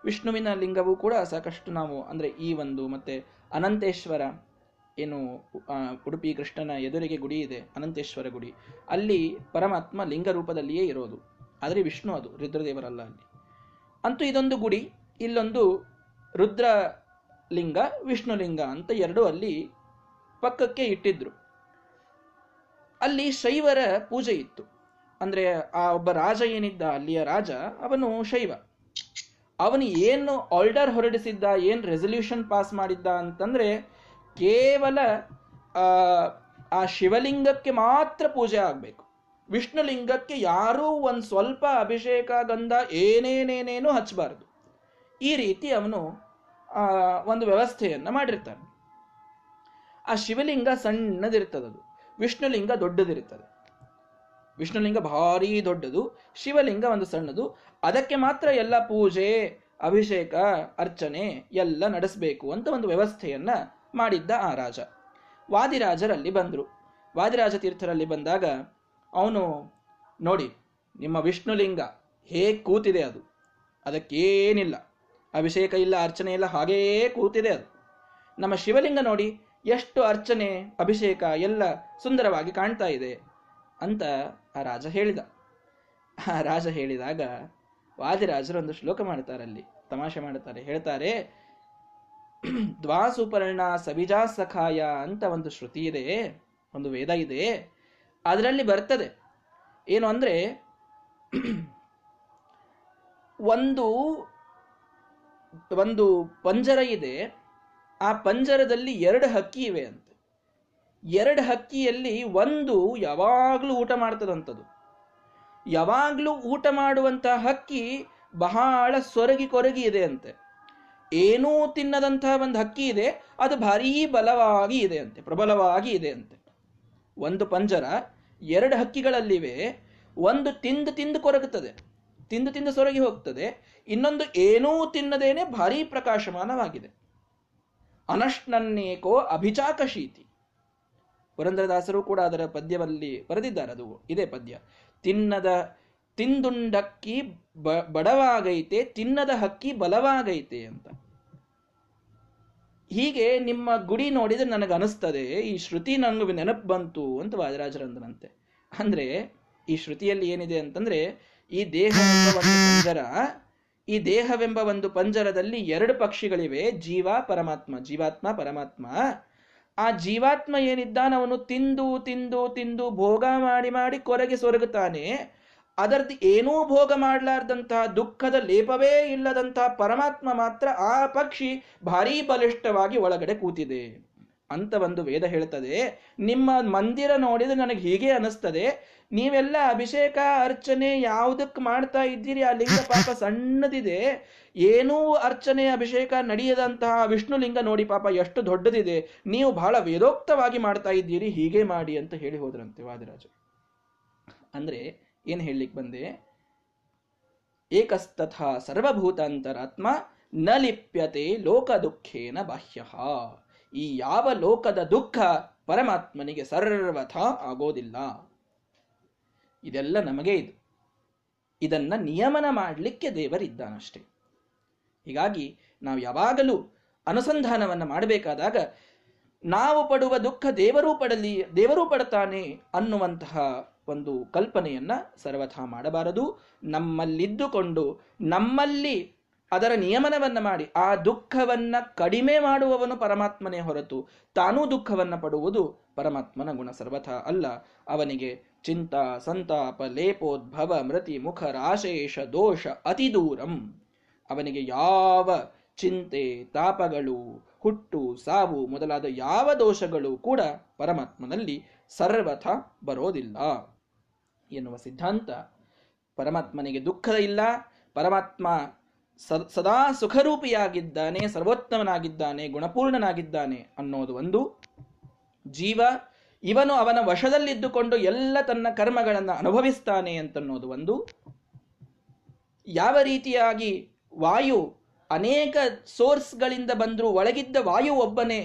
ವಿಷ್ಣುವಿನ ಲಿಂಗವೂ ಕೂಡ ಸಾಕಷ್ಟು ನಾವು, ಅಂದರೆ ಈ ಒಂದು ಮತ್ತೆ ಅನಂತೇಶ್ವರ ಏನು ಉಡುಪಿ ಕೃಷ್ಣನ ಎದುರಿಗೆ ಗುಡಿ ಇದೆ, ಅನಂತೇಶ್ವರ ಗುಡಿ. ಅಲ್ಲಿ ಪರಮಾತ್ಮ ಲಿಂಗ ರೂಪದಲ್ಲಿಯೇ ಇರೋದು. ಆದರೆ ವಿಷ್ಣು ಅದು, ರುದ್ರದೇವರಲ್ಲ ಅಲ್ಲಿ. ಅಂತೂ ಇದೊಂದು ಗುಡಿ, ಇಲ್ಲೊಂದು ರುದ್ರ ಲಿಂಗ, ವಿಷ್ಣು ಲಿಂಗ ಅಂತ ಎರಡು ಅಲ್ಲಿ ಪಕ್ಕಕ್ಕೆ ಇಟ್ಟಿದ್ರು. ಅಲ್ಲಿ ಶೈವರ ಪೂಜೆ ಇತ್ತು. ಅಂದ್ರೆ ಆ ಒಬ್ಬ ರಾಜ ಏನಿದ್ದ, ಅಲ್ಲಿಯ ರಾಜ, ಅವನು ಶೈವ. ಅವನು ಏನು ಆರ್ಡರ್ ಹೊರಡಿಸಿದ್ದ, ಏನು ರೆಸಲ್ಯೂಷನ್ ಪಾಸ್ ಮಾಡಿದ್ದ ಅಂತಂದ್ರೆ ಕೇವಲ, ಆ ಶಿವಲಿಂಗಕ್ಕೆ ಮಾತ್ರ ಪೂಜೆ ಆಗಬೇಕು. ವಿಷ್ಣು ಲಿಂಗಕ್ಕೆ ಯಾರೂ ಒಂದು ಸ್ವಲ್ಪ ಅಭಿಷೇಕ, ಗಂಧ, ಏನೇನೇನೇನು ಹಚ್ಚಬಾರ್ದು ಈ ರೀತಿ ಅವನು ಒಂದು ವ್ಯವಸ್ಥೆಯನ್ನ ಮಾಡಿರ್ತಾನೆ. ಆ ಶಿವಲಿಂಗ ಸಣ್ಣದಿರ್ತದದು, ವಿಷ್ಣುಲಿಂಗ ದೊಡ್ಡದಿರುತ್ತದೆ ವಿಷ್ಣುಲಿಂಗ ಭಾರಿ ದೊಡ್ಡದು, ಶಿವಲಿಂಗ ಒಂದು ಸಣ್ಣದು. ಅದಕ್ಕೆ ಮಾತ್ರ ಎಲ್ಲ ಪೂಜೆ, ಅಭಿಷೇಕ, ಅರ್ಚನೆ ಎಲ್ಲ ನಡೆಸಬೇಕು ಅಂತ ಒಂದು ವ್ಯವಸ್ಥೆಯನ್ನ ಮಾಡಿದ್ದ ಆ ರಾಜ. ವಾದಿರಾಜರಲ್ಲಿ ಬಂದರು. ವಾದಿರಾಜ ತೀರ್ಥರಲ್ಲಿ ಬಂದಾಗ, ಅವನು ನೋಡಿ, ನಿಮ್ಮ ವಿಷ್ಣುಲಿಂಗ ಹೇಗೆ ಕೂತಿದೆ ಅದು. ಅದಕ್ಕೇನಿಲ್ಲ. ಅಭಿಷೇಕ ಇಲ್ಲ, ಅರ್ಚನೆ ಇಲ್ಲ, ಹಾಗೇ ಕೂತಿದೆ ಅದು. ನಮ್ಮ ಶಿವಲಿಂಗ ನೋಡಿ, ಎಷ್ಟು ಅರ್ಚನೆ, ಅಭಿಷೇಕ ಎಲ್ಲ ಸುಂದರವಾಗಿ ಕಾಣ್ತಾ ಇದೆ. ಅಂತ ಆ ರಾಜ ಹೇಳಿದ. ಆ ರಾಜ ಹೇಳಿದಾಗ ವಾದಿರಾಜರು ಒಂದು ಶ್ಲೋಕ ಮಾಡ್ತಾರಲ್ಲಿ ತಮಾಷೆ ಮಾಡ್ತಾರೆ ಹೇಳ್ತಾರೆ, ದ್ವಾಸುಪರ್ಣ ಸಬಿಜಾ ಸಖಾಯ ಅಂತ ಒಂದು ಶ್ರುತಿ ಇದೆ, ಒಂದು ವೇದ ಇದೆ, ಅದರಲ್ಲಿ ಬರ್ತದೆ. ಏನು ಅಂದ್ರೆ, ಒಂದು ಒಂದು ಪಂಜರ ಇದೆ, ಆ ಪಂಜರದಲ್ಲಿ ಎರಡು ಹಕ್ಕಿ ಇವೆ ಅಂತೆ. ಎರಡು ಹಕ್ಕಿಯಲ್ಲಿ ಒಂದು ಯಾವಾಗಲೂ ಊಟ ಮಾಡ್ತದಂಥದ್ದು ಯಾವಾಗಲೂ ಊಟ ಮಾಡುವಂತಹ ಹಕ್ಕಿ ಬಹಳ ಸೊರಗಿ ಕೊರಗಿ ಇದೆ ಅಂತೆ. ಏನೂ ತಿನ್ನದಂತಹ ಒಂದು ಹಕ್ಕಿ ಇದೆ, ಅದು ಭಾರೀ ಬಲವಾಗಿ ಇದೆ ಅಂತೆ, ಪ್ರಬಲವಾಗಿ ಇದೆ ಅಂತೆ. ಒಂದು ಪಂಜರ ಎರಡು ಹಕ್ಕಿಗಳಲ್ಲಿವೆ, ಒಂದು ತಿಂದು ತಿಂದು ಕೊರಗುತ್ತದೆ, ತಿಂದು ತಿಂದು ಸೊರಗಿ ಹೋಗ್ತದೆ, ಇನ್ನೊಂದು ಏನೂ ತಿನ್ನದೇನೆ ಭಾರೀ ಪ್ರಕಾಶಮಾನವಾಗಿದೆ. ಅನಷ್ಣನ್ನೇಕೋ ಅಭಿಚಾಕ ಶೀತಿ ಪುರಂದ್ರದಾಸರು ಕೂಡ ಅದರ ಪದ್ಯದಲ್ಲಿ ಬರೆದಿದ್ದಾರೆ. ಅದು ಇದೇ ಪದ್ಯ. ತಿನ್ನದ ತಿಂದುಂಡಕ್ಕಿ ಬ, ಬಡವಾಗೈತೆ, ತಿನ್ನದ ಹಕ್ಕಿ ಬಲವಾಗೈತೆ ಅಂತ. ಹೀಗೆ ನಿಮ್ಮ ಗುಡಿ ನೋಡಿದ್ರೆ ನನಗೆ ಅನಿಸ್ತದೆ, ಈ ಶ್ರುತಿ ನನಗೆ ನೆನಪು ಬಂತು ಅಂತ ವಾದರಾಜರಂದ್ರಂತೆ ಅಂದ್ರೆ, ಈ ಶ್ರುತಿಯಲ್ಲಿ ಏನಿದೆ ಅಂತಂದ್ರೆ, ಈ ದೇಹವೆಂಬ ಒಂದು ಪಂಜರ, ಈ ದೇಹವೆಂಬ ಒಂದು ಪಂಜರದಲ್ಲಿ ಎರಡು ಪಕ್ಷಿಗಳಿವೆ, ಜೀವ, ಪರಮಾತ್ಮ. ಜೀವಾತ್ಮ, ಪರಮಾತ್ಮ. ಆ ಜೀವಾತ್ಮ ಏನಿದ್ದಾನ ಅವನು ತಿಂದು ತಿಂದು ತಿಂದು ಭೋಗ ಮಾಡಿ ಮಾಡಿ ಕೊರಗೆ ಸೊರಗುತ್ತಾನೆ. ಅದರದ್ದು ಏನೂ ಭೋಗ ಮಾಡಲಾರ್ದಂತಹ ದುಃಖದ ಲೇಪವೇ ಇಲ್ಲದಂತಹ ಪರಮಾತ್ಮ ಮಾತ್ರ ಆ ಪಕ್ಷಿ ಭಾರೀ ಬಲಿಷ್ಠವಾಗಿ ಒಳಗಡೆ ಕೂತಿದೆ. ಅಂತ ಒಂದು ವೇದ ಹೇಳ್ತದೆ. ನಿಮ್ಮ ಮಂದಿರ ನೋಡಿದ್ರೆ ನನಗೆ ಹೀಗೆ ಅನಿಸ್ತದೆ. ನೀವೆಲ್ಲ ಅಭಿಷೇಕ, ಅರ್ಚನೆ ಯಾವುದಕ್ಕೆ ಮಾಡ್ತಾ ಇದ್ದೀರಿ? ಆ ಲಿಂಗ ಪಾಪ ಸಣ್ಣದಿದೆ. ಏನೂ ಅರ್ಚನೆ, ಅಭಿಷೇಕ ನಡೆಯದಂತಹ ವಿಷ್ಣು ಲಿಂಗ ನೋಡಿ ಪಾಪ ಎಷ್ಟು ದೊಡ್ಡದಿದೆ. ನೀವು ಬಹಳ ವೇದೋಕ್ತವಾಗಿ ಮಾಡ್ತಾ ಇದ್ದೀರಿ, ಹೀಗೆ ಮಾಡಿ ಅಂತ ಹೇಳಿ ಹೋದ್ರಂತೆ ವಾದಿರಾಜ ಅಂದ್ರೆ ಏನ್ ಹೇಳಲಿಕ್ಕೆ ಬಂದೆ? ಏಕಸ್ತಥ ಸರ್ವಭೂತಾಂತರಾತ್ಮ ನ ಲಿಪ್ಯತೆ ಲೋಕ ದುಃಖೇನ ಬಾಹ್ಯ. ಈ ಯಾವ ಲೋಕದ ದುಃಖ ಪರಮಾತ್ಮನಿಗೆ ಸರ್ವಥ ಆಗೋದಿಲ್ಲ. ಇದೆಲ್ಲ ನಮಗೆ ಇದು. ಇದನ್ನ ನಿಯಮನ ಮಾಡಲಿಕ್ಕೆ ದೇವರಿದ್ದಾನಷ್ಟೇ. ಹೀಗಾಗಿ ನಾವು ಯಾವಾಗಲೂ ಅನುಸಂಧಾನವನ್ನು ಮಾಡಬೇಕಾದಾಗ ನಾವು ಪಡುವ ದುಃಖ ದೇವರೂ ಪಡಲಿ, ದೇವರೂ ಪಡ್ತಾನೆ ಅನ್ನುವಂತಹ ಒಂದು ಕಲ್ಪನೆಯನ್ನ ಸರ್ವಥಾ ಮಾಡಬಾರದು. ನಮ್ಮಲ್ಲಿದ್ದುಕೊಂಡು ನಮ್ಮಲ್ಲಿ ಅದರ ನಿಯಮನವನ್ನ ಮಾಡಿ, ಆ ದುಃಖವನ್ನ ಕಡಿಮೆ ಮಾಡುವವನು ಪರಮಾತ್ಮನೇ ಹೊರತು ತಾನೂ ದುಃಖವನ್ನ ಪಡುವುದು ಪರಮಾತ್ಮನ ಗುಣ ಸರ್ವಥ ಅಲ್ಲ. ಅವನಿಗೆ ಚಿಂತ, ಸಂತಾಪ, ಲೇಪೋದ್ಭವ, ಮೃತಿ, ಮುಖ ರಾಶೇಷ ದೋಷ ಅತಿ ದೂರಂ. ಅವನಿಗೆ ಯಾವ ಚಿಂತೆ, ತಾಪಗಳು, ಹುಟ್ಟು, ಸಾವು ಮೊದಲಾದ ಯಾವ ದೋಷಗಳು ಕೂಡ ಪರಮಾತ್ಮನಲ್ಲಿ ಸರ್ವಥ ಬರೋದಿಲ್ಲ. ಎನ್ನುವ ಸಿದ್ಧಾಂತ ಪರಮಾತ್ಮನಿಗೆ ದುಃಖ ಇಲ್ಲ. ಪರಮಾತ್ಮ ಸದಾ ಸುಖರೂಪಿಯಾಗಿದ್ದಾನೆ, ಸರ್ವೋತ್ತಮನಾಗಿದ್ದಾನೆ, ಗುಣಪೂರ್ಣನಾಗಿದ್ದಾನೆ ಅನ್ನೋದು ಒಂದು ಜೀವ. ಇವನು ಅವನ ವಶದಲ್ಲಿದ್ದುಕೊಂಡು ಎಲ್ಲ ತನ್ನ ಕರ್ಮಗಳನ್ನು ಅನುಭವಿಸ್ತಾನೆ ಅಂತನ್ನೋದು ಒಂದು. ಯಾವ ರೀತಿಯಾಗಿ ವಾಯು ಅನೇಕ ಸೋರ್ಸ್ಗಳಿಂದ ಬಂದರೂ ಒಳಗಿದ್ದ ವಾಯು ಒಬ್ಬನೇ,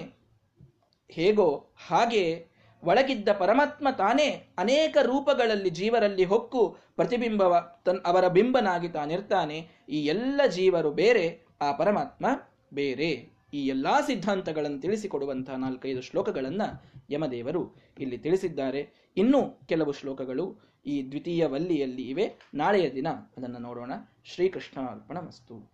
ಹೇಗೋ ಹಾಗೆ ಒಳಗಿದ್ದ ಪರಮಾತ್ಮ ತಾನೇ ಅನೇಕ ರೂಪಗಳಲ್ಲಿ ಜೀವರಲ್ಲಿ ಹೊಕ್ಕು ಪ್ರತಿಬಿಂಬವ ತನ್ ಅವರ ಬಿಂಬನಾಗಿ ತಾನಿರ್ತಾನೆ. ಈ ಎಲ್ಲ ಜೀವರು ಬೇರೆ, ಆ ಪರಮಾತ್ಮ ಬೇರೆ. ಈ ಎಲ್ಲಾ ಸಿದ್ಧಾಂತಗಳನ್ನು ತಿಳಿಸಿಕೊಡುವಂತಹ ನಾಲ್ಕೈದು ಶ್ಲೋಕಗಳನ್ನು ಯಮದೇವರು ಇಲ್ಲಿ ತಿಳಿಸಿದ್ದಾರೆ. ಇನ್ನೂ ಕೆಲವು ಶ್ಲೋಕಗಳು ಈ ದ್ವಿತೀಯ ವಲ್ಲಿಯಲ್ಲಿ ಇವೆ. ನಾಳೆಯ ದಿನ ಅದನ್ನು ನೋಡೋಣ. ಶ್ರೀಕೃಷ್ಣ ಅರ್ಪಣ ಮಸ್ತು